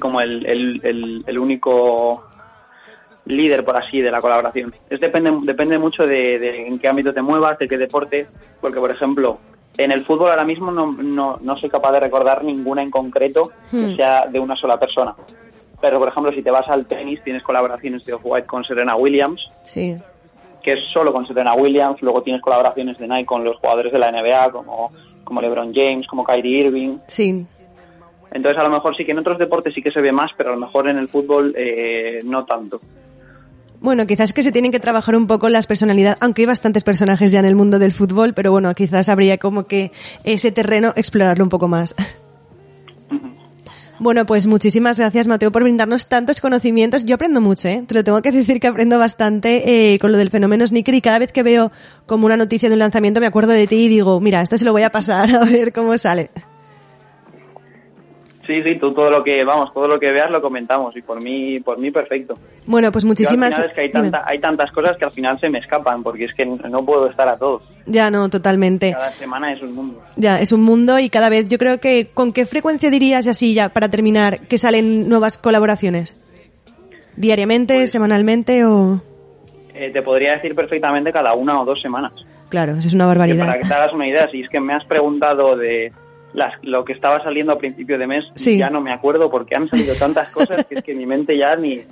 como el, el- el- el único líder, por así, de la colaboración. Es depende, depende mucho de, de en qué ámbito te muevas, de qué deporte, porque, por ejemplo, en el fútbol ahora mismo no, no, no soy capaz de recordar ninguna en concreto que Hmm. sea de una sola persona. Pero, por ejemplo, si te vas al tenis, tienes colaboraciones de Off-White con Serena Williams, Sí. que es solo con Serena Williams, luego tienes colaboraciones de Nike con los jugadores de la NBA, como, como LeBron James, como Kyrie Irving. Sí. Entonces, a lo mejor sí que en otros deportes sí que se ve más, pero a lo mejor en el fútbol eh, no tanto. Bueno, quizás que se tienen que trabajar un poco las personalidades, aunque hay bastantes personajes ya en el mundo del fútbol, pero bueno, quizás habría como que ese terreno explorarlo un poco más. Bueno, pues muchísimas gracias, Mateo, por brindarnos tantos conocimientos. Yo aprendo mucho, ¿eh? Te lo tengo que decir que aprendo bastante eh, con lo del fenómeno sneaker y cada vez que veo como una noticia de un lanzamiento me acuerdo de ti y digo, mira, esto se lo voy a pasar a ver cómo sale. Sí, sí, tú todo lo que, vamos, todo lo que veas lo comentamos y por mí, por mí perfecto. Bueno, pues muchísimas... final es que hay, Dime. tanta, hay tantas cosas que al final se me escapan porque es que no puedo estar a todo. Ya no, totalmente. Cada semana es un mundo. Ya, es un mundo y cada vez yo creo que ¿con qué frecuencia dirías así ya para terminar que salen nuevas colaboraciones? ¿Diariamente, Pues semanalmente o...? Eh, te podría decir perfectamente cada una o dos semanas. Claro, eso es una Que barbaridad. para que te hagas una idea, si es que me has preguntado de las, lo que estaba saliendo a principio de mes, Sí. ya no me acuerdo porque han salido tantas cosas que es que mi mente ya ni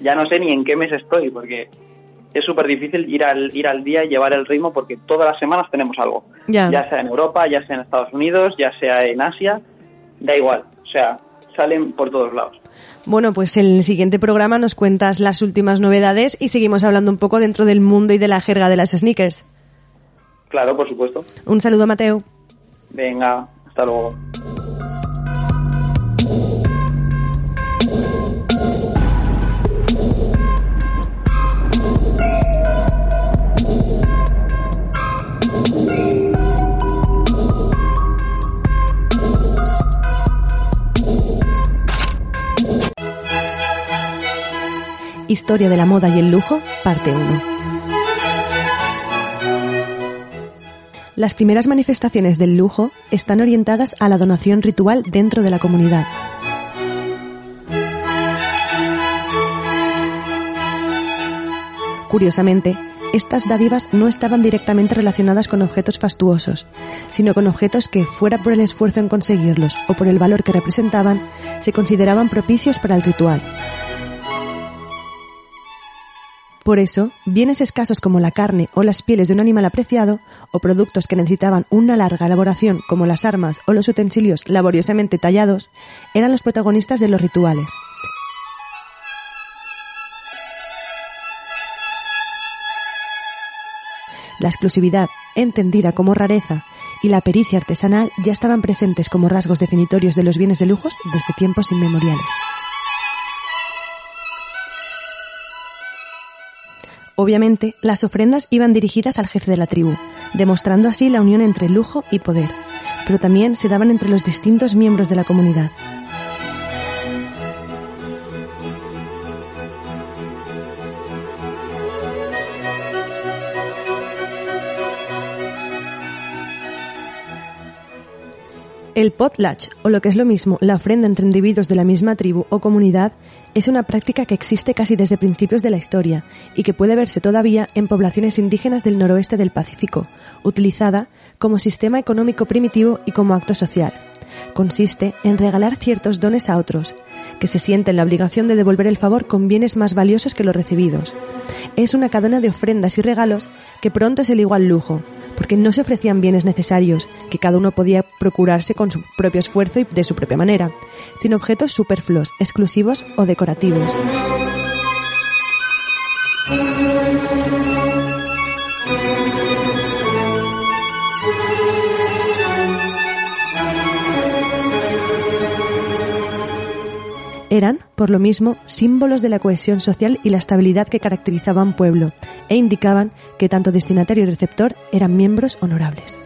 ya no sé ni en qué mes estoy porque es súper difícil ir al ir al día y llevar el ritmo porque todas las semanas tenemos algo. Ya. sea en Europa, ya sea en Estados Unidos, ya sea en Asia, da igual. O sea, salen por todos lados. Bueno, pues en el siguiente programa nos cuentas las últimas novedades y seguimos hablando un poco dentro del mundo y de la jerga de las sneakers. Claro, por supuesto. Un saludo, Mateo. Venga, Historia de la moda y el lujo, parte 1. Las primeras manifestaciones del lujo están orientadas a la donación ritual dentro de la comunidad. Curiosamente, estas dádivas no estaban directamente relacionadas con objetos fastuosos, sino con objetos que, fuera por el esfuerzo en conseguirlos o por el valor que representaban, se consideraban propicios para el ritual. Por eso, bienes escasos como la carne o las pieles de un animal apreciado, o productos que necesitaban una larga elaboración como las armas o los utensilios laboriosamente tallados, eran los protagonistas de los rituales. La exclusividad, entendida como rareza, y la pericia artesanal ya estaban presentes como rasgos definitorios de los bienes de lujos desde tiempos inmemoriales. Obviamente, las ofrendas iban dirigidas al jefe de la tribu, demostrando así la unión entre lujo y poder, pero también se daban entre los distintos miembros de la comunidad. El potlatch, o lo que es lo mismo, la ofrenda entre individuos de la misma tribu o comunidad, es una práctica que existe casi desde principios de la historia y que puede verse todavía en poblaciones indígenas del noroeste del Pacífico, utilizada como sistema económico primitivo y como acto social. Consiste en regalar ciertos dones a otros, que se sienten la obligación de devolver el favor con bienes más valiosos que los recibidos. Es una cadena de ofrendas y regalos que pronto es el igual lujo, porque no se ofrecían bienes necesarios que cada uno podía procurarse con su propio esfuerzo y de su propia manera, sino objetos superfluos, exclusivos o decorativos. Eran, por lo mismo, símbolos de la cohesión social y la estabilidad que caracterizaban pueblo, e indicaban que tanto destinatario y receptor eran miembros honorables.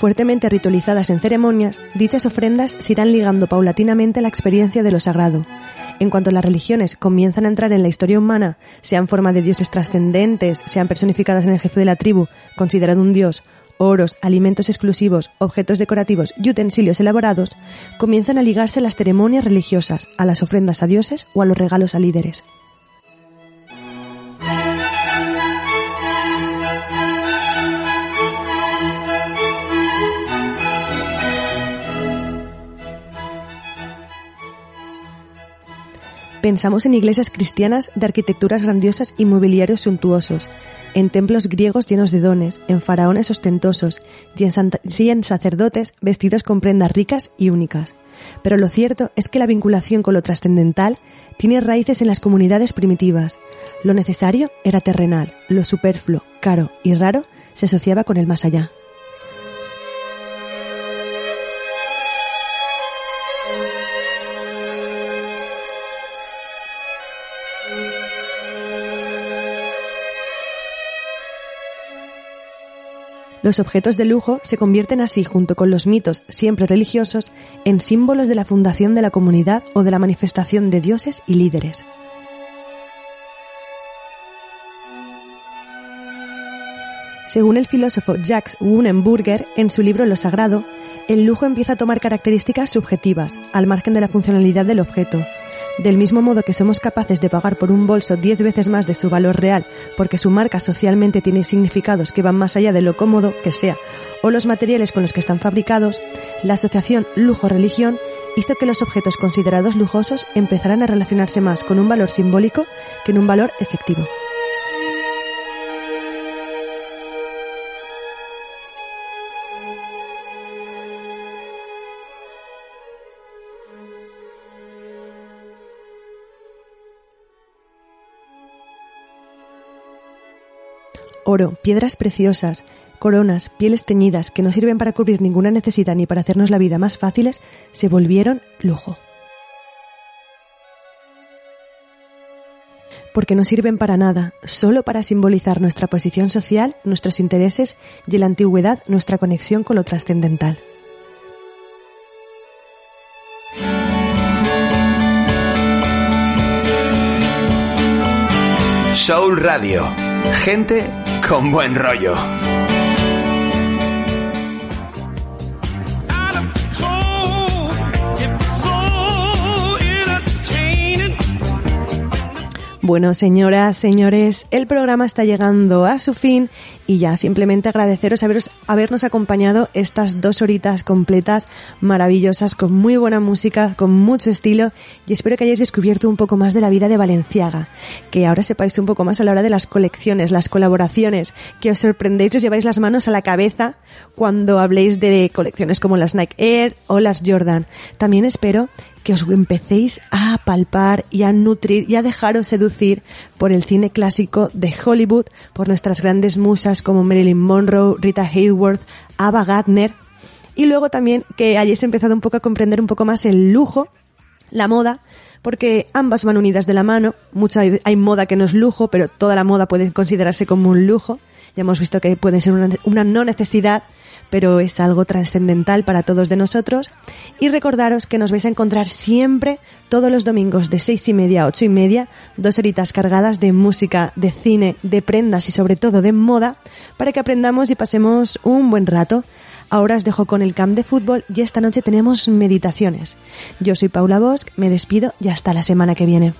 Fuertemente ritualizadas en ceremonias, dichas ofrendas se irán ligando paulatinamente a la experiencia de lo sagrado. En cuanto las religiones comienzan a entrar en la historia humana, sean forma de dioses trascendentes, sean personificadas en el jefe de la tribu, considerado un dios, oros, alimentos exclusivos, objetos decorativos y utensilios elaborados, comienzan a ligarse las ceremonias religiosas, a las ofrendas a dioses o a los regalos a líderes. Pensamos en iglesias cristianas de arquitecturas grandiosas y mobiliarios suntuosos, en templos griegos llenos de dones, en faraones ostentosos y en, sacerdotes vestidos con prendas ricas y únicas. Pero lo cierto es que la vinculación con lo trascendental tiene raíces en las comunidades primitivas. Lo necesario era terrenal, lo superfluo, caro y raro se asociaba con el más allá. Los objetos de lujo se convierten así, junto con los mitos, siempre religiosos, en símbolos de la fundación de la comunidad o de la manifestación de dioses y líderes. Según el filósofo Jacques Wunenburger, en su libro Lo Sagrado, el lujo empieza a tomar características subjetivas, al margen de la funcionalidad del objeto. Del mismo modo que somos capaces de pagar por un bolso 10 veces más de su valor real porque su marca socialmente tiene significados que van más allá de lo cómodo que sea o los materiales con los que están fabricados, la asociación lujo-religión hizo que los objetos considerados lujosos empezaran a relacionarse más con un valor simbólico que en un valor efectivo. Oro, piedras preciosas, coronas, pieles teñidas que no sirven para cubrir ninguna necesidad ni para hacernos la vida más fáciles, se volvieron lujo. Porque no sirven para nada, solo para simbolizar nuestra posición social, nuestros intereses y en la antigüedad nuestra conexión con lo trascendental. Soul Radio. Gente con buen rollo. Bueno, señoras, señores, el programa está llegando a su fin y ya simplemente agradeceros habernos acompañado estas dos horitas completas, maravillosas, con muy buena música, con mucho estilo y espero que hayáis descubierto un poco más de la vida de Valenciaga, que ahora sepáis un poco más a la hora de las colecciones, las colaboraciones, que os sorprendéis, os lleváis las manos a la cabeza cuando habléis de colecciones como las Nike Air o las Jordan. También espero que os empecéis a palpar y a nutrir y a dejaros seducir por el cine clásico de Hollywood, por nuestras grandes musas como Marilyn Monroe, Rita Hayworth, Ava Gardner, y luego también que hayáis empezado un poco a comprender un poco más el lujo, la moda, porque ambas van unidas de la mano, mucha hay, moda que no es lujo, pero toda la moda puede considerarse como un lujo, ya hemos visto que puede ser una no necesidad, pero es algo trascendental para todos de nosotros. Y recordaros que nos vais a encontrar siempre, todos los domingos de seis y media a ocho y media, dos horitas cargadas de música, de cine, de prendas y sobre todo de moda, para que aprendamos y pasemos un buen rato. Ahora os dejo con el camp de fútbol y esta noche tenemos meditaciones. Yo soy Paula Bosch, me despido y hasta la semana que viene.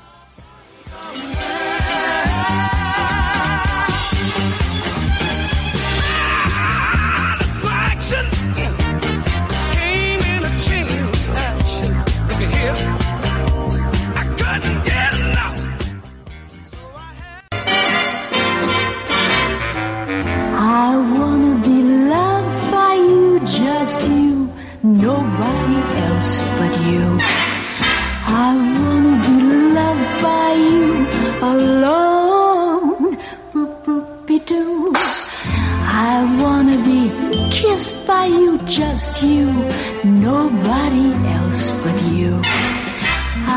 Nobody else but you. I wanna be loved by you alone, boop boop be doo. I wanna be kissed by you, just you, nobody else but you.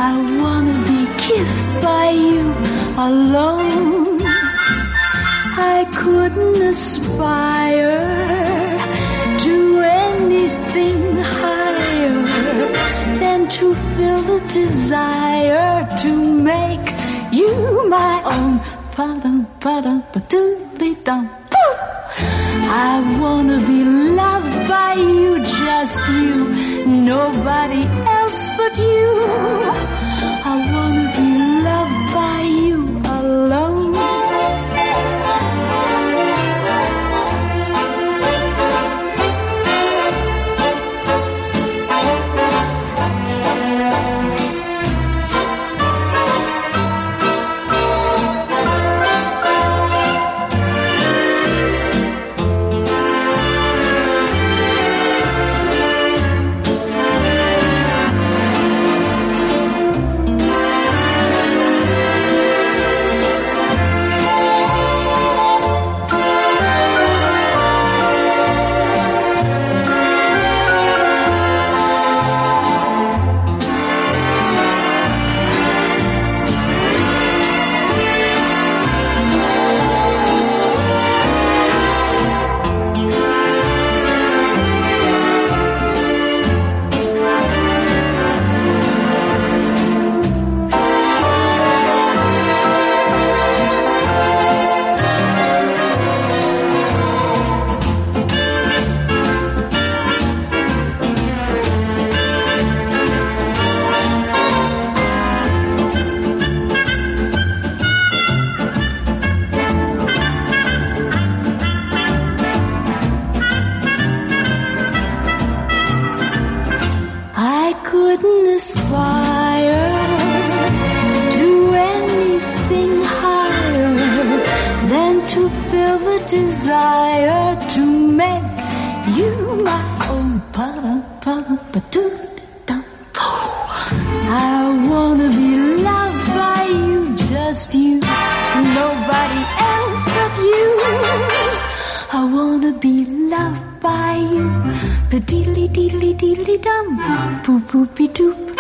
I wanna be kissed by you alone. I couldn't aspire nothing higher than to fill the desire to make you my own. Pa-dum, pa-dum, pa-doodly-dum. I wanna be loved by you, just you, nobody else but you. I wanna be loved by you. The deedly deedly deedly dum, boop boopy doop.